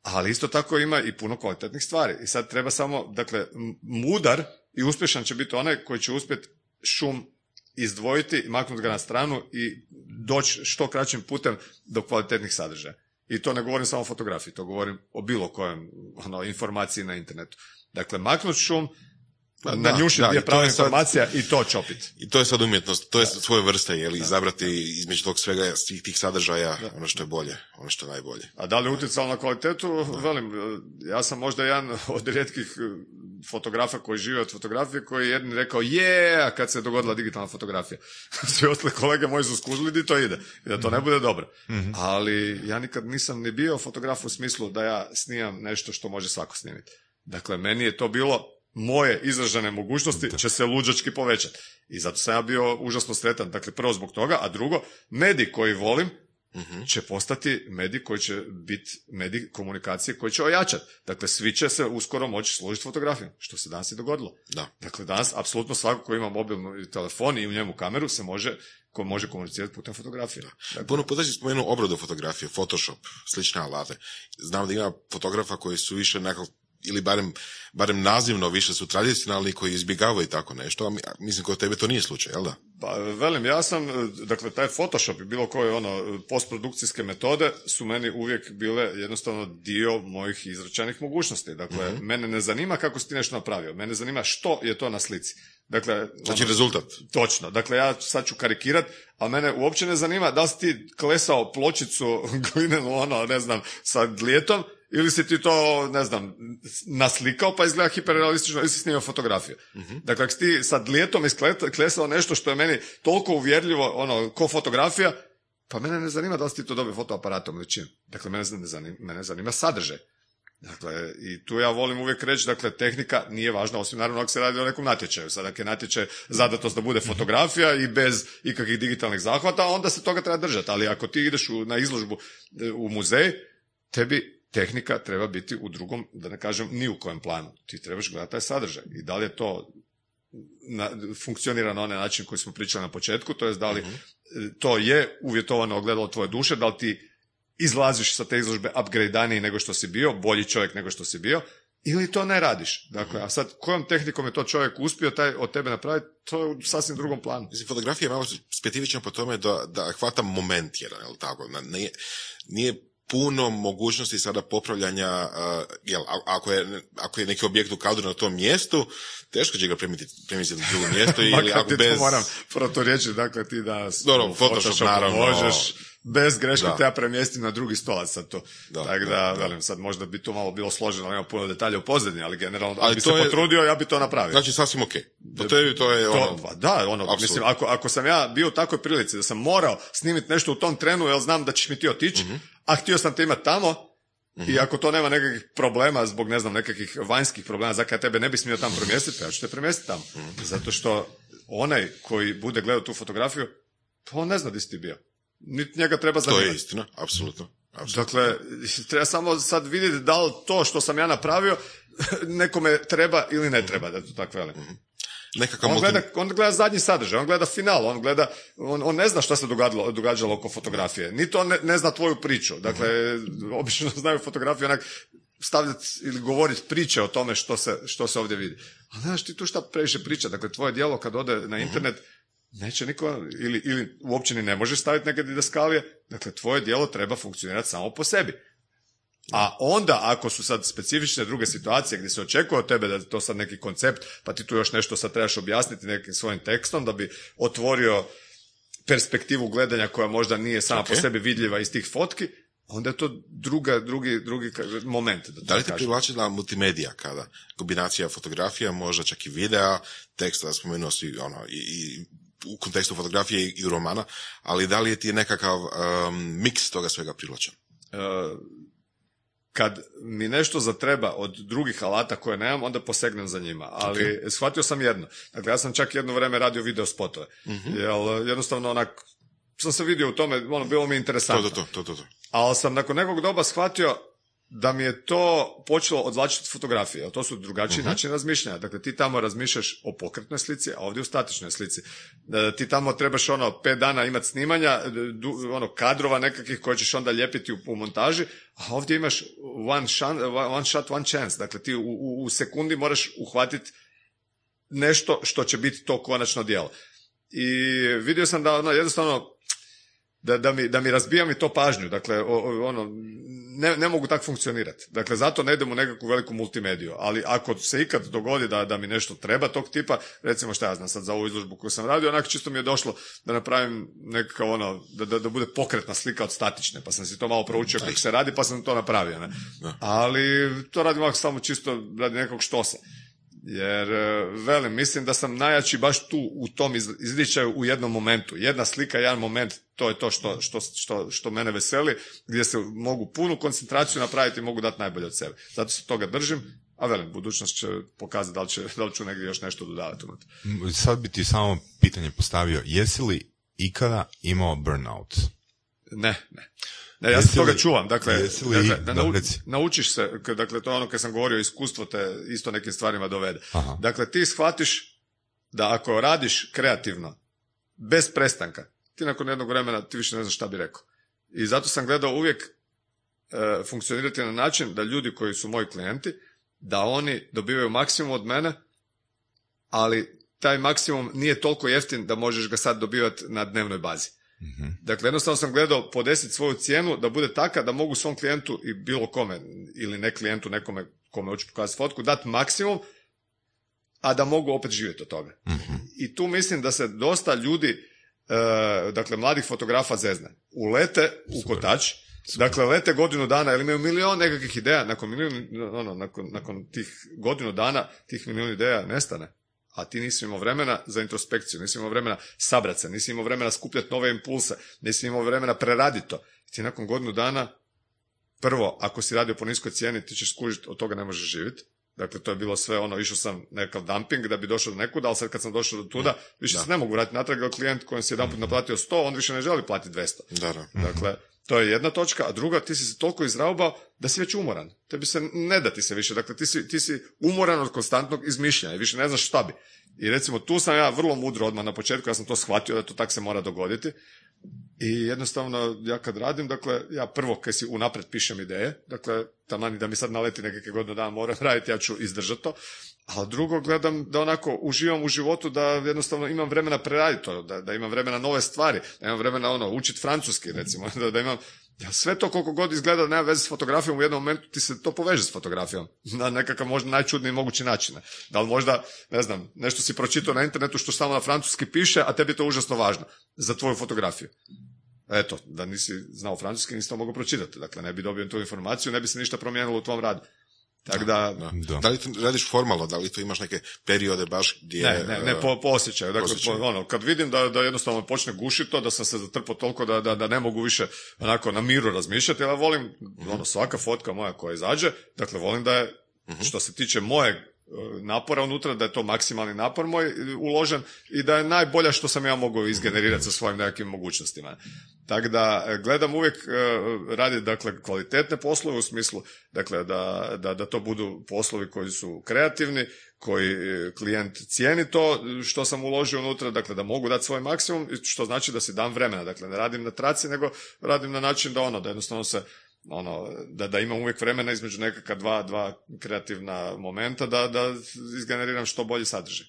[SPEAKER 4] Ali isto tako ima i puno kvalitetnih stvari. I sad treba samo, dakle, mudar i uspješan će biti onaj koji će uspjeti šum izdvojiti, maknuti ga na stranu i doći što kraćim putem do kvalitetnih sadržaja. I to ne govorim samo o fotografiji, to govorim o bilo kojem ono, informaciji na internetu. Dakle, maknut šum,
[SPEAKER 2] Pa
[SPEAKER 4] na
[SPEAKER 2] da,
[SPEAKER 4] njušit
[SPEAKER 2] da,
[SPEAKER 4] gdje
[SPEAKER 2] i
[SPEAKER 4] je prava informacija i to čopit.
[SPEAKER 2] I to je sad umjetnost, to je svoje vrste, je li, izabrati između tog svega, svih tih sadržaja, ono što je bolje, ono što je najbolje.
[SPEAKER 4] A da li je utjecalo na kvalitetu? Velim, e, ja sam možda jedan od rijetkih e, fotografa koji žive od fotografije koji je jedni rekao je, a kad se dogodila digitalna fotografija. Svi ostali kolege moji su skužili di to ide i da to ne bude dobro. Ali ja nikad nisam ni bio fotograf u smislu da ja snimam nešto što može svako snimiti. Dakle, meni je to bilo moje izražene mogućnosti će se luđački povećati. I zato sam ja bio užasno sretan. Dakle, prvo zbog toga, a drugo, medij koji volim, će postati medij koji će biti medij komunikacije koji će ojačati. Dakle, svi će se uskoro moći služiti fotografijom, što se danas i dogodilo.
[SPEAKER 2] Da.
[SPEAKER 4] Dakle, danas apsolutno svako ko ima mobilni telefon i u njemu kameru se može, ko može komunicirati putem fotografije. Dakle,
[SPEAKER 2] Puno puta si spomenuo obradu fotografije, Photoshop, slične alate. Znam da ima fotografa koji su više nekako ili barem, barem nazivno više su tradicionalni koji izbjegavaju tako nešto, a mi- a mislim kod tebe to nije slučaj, jel da?
[SPEAKER 4] Pa velim, ja sam, e, dakle, taj Photoshop i bilo koje ono, postprodukcijske metode su meni uvijek bile jednostavno dio mojih izračanih mogućnosti. Dakle, mene ne zanima kako si ti nešto napravio, mene zanima što je to na slici. Dakle,
[SPEAKER 2] Znači
[SPEAKER 4] ono,
[SPEAKER 2] rezultat.
[SPEAKER 4] Točno. Dakle, ja sad ću karikirat, ali mene uopće ne zanima da li si ti klesao pločicu glinenu, ono, ne znam, sa dlijetom, ili si ti to, ne znam, naslikao pa izgleda hiperrealistično ili si snimao fotografiju. Dakle, ako si ti sa dlijetom isklesao nešto što je meni toliko uvjerljivo, ono, ko fotografija, pa mene ne zanima da li si ti to dobio fotoaparatom ili čim. Dakle, mene zanima, mene zanima sadržaj. Dakle, i tu ja volim uvijek reći, dakle, tehnika nije važna, osim naravno ako se radi o nekom natječaju. Sad, ako je natječaj zadatost da bude fotografija i bez ikakvih digitalnih zahvata, onda se toga treba držati. Ali ako ti ideš u, na izložbu e, u muzej, tebi tehnika treba biti u drugom, da ne kažem, ni u kojem planu. Ti trebaš gledati taj sadržaj. I da li je to na, funkcionira na onaj način koji smo pričali na početku, to jest da li e, to je uvjetovano ogledalo tvoje duše, da li ti izlaziš sa te izložbe upgradeaniji nego što si bio, bolji čovjek nego što si bio, ili to ne radiš. Dakle, a sad kojom tehnikom je to čovjek uspio taj od tebe napraviti, to je u sasvim drugom planu.
[SPEAKER 2] Mislim, fotografija je malo specifična po tome da, da hvata moment jedan, jel tako? Na- Nije, nije puno mogućnosti sada popravljanja, uh, jel, ako je, ako je neki objekt u kadru na tom mjestu, teško će ga premijeti na drugo mjesto ili
[SPEAKER 4] Makar
[SPEAKER 2] ako
[SPEAKER 4] ti
[SPEAKER 2] bez...
[SPEAKER 4] to moram proturječiti, dakle ti da
[SPEAKER 2] Dobro, Photoshop,
[SPEAKER 4] Photoshopu
[SPEAKER 2] naravno.
[SPEAKER 4] možeš bez greške ja premjestim na drugi stolac sad to.
[SPEAKER 2] Da,
[SPEAKER 4] Tako da, velim, sad možda bi to malo bilo složeno, nema puno detalja u pozadini, ali generalno,
[SPEAKER 2] Ali
[SPEAKER 4] bi se
[SPEAKER 2] to je-
[SPEAKER 4] potrudio, ja bi to napravio.
[SPEAKER 2] Znači, sasvim ok. Po tebi to je
[SPEAKER 4] To,
[SPEAKER 2] ono...
[SPEAKER 4] pa da, ono,
[SPEAKER 2] Apsolutno.
[SPEAKER 4] mislim, ako, ako sam ja bio u takvoj prilici da sam morao snimiti nešto u tom trenu, jer znam da ćeš mi ti otići,
[SPEAKER 2] Mhm.
[SPEAKER 4] a htio sam te imati tamo, i ako to nema nekakvih problema zbog, ne znam, nekakvih vanjskih problema, zakaj ja tebe ne bi smio tamo premjestiti, pa ja ću te premjestiti tamo.
[SPEAKER 2] Mhm.
[SPEAKER 4] Zato što onaj koji bude gledao tu fotografiju, pa on ne zna di si ti bio. Niti njega treba
[SPEAKER 2] To
[SPEAKER 4] zanimati.
[SPEAKER 2] je istina, apsolutno. apsolutno.
[SPEAKER 4] Dakle, treba samo sad vidjeti da li to što sam ja napravio nekome treba ili ne treba, da to tako velim.
[SPEAKER 2] Nekakav
[SPEAKER 4] On gleda, on gleda zadnji sadržaj, on gleda final, on gleda, on, on ne zna šta se događalo, događalo oko fotografije, niti on ne, ne zna tvoju priču. Dakle, obično znaju fotografiju onak stavljati ili govoriti priče o tome što se, što se ovdje vidi. A znaš ti tu šta previše priča, dakle tvoje djelo kad ode na internet, neće niko, ili, ili uopće ni ne može staviti neke didaskalije, dakle tvoje djelo treba funkcionirati samo po sebi. A onda, ako su sad specifične druge situacije gdje se očekuje od tebe da je to sad neki koncept, pa ti tu još nešto sad trebaš objasniti nekim svojim tekstom da bi otvorio perspektivu gledanja koja možda nije sama po
[SPEAKER 2] Ok.
[SPEAKER 4] sebi vidljiva iz tih fotki, onda je to druga, drugi, drugi moment. Da,
[SPEAKER 2] Da li te
[SPEAKER 4] kažem.
[SPEAKER 2] privlačila multimedija kada? Kombinacija fotografija, možda čak i videa, teksta, spomenuo si ono, i, i u kontekstu fotografije i, romana, ali da li je ti nekakav um, miks toga svega privlačan?
[SPEAKER 4] E, kad mi nešto zatreba od drugih alata koje nemam, onda posegnem za njima. Ali shvatio sam jedno. Dakle, ja sam čak jedno vrijeme radio video spotove. Jer jednostavno onak, sam se vidio u tome, ono, bilo mi interesantno.
[SPEAKER 2] to, to, to, to, to.
[SPEAKER 4] Ali sam nakon nekog doba shvatio da mi je to počelo odvlačiti od fotografije. To su drugačiji način razmišljanja. Dakle, ti tamo razmišljaš o pokretnoj slici, a ovdje u statičnoj slici. E, ti tamo trebaš ono pet dana imati snimanja, e, du- ono kadrova nekakvih koje ćeš onda lijepiti u, u montaži, a ovdje imaš one, shan- one shot, one chance. Dakle, ti u, u, u sekundi moraš uhvatiti nešto što će biti to konačno djelo. I vidio sam da ono, jednostavno da, da, mi, da mi razbija mi to pažnju. Dakle, o- o- ono, ne, ne mogu tako funkcionirati. Dakle, zato ne idem u nekakvu veliku multimediju. Ali ako se ikad dogodi da, da mi nešto treba tog tipa, recimo šta ja znam sad za ovu izložbu koju sam radio, onako čisto mi je došlo da napravim nekakav ono, da, da, da bude pokretna slika od statične, pa sam si to malo proučio kako se radi, pa sam to napravio. Ne? Ali to radim ovako samo čisto radi nekog štosa. Jer, e, velim, mislim da sam najjači baš tu u tom iz- izričaju u jednom momentu. Jedna slika, jedan moment, to je to što, što, što, što mene veseli, gdje se mogu punu koncentraciju napraviti i mogu dati najbolje od sebe. Zato se toga držim, a velim, budućnost će pokazati da li, će, da li ću negdje još nešto dodavati unutra.
[SPEAKER 3] Sad bi ti samo pitanje postavio, jesi li ikada imao burnout?
[SPEAKER 4] Ne, ne. Ne, ja se toga čuvam. Dakle, dakle, da nau- naučiš se, dakle, to je ono kad sam govorio, iskustvo te isto nekim stvarima dovede.
[SPEAKER 3] Aha.
[SPEAKER 4] Dakle, ti shvatiš da ako radiš kreativno, bez prestanka, ti nakon jednog vremena ti više ne znaš šta bi rekao. I zato sam gledao uvijek e, funkcionirati na način da ljudi koji su moji klijenti, da oni dobivaju maksimum od mene, ali taj maksimum nije toliko jeftin da možeš ga sad dobivati na dnevnoj bazi.
[SPEAKER 3] Mhm.
[SPEAKER 4] Dakle, jednostavno sam gledao podesiti svoju cijenu da bude taka da mogu svom klijentu i bilo kome, ili ne klijentu, nekome kome hoću pokazati fotku, dati maksimum, a da mogu opet živjeti od toga.
[SPEAKER 3] Mhm.
[SPEAKER 4] I tu mislim da se dosta ljudi, e, dakle mladih fotografa zezne, ulete u kotač, dakle lete godinu dana ili imaju milion nekakvih ideja, nakon, milijun, ono, nakon, nakon tih godinu dana tih milijun ideja nestane. A ti nisi imao vremena za introspekciju, nisi imao vremena sabrat se, nisi imao vremena skupljati nove impulse, nisi imao vremena preraditi to. Ti nakon godinu dana, prvo, ako si radio po niskoj cijeni, ti ćeš skužiti, od toga ne možeš živjeti. Dakle, to je bilo sve ono, išao sam nekakav dumping da bi došao do nekuda, ali sad kad sam došao do tuda, više se ne mogu vratiti natrag, jer klijent kojem si jedanput naplatio 100, on više ne želi platiti 200.
[SPEAKER 2] Da, da.
[SPEAKER 4] Dakle, to je jedna točka, a druga, ti si se toliko izraubao da si već umoran. Tebi se ne da ti se više, dakle ti si, ti si umoran od konstantnog izmišljanja i više ne znaš šta bi. I recimo tu sam ja vrlo mudro odmah na početku, ja sam to shvatio da to tak se mora dogoditi. I jednostavno, ja kad radim, dakle, ja prvo kad si unapred pišem ideje, dakle, tamani da mi sad naleti nekakve godine dana moram raditi, ja ću izdržati to, a drugo gledam da onako uživam u životu, da jednostavno imam vremena preraditi to, da, da imam vremena nove stvari, da imam vremena ono, učiti francuski recimo, da, da imam, ja sve to koliko god izgleda da nema veze s fotografijom, u jednom momentu ti se to poveže s fotografijom. Na nekakav možda najčudniji mogući način. Da li možda, ne znam, nešto si pročitao na internetu što samo na francuski piše, a tebi je to užasno važno za tvoju fotografiju. Eto, da nisi znao francuski, nisi to mogao pročitati. Dakle, ne bi dobio tu informaciju, ne bi se ništa promijenilo u tvom radu. Tako da,
[SPEAKER 2] da. da li to radiš formalno, da li to imaš neke periode baš gdje...
[SPEAKER 4] Ne, ne, ne, po, po osjećaju. Dakle, po, ono, kad vidim da, da jednostavno počne gušiti to, da sam se zatrpao toliko da, da, da ne mogu više onako na miru razmišljati, ja volim, mm-hmm. ono, svaka fotka moja koja izađe, dakle, volim da je, mm-hmm. što se tiče mojeg napora unutra, da je to maksimalni napor moj uložen i da je najbolja što sam ja mogao izgenerirati sa svojim nekakvim mogućnostima. Tako da e, gledam uvijek e, raditi dakle kvalitetne poslove u smislu dakle da, da, da to budu poslovi koji su kreativni, koji e, klijent cijeni to što sam uložio unutra, dakle da mogu dati svoj maksimum, što znači da si dam vremena, dakle ne radim na traci, nego radim na način da ono, da jednostavno se ono, da, da imam uvijek vremena između nekakva dva, dva kreativna momenta da, da izgeneriram što bolji sadržaj.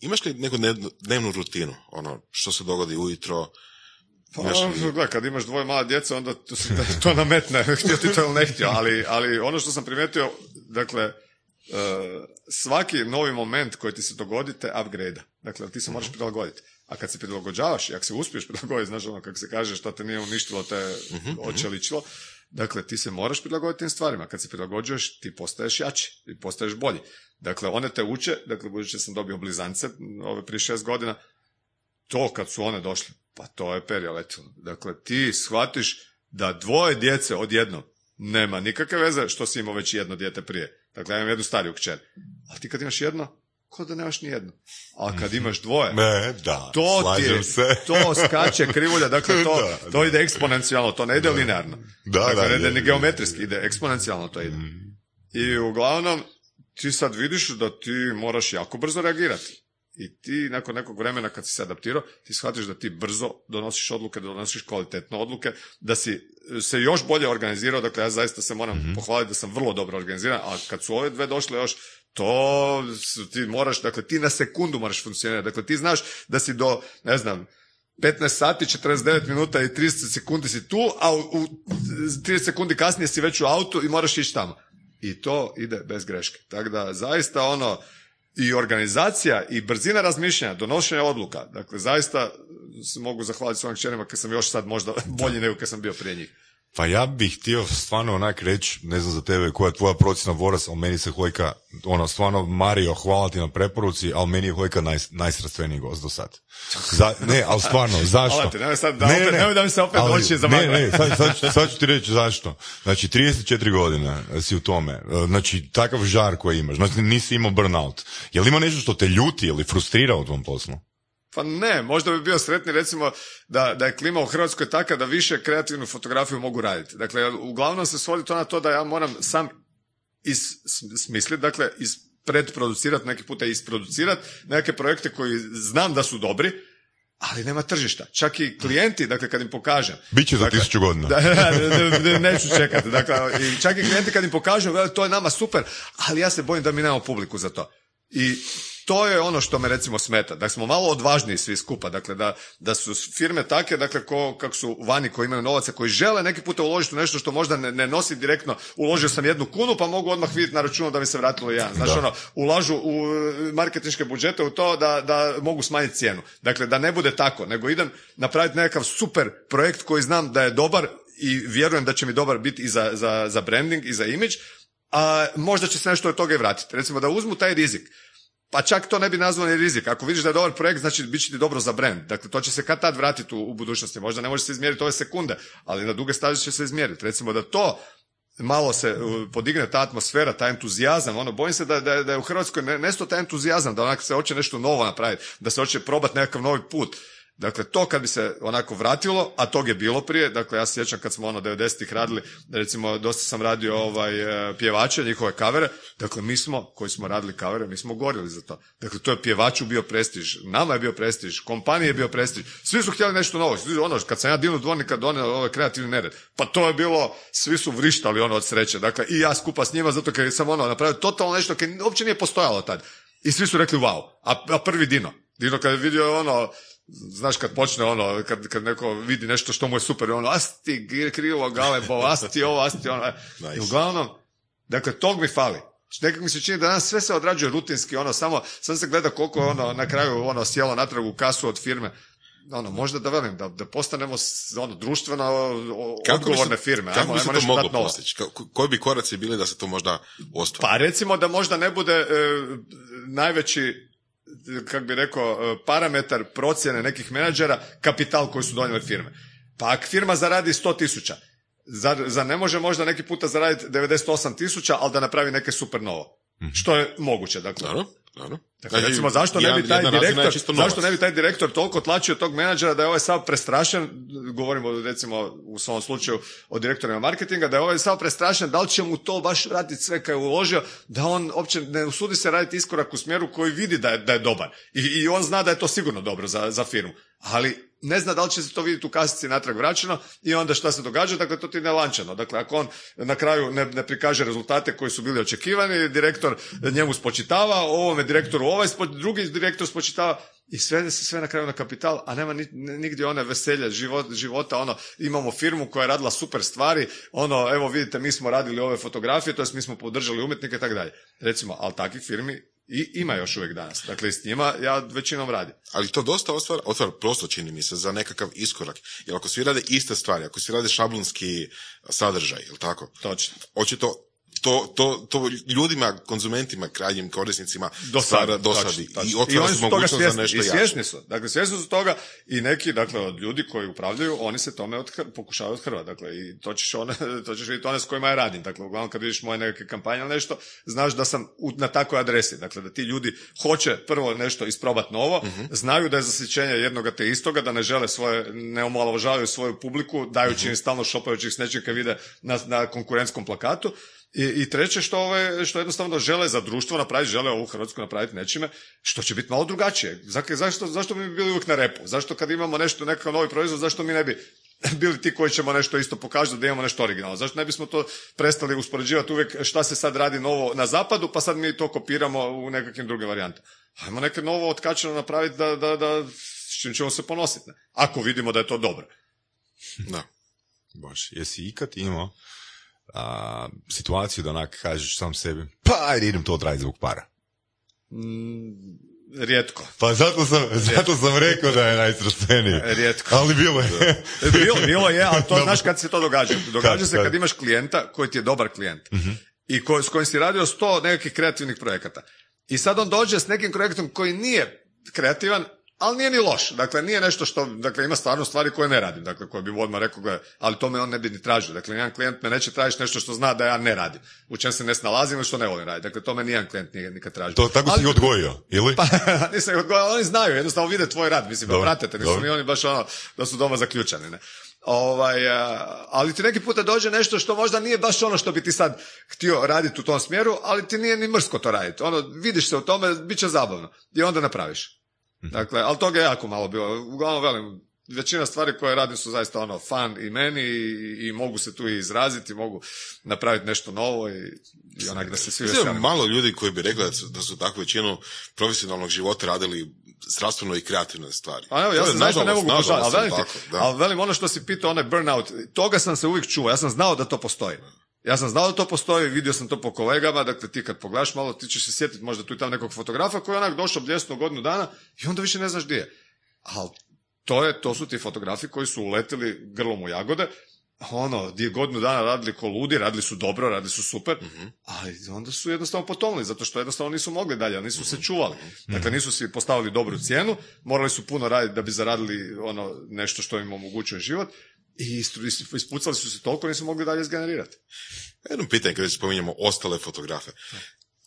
[SPEAKER 2] Imaš li neku dnevnu rutinu, ono, što se dogodi ujutro,
[SPEAKER 4] pa, li... kad imaš dvoje mala djeca, onda to, to nametne, htio ti to ili ne htio, ali, ali ono što sam primijetio, dakle, uh, svaki novi moment koji ti se dogodi te upgrade Dakle, ti se moraš prilagoditi. A kad se prilagođavaš i ako se uspiješ prilagoditi, znaš ono kako se kaže, što te nije uništilo, te uh očeličilo, Dakle, ti se moraš prilagoditi tim stvarima. Kad se prilagođuješ, ti postaješ jači, ti postaješ bolji. Dakle, one te uče, dakle, budući sam dobio blizance ove prije šest godina, to kad su one došle, pa to je letilo. Dakle, ti shvatiš da dvoje djece odjednom nema nikakve veze što si imao već jedno dijete prije. Dakle, ja imam jednu stariju kćer. Ali ti kad imaš jedno, ko da nemaš ni jedno. A kad imaš dvoje,
[SPEAKER 3] ne, da,
[SPEAKER 4] to ti se. to skače krivulja, dakle to, da, to ide eksponencijalno, to ne ide linearno. Da, dakle, da, ne ide ni geometrijski, ide eksponencijalno to ide. Mm. I uglavnom, ti sad vidiš da ti moraš jako brzo reagirati. I ti nakon nekog vremena kad si se adaptirao, ti shvatiš da ti brzo donosiš odluke, da donosiš kvalitetne odluke, da si se još bolje organizirao, dakle ja zaista se moram mm pohvaliti da sam vrlo dobro organiziran, a kad su ove dve došle još, to ti moraš, dakle ti na sekundu moraš funkcionirati, dakle ti znaš da si do, ne znam, 15 sati, 49 minuta i 30 sekundi si tu, a u, u 30 sekundi kasnije si već u autu i moraš ići tamo. I to ide bez greške. Tako da zaista ono, i organizacija i brzina razmišljanja, donošenja odluka, dakle zaista se mogu zahvaliti svojim čerima kad sam još sad možda bolji nego kad sam bio prije njih.
[SPEAKER 3] Pa ja bih htio stvarno onak reći, ne znam za tebe koja je tvoja procjena Voras, ali meni se Hojka, ono, stvarno Mario, hvala ti na preporuci, ali meni je Hojka naj, najstrastveniji gost do sad. Za, ne, ali stvarno, zašto?
[SPEAKER 4] Hvala ti, nemoj sad da, ne, opet, ne, da mi se opet ali, oči za
[SPEAKER 3] Ne, ne, sad, sad, sad, ću ti reći zašto. Znači, 34 godine si u tome, znači, takav žar koji imaš, znači nisi imao burnout. Je li ima nešto što te ljuti ili frustrira u tom poslu?
[SPEAKER 4] Pa ne, možda bi bio sretni recimo da, da je klima u Hrvatskoj taka da više kreativnu fotografiju mogu raditi. Dakle, uglavnom se svodi to na to da ja moram sam smisliti, dakle, iz predproducirati, neki puta isproducirati neke projekte koji znam da su dobri, ali nema tržišta. Čak i klijenti, dakle kad im pokažem.
[SPEAKER 3] Biće za dakle, tisuću godina.
[SPEAKER 4] Da, neću čekati. Dakle, i čak i klijenti kad im pokažem, to je nama super, ali ja se bojim da mi nemamo publiku za to. I to je ono što me recimo smeta. Da smo malo odvažniji svi skupa. Dakle, da, da su firme take, dakle, ko, kako su vani koji imaju novaca, koji žele neki puta uložiti u nešto što možda ne, ne nosi direktno. Uložio sam jednu kunu, pa mogu odmah vidjeti na računu da mi se vratilo jedan. Znači, ono, ulažu u e, marketinške budžete u to da, da mogu smanjiti cijenu. Dakle, da ne bude tako, nego idem napraviti nekakav super projekt koji znam da je dobar i vjerujem da će mi dobar biti i za, za, za branding i za image, a možda će se nešto od toga i vratiti. Recimo da uzmu taj rizik pa čak to ne bi nazvao ni rizik. Ako vidiš da je dobar projekt, znači bit će ti dobro za brand. Dakle, to će se kad tad vratiti u, budućnosti. Možda ne može se izmjeriti ove sekunde, ali na duge staze će se izmjeriti. Recimo da to malo se podigne ta atmosfera, taj entuzijazam, ono, bojim se da, da, da je u Hrvatskoj nesto taj entuzijazam, da onak se hoće nešto novo napraviti, da se hoće probati nekakav novi put. Dakle, to kad bi se onako vratilo, a tog je bilo prije, dakle ja se sjećam kad smo ono 90-ih radili, recimo dosta sam radio ovaj, e, pjevače, njihove kavere, dakle mi smo, koji smo radili kavere, mi smo gorili za to. Dakle, to je pjevaču bio prestiž, nama je bio prestiž, kompaniji je bio prestiž, svi su htjeli nešto novo. Ono, kad sam ja Dinu Dvornika donio ovaj kreativni nered, pa to je bilo, svi su vrištali ono od sreće, dakle i ja skupa s njima, zato kad sam ono napravio totalno nešto, kad uopće nije postojalo tad. I svi su rekli wow, a, a prvi Dino, Dino kad je vidio ono, znaš kad počne ono, kad, kad neko vidi nešto što mu je super, ono, asti krivo galebo, asti ovo, asti ono. I uglavnom, dakle, tog mi fali. Nekako mi se čini da danas sve se odrađuje rutinski, ono, samo, sam se gleda koliko je ono, na kraju ono, sjelo natrag u kasu od firme. Ono, možda da velim, da, da postanemo ono, društveno odgovorne se, firme.
[SPEAKER 2] Kako bi se to moglo postići? Koji bi koraci bili da se to možda ostvari?
[SPEAKER 4] Pa recimo da možda ne bude e, najveći kak bi rekao, e, parametar procjene nekih menadžera, kapital koji su donijeli firme. Pa ako firma zaradi 100 tisuća, za ne može možda neki puta zaraditi 98 tisuća, ali da napravi neke super novo? Mhm. Što je moguće, dakle.
[SPEAKER 2] Naravno.
[SPEAKER 4] Dakle, znači, recimo, zašto ne bi taj direktor, zašto ne bi taj direktor toliko tlačio tog menadžera da je ovaj sav prestrašen, govorimo recimo u svom slučaju o direktorima marketinga, da je ovaj sav prestrašen, da li će mu to baš vratiti sve kad je uložio, da on uopće ne usudi se raditi iskorak u smjeru koji vidi da je, da je dobar. I, I on zna da je to sigurno dobro za, za firmu. Ali ne zna da li će se to vidjeti u kasici natrag vraćeno i onda šta se događa, dakle to ti je lančano. Dakle, ako on na kraju ne, ne prikaže rezultate koji su bili očekivani, direktor njemu spočitava, ovome direktoru ovaj, drugi direktor spočitava i sve se sve na kraju na kapital, a nema nigdje one veselje život, života, ono, imamo firmu koja je radila super stvari, ono, evo vidite, mi smo radili ove fotografije, to jest mi smo podržali umjetnike i tako dalje. Recimo, ali takvih firmi i ima još uvijek danas. Dakle, s njima ja većinom radim.
[SPEAKER 2] Ali to dosta otvara, otvara prostor, čini mi se, za nekakav iskorak. Jer ako svi rade iste stvari, ako svi rade šablonski sadržaj, jel tako?
[SPEAKER 4] Točno.
[SPEAKER 2] Očito to, to, to ljudima, konzumentima, krajnjim korisnicima dosada, dosadi. I otvara se mogućnost svjesni, za nešto
[SPEAKER 4] I svjesni su. Dakle, svjesni su toga i neki, dakle, od ljudi koji upravljaju, oni se tome od, pokušavaju othrvati. Dakle, i to ćeš, one, to ćeš vidjeti one s kojima ja radim. Dakle, uglavnom kad vidiš moje neke kampanje ili nešto, znaš da sam u, na takvoj adresi. Dakle, da ti ljudi hoće prvo nešto isprobati novo, uh znaju da je zasjećenje jednoga te istoga, da ne žele svoje, ne omalovažavaju svoju publiku, dajući uh im stalno šopajući s nečim kad vide na, na konkurentskom plakatu. I, I treće što, ove, što jednostavno žele za društvo napraviti, žele ovu Hrvatsku napraviti nečime što će biti malo drugačije. Zašto, zašto bi bili uvijek na repu? Zašto kad imamo nešto, nekakav novi proizvod, zašto mi ne bi bili ti koji ćemo nešto isto pokazati da imamo nešto originalno. Zašto ne bismo to prestali uspoređivati uvijek šta se sad radi novo na zapadu, pa sad mi to kopiramo u nekakvim drugim varijantama. Ajmo neke novo otkačeno napraviti da, da, da, s čim ćemo se ponositi. Ako vidimo da je to dobro.
[SPEAKER 3] Da. Baš, jesi ikad imao a, situaciju da onak kažeš sam sebi, pa ajde idem to odraditi zbog para?
[SPEAKER 4] Mm, rijetko.
[SPEAKER 3] Pa zato sam, zato sam rekao da je najstrastveniji.
[SPEAKER 4] Rijetko.
[SPEAKER 3] Ali bilo je.
[SPEAKER 4] bilo, bilo je, ali to znaš kad se to događa. Događa se kad imaš klijenta koji ti je dobar klijent uh i ko, s kojim si radio sto nekakvih kreativnih projekata. I sad on dođe s nekim projektom koji nije kreativan, ali nije ni loš. Dakle, nije nešto što, dakle, ima stvarno stvari koje ne radim, dakle, koje bi odmah rekao, ali to me on ne bi ni tražio. Dakle, nijedan klijent me neće tražiti nešto što zna da ja ne radim. U čem se ne snalazim ili što ne volim raditi. Dakle, to me nijedan klijent nije nikad tražio.
[SPEAKER 3] To tako ali, si odgojio, ili?
[SPEAKER 4] Pa, nisam ih odgojio, oni znaju, jednostavno vide tvoj rad, mislim, dobro, pratite, nisu mi oni baš ono, da su doma zaključani, ne. Ovaj, ali ti neki puta dođe nešto što možda nije baš ono što bi ti sad htio raditi u tom smjeru, ali ti nije ni mrsko to raditi. Ono, vidiš se u tome, bit će zabavno. I onda napraviš. Mhm. Dakle, ali toga je jako malo bilo. Uglavnom, velim, većina stvari koje radim su zaista ono fan i meni i, i mogu se tu i izraziti, mogu napraviti nešto novo i, i onak da se svi veselimo.
[SPEAKER 2] malo ljudi koji bi rekli da su, takvu većinu profesionalnog života radili zdravstveno i kreativne stvari.
[SPEAKER 4] A evo, ja sam zaista ne mogu ali velim, ali velim ono što si pitao, onaj burnout, toga sam se uvijek čuo, ja sam znao da to postoji. Ja sam znao da to postoji, vidio sam to po kolegama, dakle ti kad pogledaš malo, ti ćeš se sjetiti možda tu i tamo nekog fotografa koji je onak došao bljesno godinu dana i onda više ne znaš gdje je. Ali to, je, to su ti fotografi koji su uletili grlom u jagode, ono, gdje godinu dana radili ko ludi, radili su dobro, radili su super, uh ali onda su jednostavno potonuli, zato što jednostavno nisu mogli dalje, nisu se čuvali. Dakle, nisu si postavili dobru cijenu, morali su puno raditi da bi zaradili ono nešto što im omogućuje život i ispucali su se toliko, nisu mogli dalje izgenerirati.
[SPEAKER 2] Jedno pitanje kada spominjemo ostale fotografe.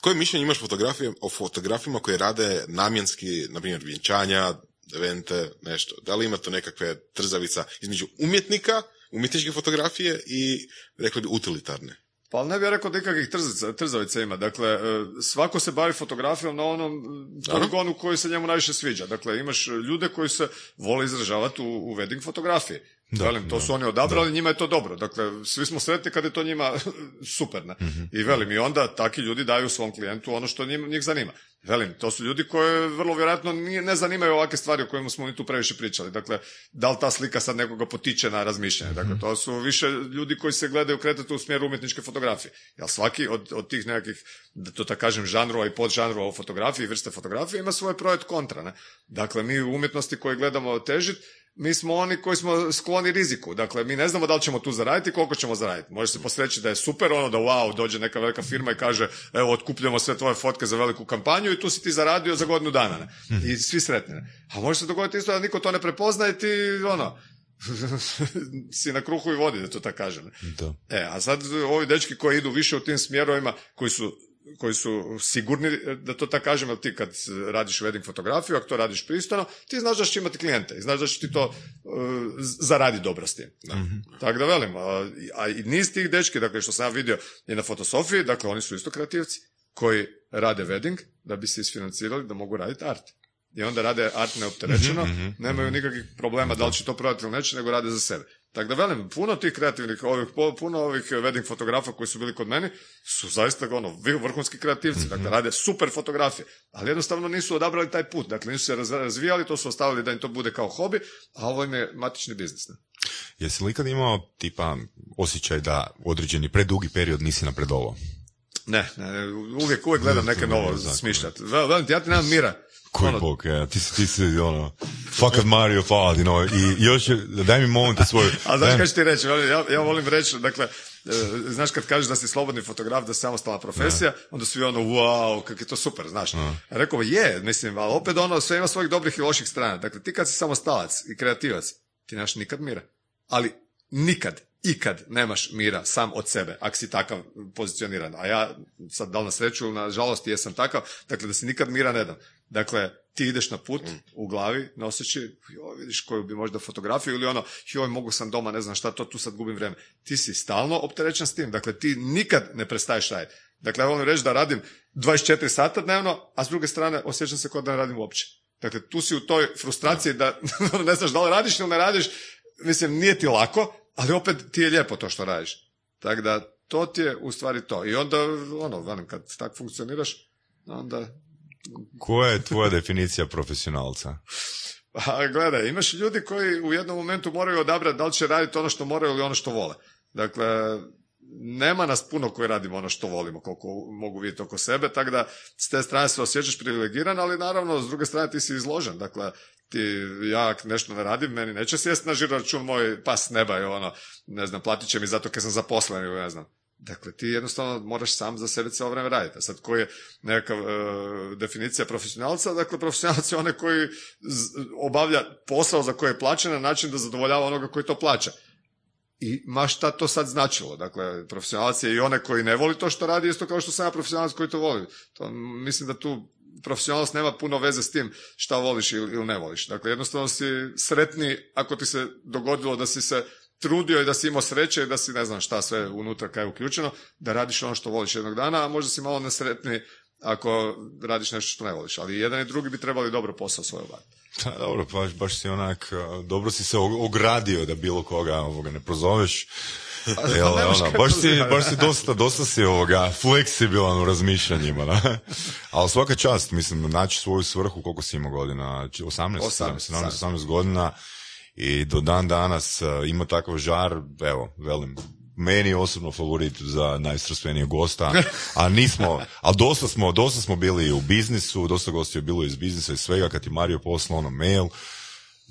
[SPEAKER 2] Koje mišljenje imaš fotografije, o fotografima koji rade namjenski, na primjer, vjenčanja, evente, nešto. Da li ima to nekakve trzavica između umjetnika, umjetničke fotografije i, rekli bi, utilitarne?
[SPEAKER 4] Pa ali ne bih rekao da ikakvih trzavica, ima. Dakle, e, svako se bavi fotografijom na onom poligonu koji se njemu najviše sviđa. Dakle, imaš ljude koji se vole izražavati u, u wedding fotografiji.
[SPEAKER 3] Da,
[SPEAKER 4] velim, to
[SPEAKER 3] da,
[SPEAKER 4] su oni odabrali, njima je to dobro. Dakle, svi smo sretni kad je to njima super. Ne?
[SPEAKER 3] Mhm.
[SPEAKER 4] I velim, i onda taki ljudi daju svom klijentu ono što njim, njih zanima. Velim, to su ljudi koje vrlo vjerojatno nije, ne zanimaju ovakve stvari o kojima smo mi tu previše pričali. Dakle, da li ta slika sad nekoga potiče na razmišljanje. Dakle, to su više ljudi koji se gledaju kretati u smjeru umjetničke fotografije. Jer svaki od, od tih nekakvih, da to tako kažem, žanrova i podžanrova u fotografiji vrste fotografije ima svoje projekt kontra. Ne? Dakle, mi u umjetnosti koje gledamo težit, mi smo oni koji smo skloni riziku. Dakle, mi ne znamo da li ćemo tu zaraditi i koliko ćemo zaraditi. Može se posreći da je super ono da wow, dođe neka velika firma i kaže evo, otkupljamo sve tvoje fotke za veliku kampanju i tu si ti zaradio za godinu dana. Ne? I svi sretni. Ne? A može se dogoditi isto da niko to ne prepozna i ti ono, si na kruhu i vodi, da to tako kažem.
[SPEAKER 3] Da.
[SPEAKER 4] E, a sad ovi dečki koji idu više u tim smjerovima, koji su koji su sigurni, da to tako kažem, jer ti kad radiš wedding fotografiju, ako to radiš pristojno, ti znaš da ćeš imati klijente i znaš da će ti to uh, zaradi dobro s tim. Da. Tako da velim, a, a i niz tih dečki, dakle što sam ja vidio i na fotosofiji, dakle oni su isto kreativci koji rade wedding da bi se isfinancirali da mogu raditi art. I onda rade art neopterećeno, nemaju nikakvih problema da li će to prodati ili neće, nego rade za sebe. Tako da velim, puno tih kreativnih, ovih, puno ovih wedding fotografa koji su bili kod meni su zaista ono, vrhunski kreativci, dakle rade super fotografije, ali jednostavno nisu odabrali taj put, dakle nisu se raz- razvijali, to su ostavili da im to bude kao hobi, a ovo im je matični biznis. Ne?
[SPEAKER 3] Jesi li ikad imao tipa osjećaj da određeni predugi period nisi napredovao?
[SPEAKER 4] Ne, ne, uvijek, uvijek gledam neke novo smišljati. Vel- Velim ti, ja ti nemam mira.
[SPEAKER 3] Koji
[SPEAKER 4] Ono,
[SPEAKER 3] bog, ja, ti si, ti si, ono, fakat Mario Fad, you know, i još, daj mi moment svoj.
[SPEAKER 4] A znaš kaj ću ti reći, ja, ja volim reći, dakle, e, znaš kad kažeš da si slobodni fotograf, da si samostalna profesija, onda svi ono, wow, kak je to super, znaš. Rekao, je, mislim, ali opet ono, sve ima svojih dobrih i loših strana. Dakle, ti kad si samostalac i kreativac, ti nemaš nikad mira. Ali nikad, ikad nemaš mira sam od sebe, ako si takav pozicioniran. A ja, sad da li na sreću ili na žalost, jesam takav, dakle da si nikad mira ne dam. Dakle, ti ideš na put u glavi, noseći, joj, vidiš koju bi možda fotografiju ili ono, joj, mogu sam doma, ne znam šta, to tu sad gubim vrijeme. Ti si stalno opterećen s tim, dakle, ti nikad ne prestaješ raditi. Dakle, ja volim reći da radim 24 sata dnevno, a s druge strane osjećam se kao da ne radim uopće. Dakle, tu si u toj frustraciji da ne znaš da li radiš ili ne radiš, mislim, nije ti lako, ali opet ti je lijepo to što radiš. Tako da, to ti je u stvari to. I onda, ono, kad tak funkcioniraš, onda
[SPEAKER 3] Koja je tvoja definicija profesionalca?
[SPEAKER 4] Pa gledaj, imaš ljudi koji u jednom momentu moraju odabrati da li će raditi ono što moraju ili ono što vole. Dakle, nema nas puno koji radimo ono što volimo, koliko mogu vidjeti oko sebe, tako da s te strane se osjećaš privilegiran, ali naravno s druge strane ti si izložen. Dakle, ti, ja nešto ne radim, meni neće sjesti na žiro račun moj pas neba i ono, ne znam, platit će mi zato kad sam zaposlen ili ne znam. Dakle, ti jednostavno moraš sam za sebe cijelo vrijeme raditi. A sad koji je neka definicija profesionalca? Dakle, profesionalac je onaj koji obavlja posao za koji je plaćen na način da zadovoljava onoga koji to plaća. I ma šta to sad značilo? Dakle, profesionalac je i onaj koji ne voli to što radi, isto kao što sam ja profesionalac koji to voli. To, mislim da tu profesionalnost nema puno veze s tim šta voliš ili ne voliš. Dakle, jednostavno si sretni ako ti se dogodilo da si se trudio i da si imao sreće i da si ne znam šta sve unutra kaj je uključeno, da radiš ono što voliš jednog dana, a možda si malo nesretni ako radiš nešto što ne voliš. Ali jedan i drugi bi trebali dobro posao svoj obaviti.
[SPEAKER 3] Da, dobro, baš, baš si onak, dobro si se ogradio da bilo koga ovoga ne prozoveš. Jel,
[SPEAKER 4] nemaš
[SPEAKER 3] ono, baš, si, baš si dosta, dosta si ovoga fleksibilan u razmišljanjima, da? Ali svaka čast, mislim, naći svoju svrhu, koliko si imao godina? Či- 18,
[SPEAKER 4] 18,
[SPEAKER 3] 17, 18 godina i do dan danas a, ima takav žar, evo, velim, meni je osobno favorit za najstrastvenijeg gosta, a nismo, ali dosta smo, dosta smo bili u biznisu, dosta gosti je bilo iz biznisa i svega, kad ti Mario poslao ono mail,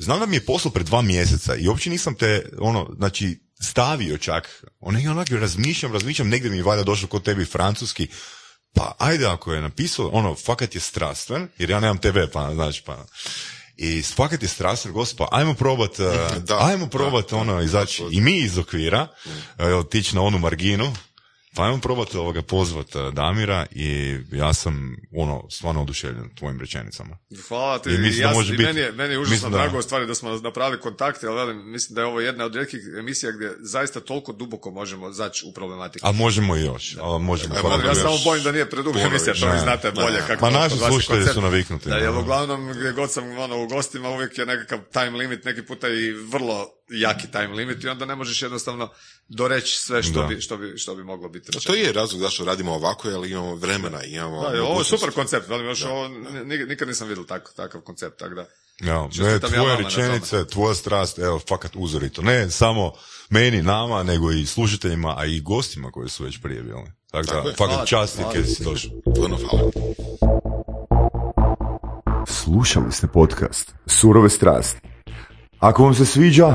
[SPEAKER 3] Znam da mi je poslao pred dva mjeseca i uopće nisam te, ono, znači, stavio čak. Ono, i onak razmišljam, razmišljam, negdje mi je valjda došlo kod tebi francuski. Pa, ajde, ako je napisao, ono, fakat je strastven, jer ja nemam tebe, pa, znači, pa... I fakat je strastven, gospa, ajmo probat, uh,
[SPEAKER 2] Da,
[SPEAKER 3] ajmo probat, ono, izaći i mi iz okvira, otići na onu marginu, Pa ajmo probati ovoga pozvat eh, Damira i ja sam ono stvarno oduševljen tvojim rečenicama.
[SPEAKER 4] Hvala ti.
[SPEAKER 3] I mislim da
[SPEAKER 4] ja,
[SPEAKER 3] može
[SPEAKER 4] i
[SPEAKER 3] biti-
[SPEAKER 4] meni, je, meni je užasno
[SPEAKER 3] mislim da-
[SPEAKER 4] drago u stvari da smo napravili kontakte, ali velim, mislim da je ovo jedna od rijetkih emisija gdje zaista toliko duboko možemo zaći u problematiku.
[SPEAKER 3] A možemo i još. A možemo. Hvala
[SPEAKER 4] ja samo bojim da nije preduga emisija, to vi znate bolje
[SPEAKER 2] Ne.
[SPEAKER 4] kako
[SPEAKER 3] Pa
[SPEAKER 4] to
[SPEAKER 3] naši slušatelji su naviknuti.
[SPEAKER 4] Da, jer uglavnom gdje god sam ono, u gostima uvijek je nekakav time limit, neki puta i vrlo jaki time limit i onda ne možeš jednostavno doreći sve što,
[SPEAKER 3] Da.
[SPEAKER 4] bi, što, bi, što bi moglo biti
[SPEAKER 2] A
[SPEAKER 4] rečeno.
[SPEAKER 2] to je razlog zašto radimo ovako, jer imamo vremena, imamo...
[SPEAKER 4] Da, je, ovo je super koncept, velim, još ovo, ni- nikad nisam vidio tak, takav koncept, tako da.
[SPEAKER 3] Ja, ne,
[SPEAKER 4] ja
[SPEAKER 3] tvoje
[SPEAKER 4] na
[SPEAKER 3] rečenice, tvoja strast, evo, fakat uzorito. Ne samo meni, nama, nego i slušateljima, a i gostima koji su već prije bili. Tako
[SPEAKER 2] Tako
[SPEAKER 3] da,
[SPEAKER 2] je.
[SPEAKER 3] fakat
[SPEAKER 4] Hvala ti,
[SPEAKER 3] čast ti
[SPEAKER 4] hvala
[SPEAKER 3] kad
[SPEAKER 4] ti.
[SPEAKER 3] si došao.
[SPEAKER 2] Puno hvala.
[SPEAKER 5] Slušali ste podcast Surove strasti. Ako vam se sviđa,